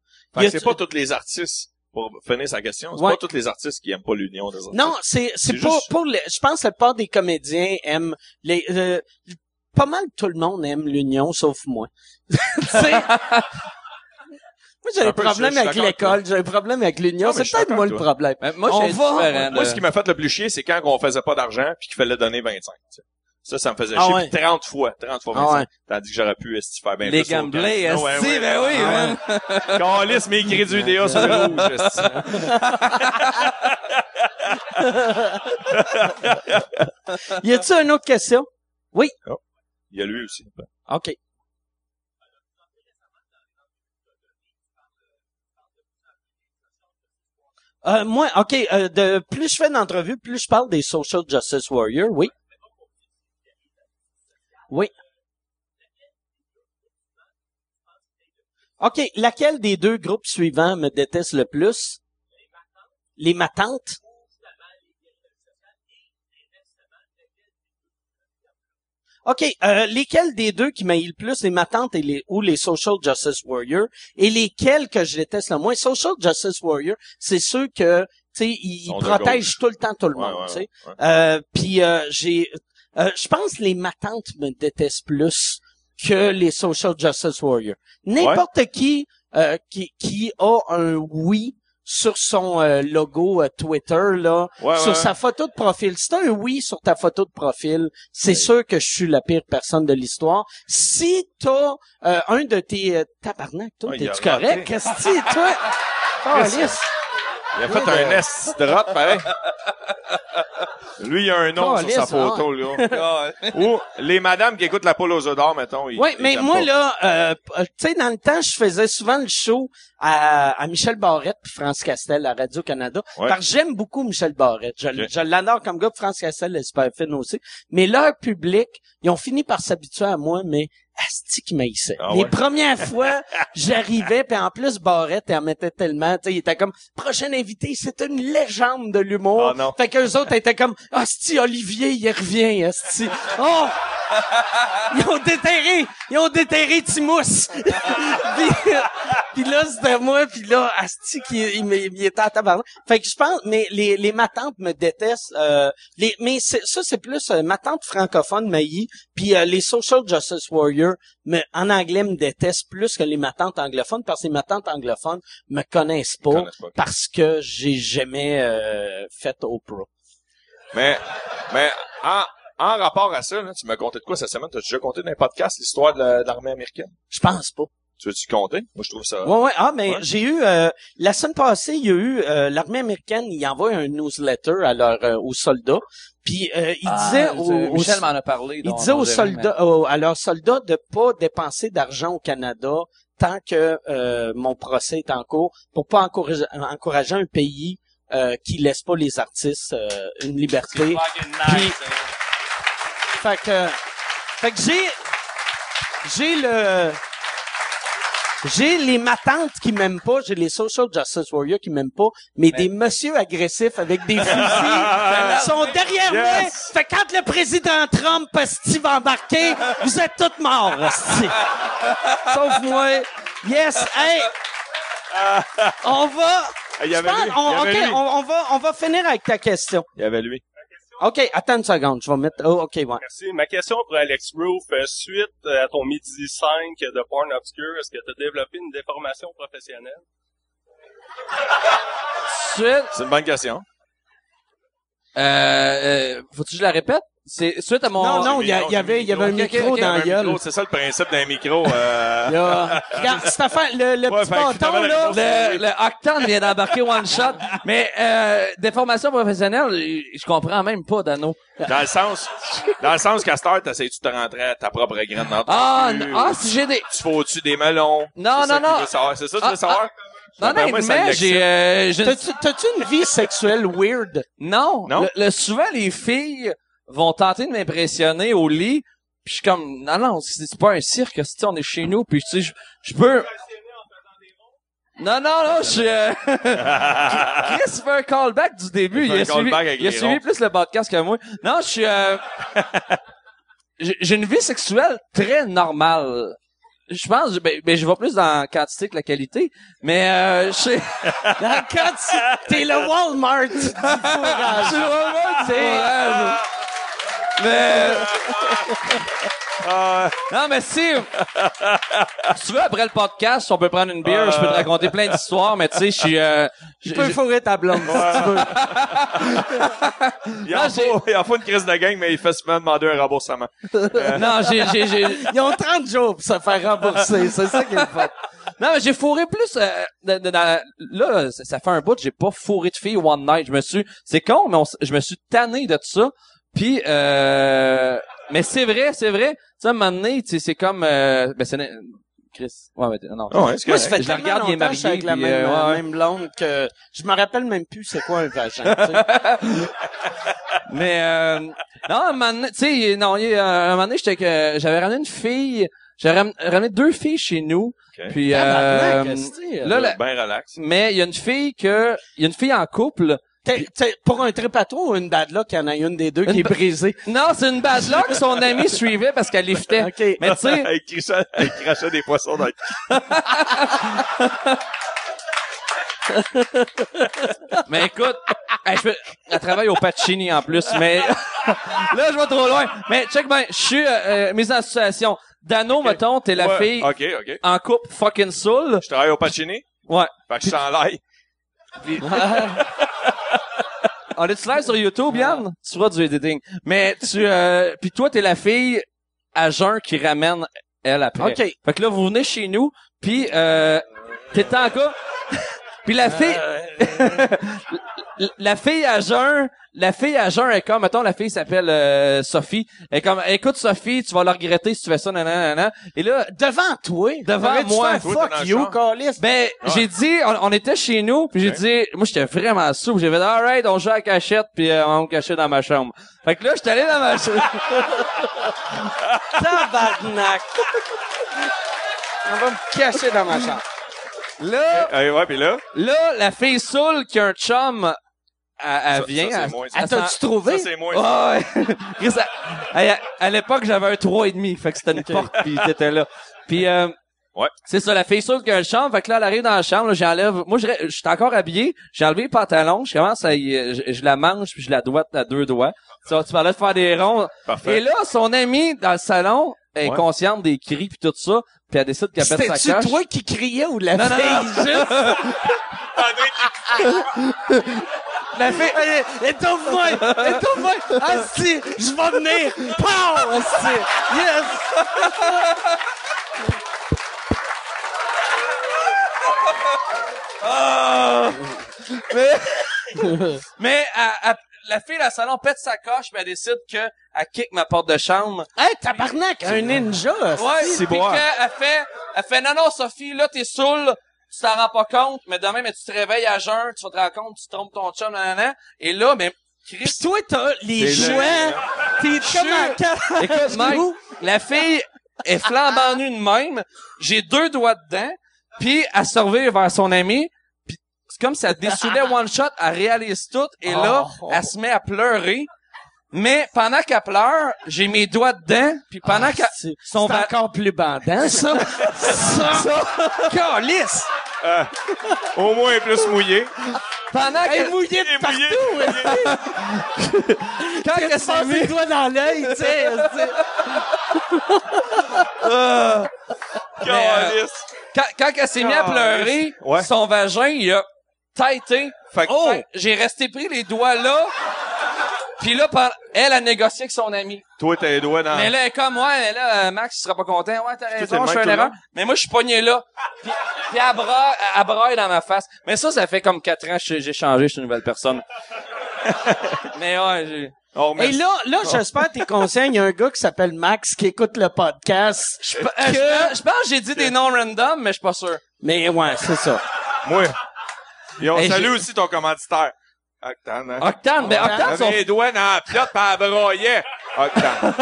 C'est pas tous les artistes, pour finir sa question, c'est Ouais. pas tous les artistes qui aiment pas l'union des artistes. Non, c'est c'est pas juste- pour les, je pense que la plupart des comédiens aiment les euh, pas mal tout le monde aime l'union sauf moi. Tu sais, Moi, j'ai Un un problème avec l'école, j'ai un problème avec l'union. C'est peut-être moi le problème. Mais moi, On j'ai va- différent. Moi, ce qui m'a fait le plus chier, c'est quand on faisait pas d'argent puis qu'il fallait donner 25. tu sais. Ça, ça me faisait Ah chier. ouais. Puis 30 fois, 30 fois Ah 25. ouais. Tandis que j'aurais pu esti, faire bien les plus gamblés, esti, Ouais, ouais, ben oui, ouais. man. Câlisse mes crédits UDA sur le rouge, esti. Y a-tu une autre question? Il y a lui aussi. OK. Euh, moi, OK, euh, de plus je fais d'entrevues, plus je parle des social justice warriors, oui. Oui. OK, laquelle des deux groupes suivants me déteste le plus? Les matantes? OK, euh, lesquels des deux qui m'aillent le plus, les matantes et les, ou les social justice warriors, et lesquels que je déteste le moins? Social justice warriors, c'est ceux que, tu sais, ils, protègent tout le temps tout le Ouais, monde, ouais, tu sais. ouais. Euh, puis euh, j'ai, euh, je pense que les matantes me détestent plus que les social justice warriors. N'importe qui euh, qui qui a un oui sur son euh, logo euh, Twitter là, Ouais, sur ouais. sa photo de profil. Si t'as un oui sur ta photo de profil, c'est sûr que je suis la pire personne de l'histoire. Si t'as euh, un de tes euh, tabarnak, toi, t'es-tu correct? Qu'est-ce que toi? Il a fait un de rot, pareil. Lui, il a un nom sur sa Calisse, hein. photo, là. Ou les madames qui écoutent la poule aux œufs d'or, mettons. ils- Oui, ils mais moi, pas. là, euh, tu sais, dans le temps, je faisais souvent le show à, à Michel Barrette puis France Castel à Radio-Canada. Ouais. Parce que j'aime beaucoup Michel Barrette. Je, je l'adore comme gars. puis France Castel est super fine aussi. Mais leur public, ils ont fini par s'habituer à moi, mais asti qui m'haïssait. Ah Les premières fois, j'arrivais, puis en plus, Barrette, elle en mettait tellement, tu sais, il était comme, prochain invité, c'est une légende de l'humour. Ah non. Fait qu'eux autres étaient comme, asti, Olivier, il revient, asti. Oh! Ils ont déterré, ils ont déterré Timous. puis, puis là, c'était moi, puis là, Asti, qui, il, était à tabarnak. Fait que je pense, mais les, les matantes me détestent. Euh, les, mais ça, c'est plus euh, ma tante francophone, Maï, puis euh, les social justice warriors, me, en anglais, me détestent plus que les matantes anglophones, parce que les matantes anglophones me connaissent pas, connaissent pas. parce que j'ai jamais euh, fait Oprah. Mais, mais en, en rapport à ça, là, tu m'as conté de quoi cette semaine? T'as déjà conté dans un podcast l'histoire de la- de l'armée américaine? Je pense pas. Tu veux-tu compter? Moi, je trouve ça... Ouais, ouais. Ah, mais Ouais. j'ai eu euh, la semaine passée, il y a eu euh, l'armée américaine, il envoie un newsletter à leurs euh, aux soldats. Puis euh, il disait Ah, aux, aux- Michel m'en a parlé. il disait aux soldats aux- à leurs soldats de pas dépenser d'argent au Canada tant que euh, mon procès est en cours pour pas encourager, encourager un pays euh, qui laisse pas les artistes euh, une liberté. Puis- Fait que, fait que j'ai, j'ai le, j'ai les matantes qui m'aiment pas, j'ai les social justice warriors qui m'aiment pas, mais, des messieurs agressifs avec des fusils sont derrière moi. Fait que quand le président Trump esti, va embarquer, vous êtes tous morts. Sauf moi. Yes, hey! On va, Il y je avait pense- lui. on, il y avait ok, lui. on, on va, on va finir avec ta question. Il y avait lui. OK, attends une seconde, je vais mettre, oh, OK, ouais. Merci. Ma question pour Alex Roof, euh, suite à ton midi 5 de Porn Obscure, est-ce que tu as développé une déformation professionnelle? Suite, C'est une bonne question. euh, euh, faut-tu que je la répète? C'est suite à mon... Non, non, il y, avait, il y avait un micro dans la gueule. micro, C'est ça le principe d'un micro. Euh... Là, regarde, cette affaire, le, le Ouais, petit bâton, là, Le, le Octane vient d'embarquer one shot. Mais euh, déformation professionnelle, je comprends même pas, Dano. Dans le sens, dans le sens qu'à cette heure, t'essayes-tu de te rentrer à ta propre graine dans ton Ah, cul, ah ou si j'ai des... Tu fous-tu des melons? Non, non, non. C'est ça que tu Ah, veux savoir? Non, non, mais j'ai... Euh, t'as-tu, t'as-tu une vie sexuelle weird? Non. Non? Le, le- souvent, les filles vont tenter de m'impressionner au lit. Puis je suis comme, non, non, c'est pas un cirque, si on est chez nous. Puis tu sais, je, je peux... Non, non, non, je suis... Euh... Chris fait un callback du début. Il Il, a suivi, il a suivi plus le podcast que moi. Non, je suis... Euh... j'ai une vie sexuelle très normale. Je pense, ben, ben, je vais plus dans la quantité que la qualité, mais euh, je sais... Quand tu- t'es le Walmart du fourrage. C'est vraiment du fourrage. Mais... Ah, Non, mais si... si tu veux, après le podcast, on peut prendre une bière, je peux te raconter plein d'histoires, mais tu sais, je suis... Euh, Tu peux fourrer ta blonde, si tu veux. il, en Non, j'ai- faut, il en faut une crise de gang, mais il fait seulement demander un remboursement. non, j'ai... j'ai, j'ai... Ils ont 30 jours pour se faire rembourser. C'est ça qui est. Non, mais j'ai fourré plus... Euh, de- de- là, ça, ça fait un bout, j'ai pas fourré de filles one night. Je me suis... C'est con, mais on je me suis tanné de tout ça. Puis, euh... Mais c'est vrai, c'est vrai. Tu sais, à un moment donné, tu sais, c'est comme... Euh... Ben, c'est... Chris. Ouais, mais non. Ah ouais, c'est Moi, Je la regarde, il est suis avec la marié, même, euh, ouais. même blonde que je me rappelle même plus c'est quoi un vagin. tu sais. Mais euh, non, un moment donné, tu sais, non, il y a- un moment donné, j'étais que j'avais ramené une fille, j'avais ram- ramené deux filles chez nous, puis euh, là, la- Ben relax. mais il y a une fille que, il y a une fille en couple. T'es- t'es- pour un trip à toi ou une bad luck, il y en a une des deux qui est brisée? Non, c'est une bad luck, son ami suivait parce qu'elle liftait. OK. Mais tu sais, il, crachait, des poissons dans le mais écoute, hey, je peux- elle travaille au Pacini en plus, mais là je vais trop loin. Mais check ben, je suis euh, euh, mise en situation. Dano, mettons, t'es la Ouais, fille OK, OK. en couple fucking soul. Je travaille au Pacini? Ouais. Fait que je suis en l'ail. On est live sur YouTube, Yann? Tu feras du editing. Mais tu, euh, puis toi, t'es la fille à jeun qui ramène elle après. OK. Fait que là, vous venez chez nous, puis euh, t'es en cas. puis la fille, la fille à jeun, la fille à jeun est comme, mettons, la fille s'appelle euh, Sophie. Elle est comme, écoute Sophie, tu vas le regretter si tu fais ça, nanana, nanana. Et là, Devant toi. Devant moi. Toi, Fuck you, ben, j'ai dit, on, on était chez nous, puis j'ai dit, moi j'étais vraiment sous, j'ai fait, alright, on joue à la cachette, puis euh, on va me cacher dans ma chambre. Fait que là, j'étais allé dans ma chambre. Tabarnak. On va me cacher dans ma chambre. Là, Euh, ouais, puis là, là, la fille saoule qui a un chum elle, vient. ça, moins, Ah, t'as-tu trouvé? Ça, c'est moi. Ah ouais. Chris, à, à- à l'époque, j'avais un 3,5. Fait que c'était une porte, puis t'étais là. Puis, euh, Ouais. C'est ça, la fille saute qu'il y a une chambre. Fait que là, elle arrive dans la chambre, là, j'enlève. Moi, je suis encore habillé. J'ai enlevé les pantalons. Je commence à y- je, je la mange, puis je la doite à deux doigts. Tu vois, tu parlais de faire des ronds. Parfait. Et là, son amie dans le salon est Ouais. consciente des cris puis tout ça. Puis elle décide qu'elle pète sa C'était-tu coche. toi qui criais ou la Non, non, fille? Juste... La fille, elle, étouffe-moi! Étouffe-moi! Asti, je vais venir! Pow! Asti! Yes! Mais, mais elle- elle- la fille le salon pète sa coche, puis elle décide que elle kick ma porte de chambre. Hey, tabarnak! Un ninja! Ouais, c'est puis boire. qu'elle fait, elle fait, non, non, Sophie, là, t'es saoul, tu t'en rends pas compte, mais demain, mais tu te réveilles à jeun, tu vas te rendre compte, tu trompes ton chum, nanana. Et là, mais, Pis Chris, toi, t'as les jouets, t'es comme Écoute, Écoute, Mike, la fille est flambant nue de même. J'ai deux doigts dedans. Puis elle se revient vers son ami. Puis c'est comme si elle dessoulait one shot. Elle réalise tout. Et là, Oh. elle se met à pleurer. Mais pendant qu'elle pleure, j'ai mes doigts dedans. Puis pendant qu'elle... C'est son va- encore plus bandant, ça. ça. Calice! Ah, au moins plus mouillé. Pendant Elle qu'elle... est mouillée de partout! Quand elle s'est passe les doigts dans l'œil, tu sais. euh, Calice. quand, quand elle s'est mise à pleurer, Ouais. son vagin, il a taité. Fait que- oh! J'ai resté pris les doigts là. Puis là, elle a négocié avec son ami. Toi, t'as les doigts dans... Mais là, elle est comme, ouais, mais là, euh, Max, il sera pas content. Ouais, t'as raison, je fais une erreur. Mais moi, je suis pogné là. Puis, puis elle, braille, elle braille dans ma face. Mais ça, ça fait comme quatre ans que j'ai changé, je suis une nouvelle personne. mais ouais, j'ai... Oh, Et là, là, j'espère que t'es conscient, il y a un gars qui s'appelle Max qui écoute le podcast. Je, pe- euh, je pense- je pense que j'ai dit des noms random, mais je suis pas sûr. Mais ouais, c'est ça. Moi. Et on salue aussi ton commanditaire. Octane, hein? Octane, mais Octane. Octane, Elle son... avait les doigts dans la piotte pis elle broyait. Octane.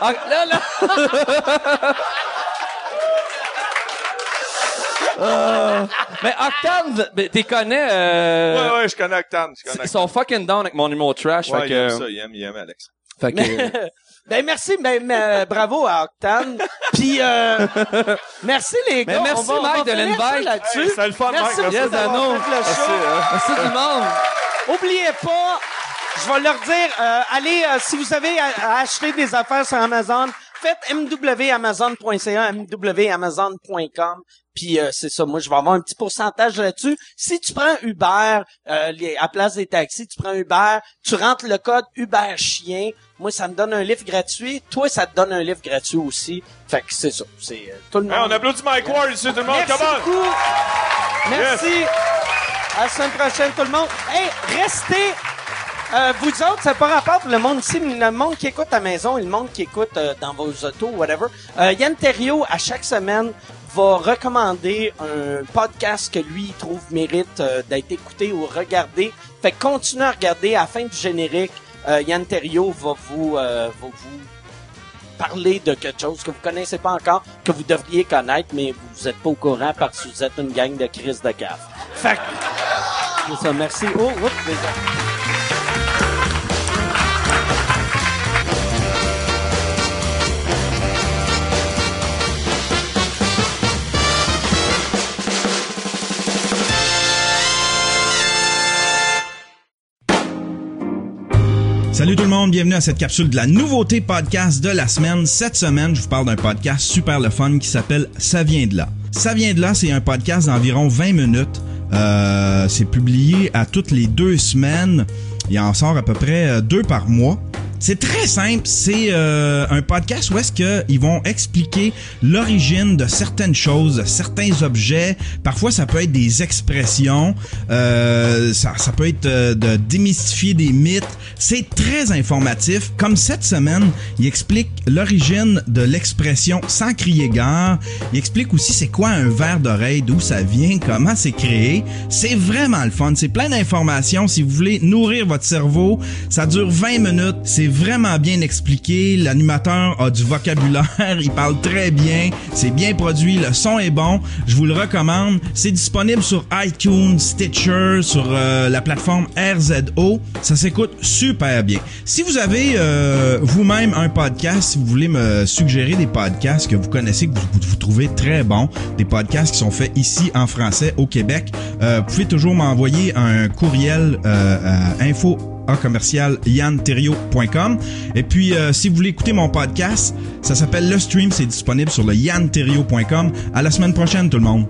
Oc- là, là. Euh, mais Octane, ben, t'es connais, euh, Ouais, ouais, je connais Octane. Je connais ils sont fucking down avec mon humour trash. Ouais, fait il que, aime ça, il aime, il aime Alex. fait que, Ben merci, ben, ben, bravo à Octane. Puis euh, merci les gars. Mais merci, on va, on Mike, va de l'invite. là-dessus. Hey, c'est le fun, Merci Mike. beaucoup Yes, le Merci, show. hein. merci tout le monde. Oubliez pas, je vais leur dire, euh, allez, euh, si vous avez à, à acheter des affaires sur Amazon, faites mwamazon.ca, mwamazon.com. Puis euh, c'est ça, moi je vais avoir un petit pourcentage là-dessus. Si tu prends Uber euh, les, à place des taxis, tu prends Uber, tu rentres le code Uber chien. Moi ça me donne un livre gratuit. Toi ça te donne un livre gratuit aussi. Fait que c'est ça, c'est euh, tout le monde. Hey, on applaudit Mike Ward ici, tout le monde. Merci Comment? beaucoup. Merci. À la semaine prochaine, tout le monde. Hey, restez. Euh, vous autres, ça n'a pas rapport pour le monde ici, mais le monde qui écoute à la maison et le monde qui écoute euh, dans vos autos, whatever. Euh, Yann Terriot, à chaque semaine, va recommander un podcast que lui trouve mérite euh, d'être écouté ou regardé. Fait que continuez à regarder. À la fin du générique, euh, Yann Terriot va vous, euh, va vous parler de quelque chose que vous connaissez pas encore, que vous devriez connaître, mais vous êtes pas au courant parce que vous êtes une gang de crise de caf. Fait que- ça, merci. Oh. Salut tout le monde, bienvenue à cette capsule de la nouveauté podcast de la semaine. Cette semaine, je vous parle d'un podcast super le fun qui s'appelle Ça vient de là. Ça vient de là, c'est un podcast d'environ 20 minutes. Euh, c'est publié à toutes les deux semaines. Il en sort à peu près euh, deux par mois. C'est très simple, c'est euh, un podcast où est-ce que ils vont expliquer l'origine de certaines choses, certains objets. Parfois, ça peut être des expressions, euh, ça, ça peut être euh, de démystifier des mythes. C'est très informatif. Comme cette semaine, il explique l'origine de l'expression sans crier gare. Il explique aussi c'est quoi un verre d'oreille, d'où ça vient, comment c'est créé. C'est vraiment le fun. C'est plein d'informations. Si vous voulez nourrir votre cerveau, ça dure 20 minutes. C'est vraiment bien expliqué. L'animateur a du vocabulaire, il parle très bien, c'est bien produit, le son est bon. Je vous le recommande. C'est disponible sur iTunes, Stitcher, sur euh, la plateforme RZO. Ça s'écoute super bien. Si vous avez euh, vous-même un podcast, si vous voulez me suggérer des podcasts que vous connaissez, que vous, trouvez très bons, des podcasts qui sont faits ici en français au Québec, euh, vous pouvez toujours m'envoyer un courriel euh, info commercial yanterio.com et puis euh, si vous voulez écouter mon podcast ça s'appelle Le Stream. C'est disponible sur le yanterio.com à la semaine prochaine tout le monde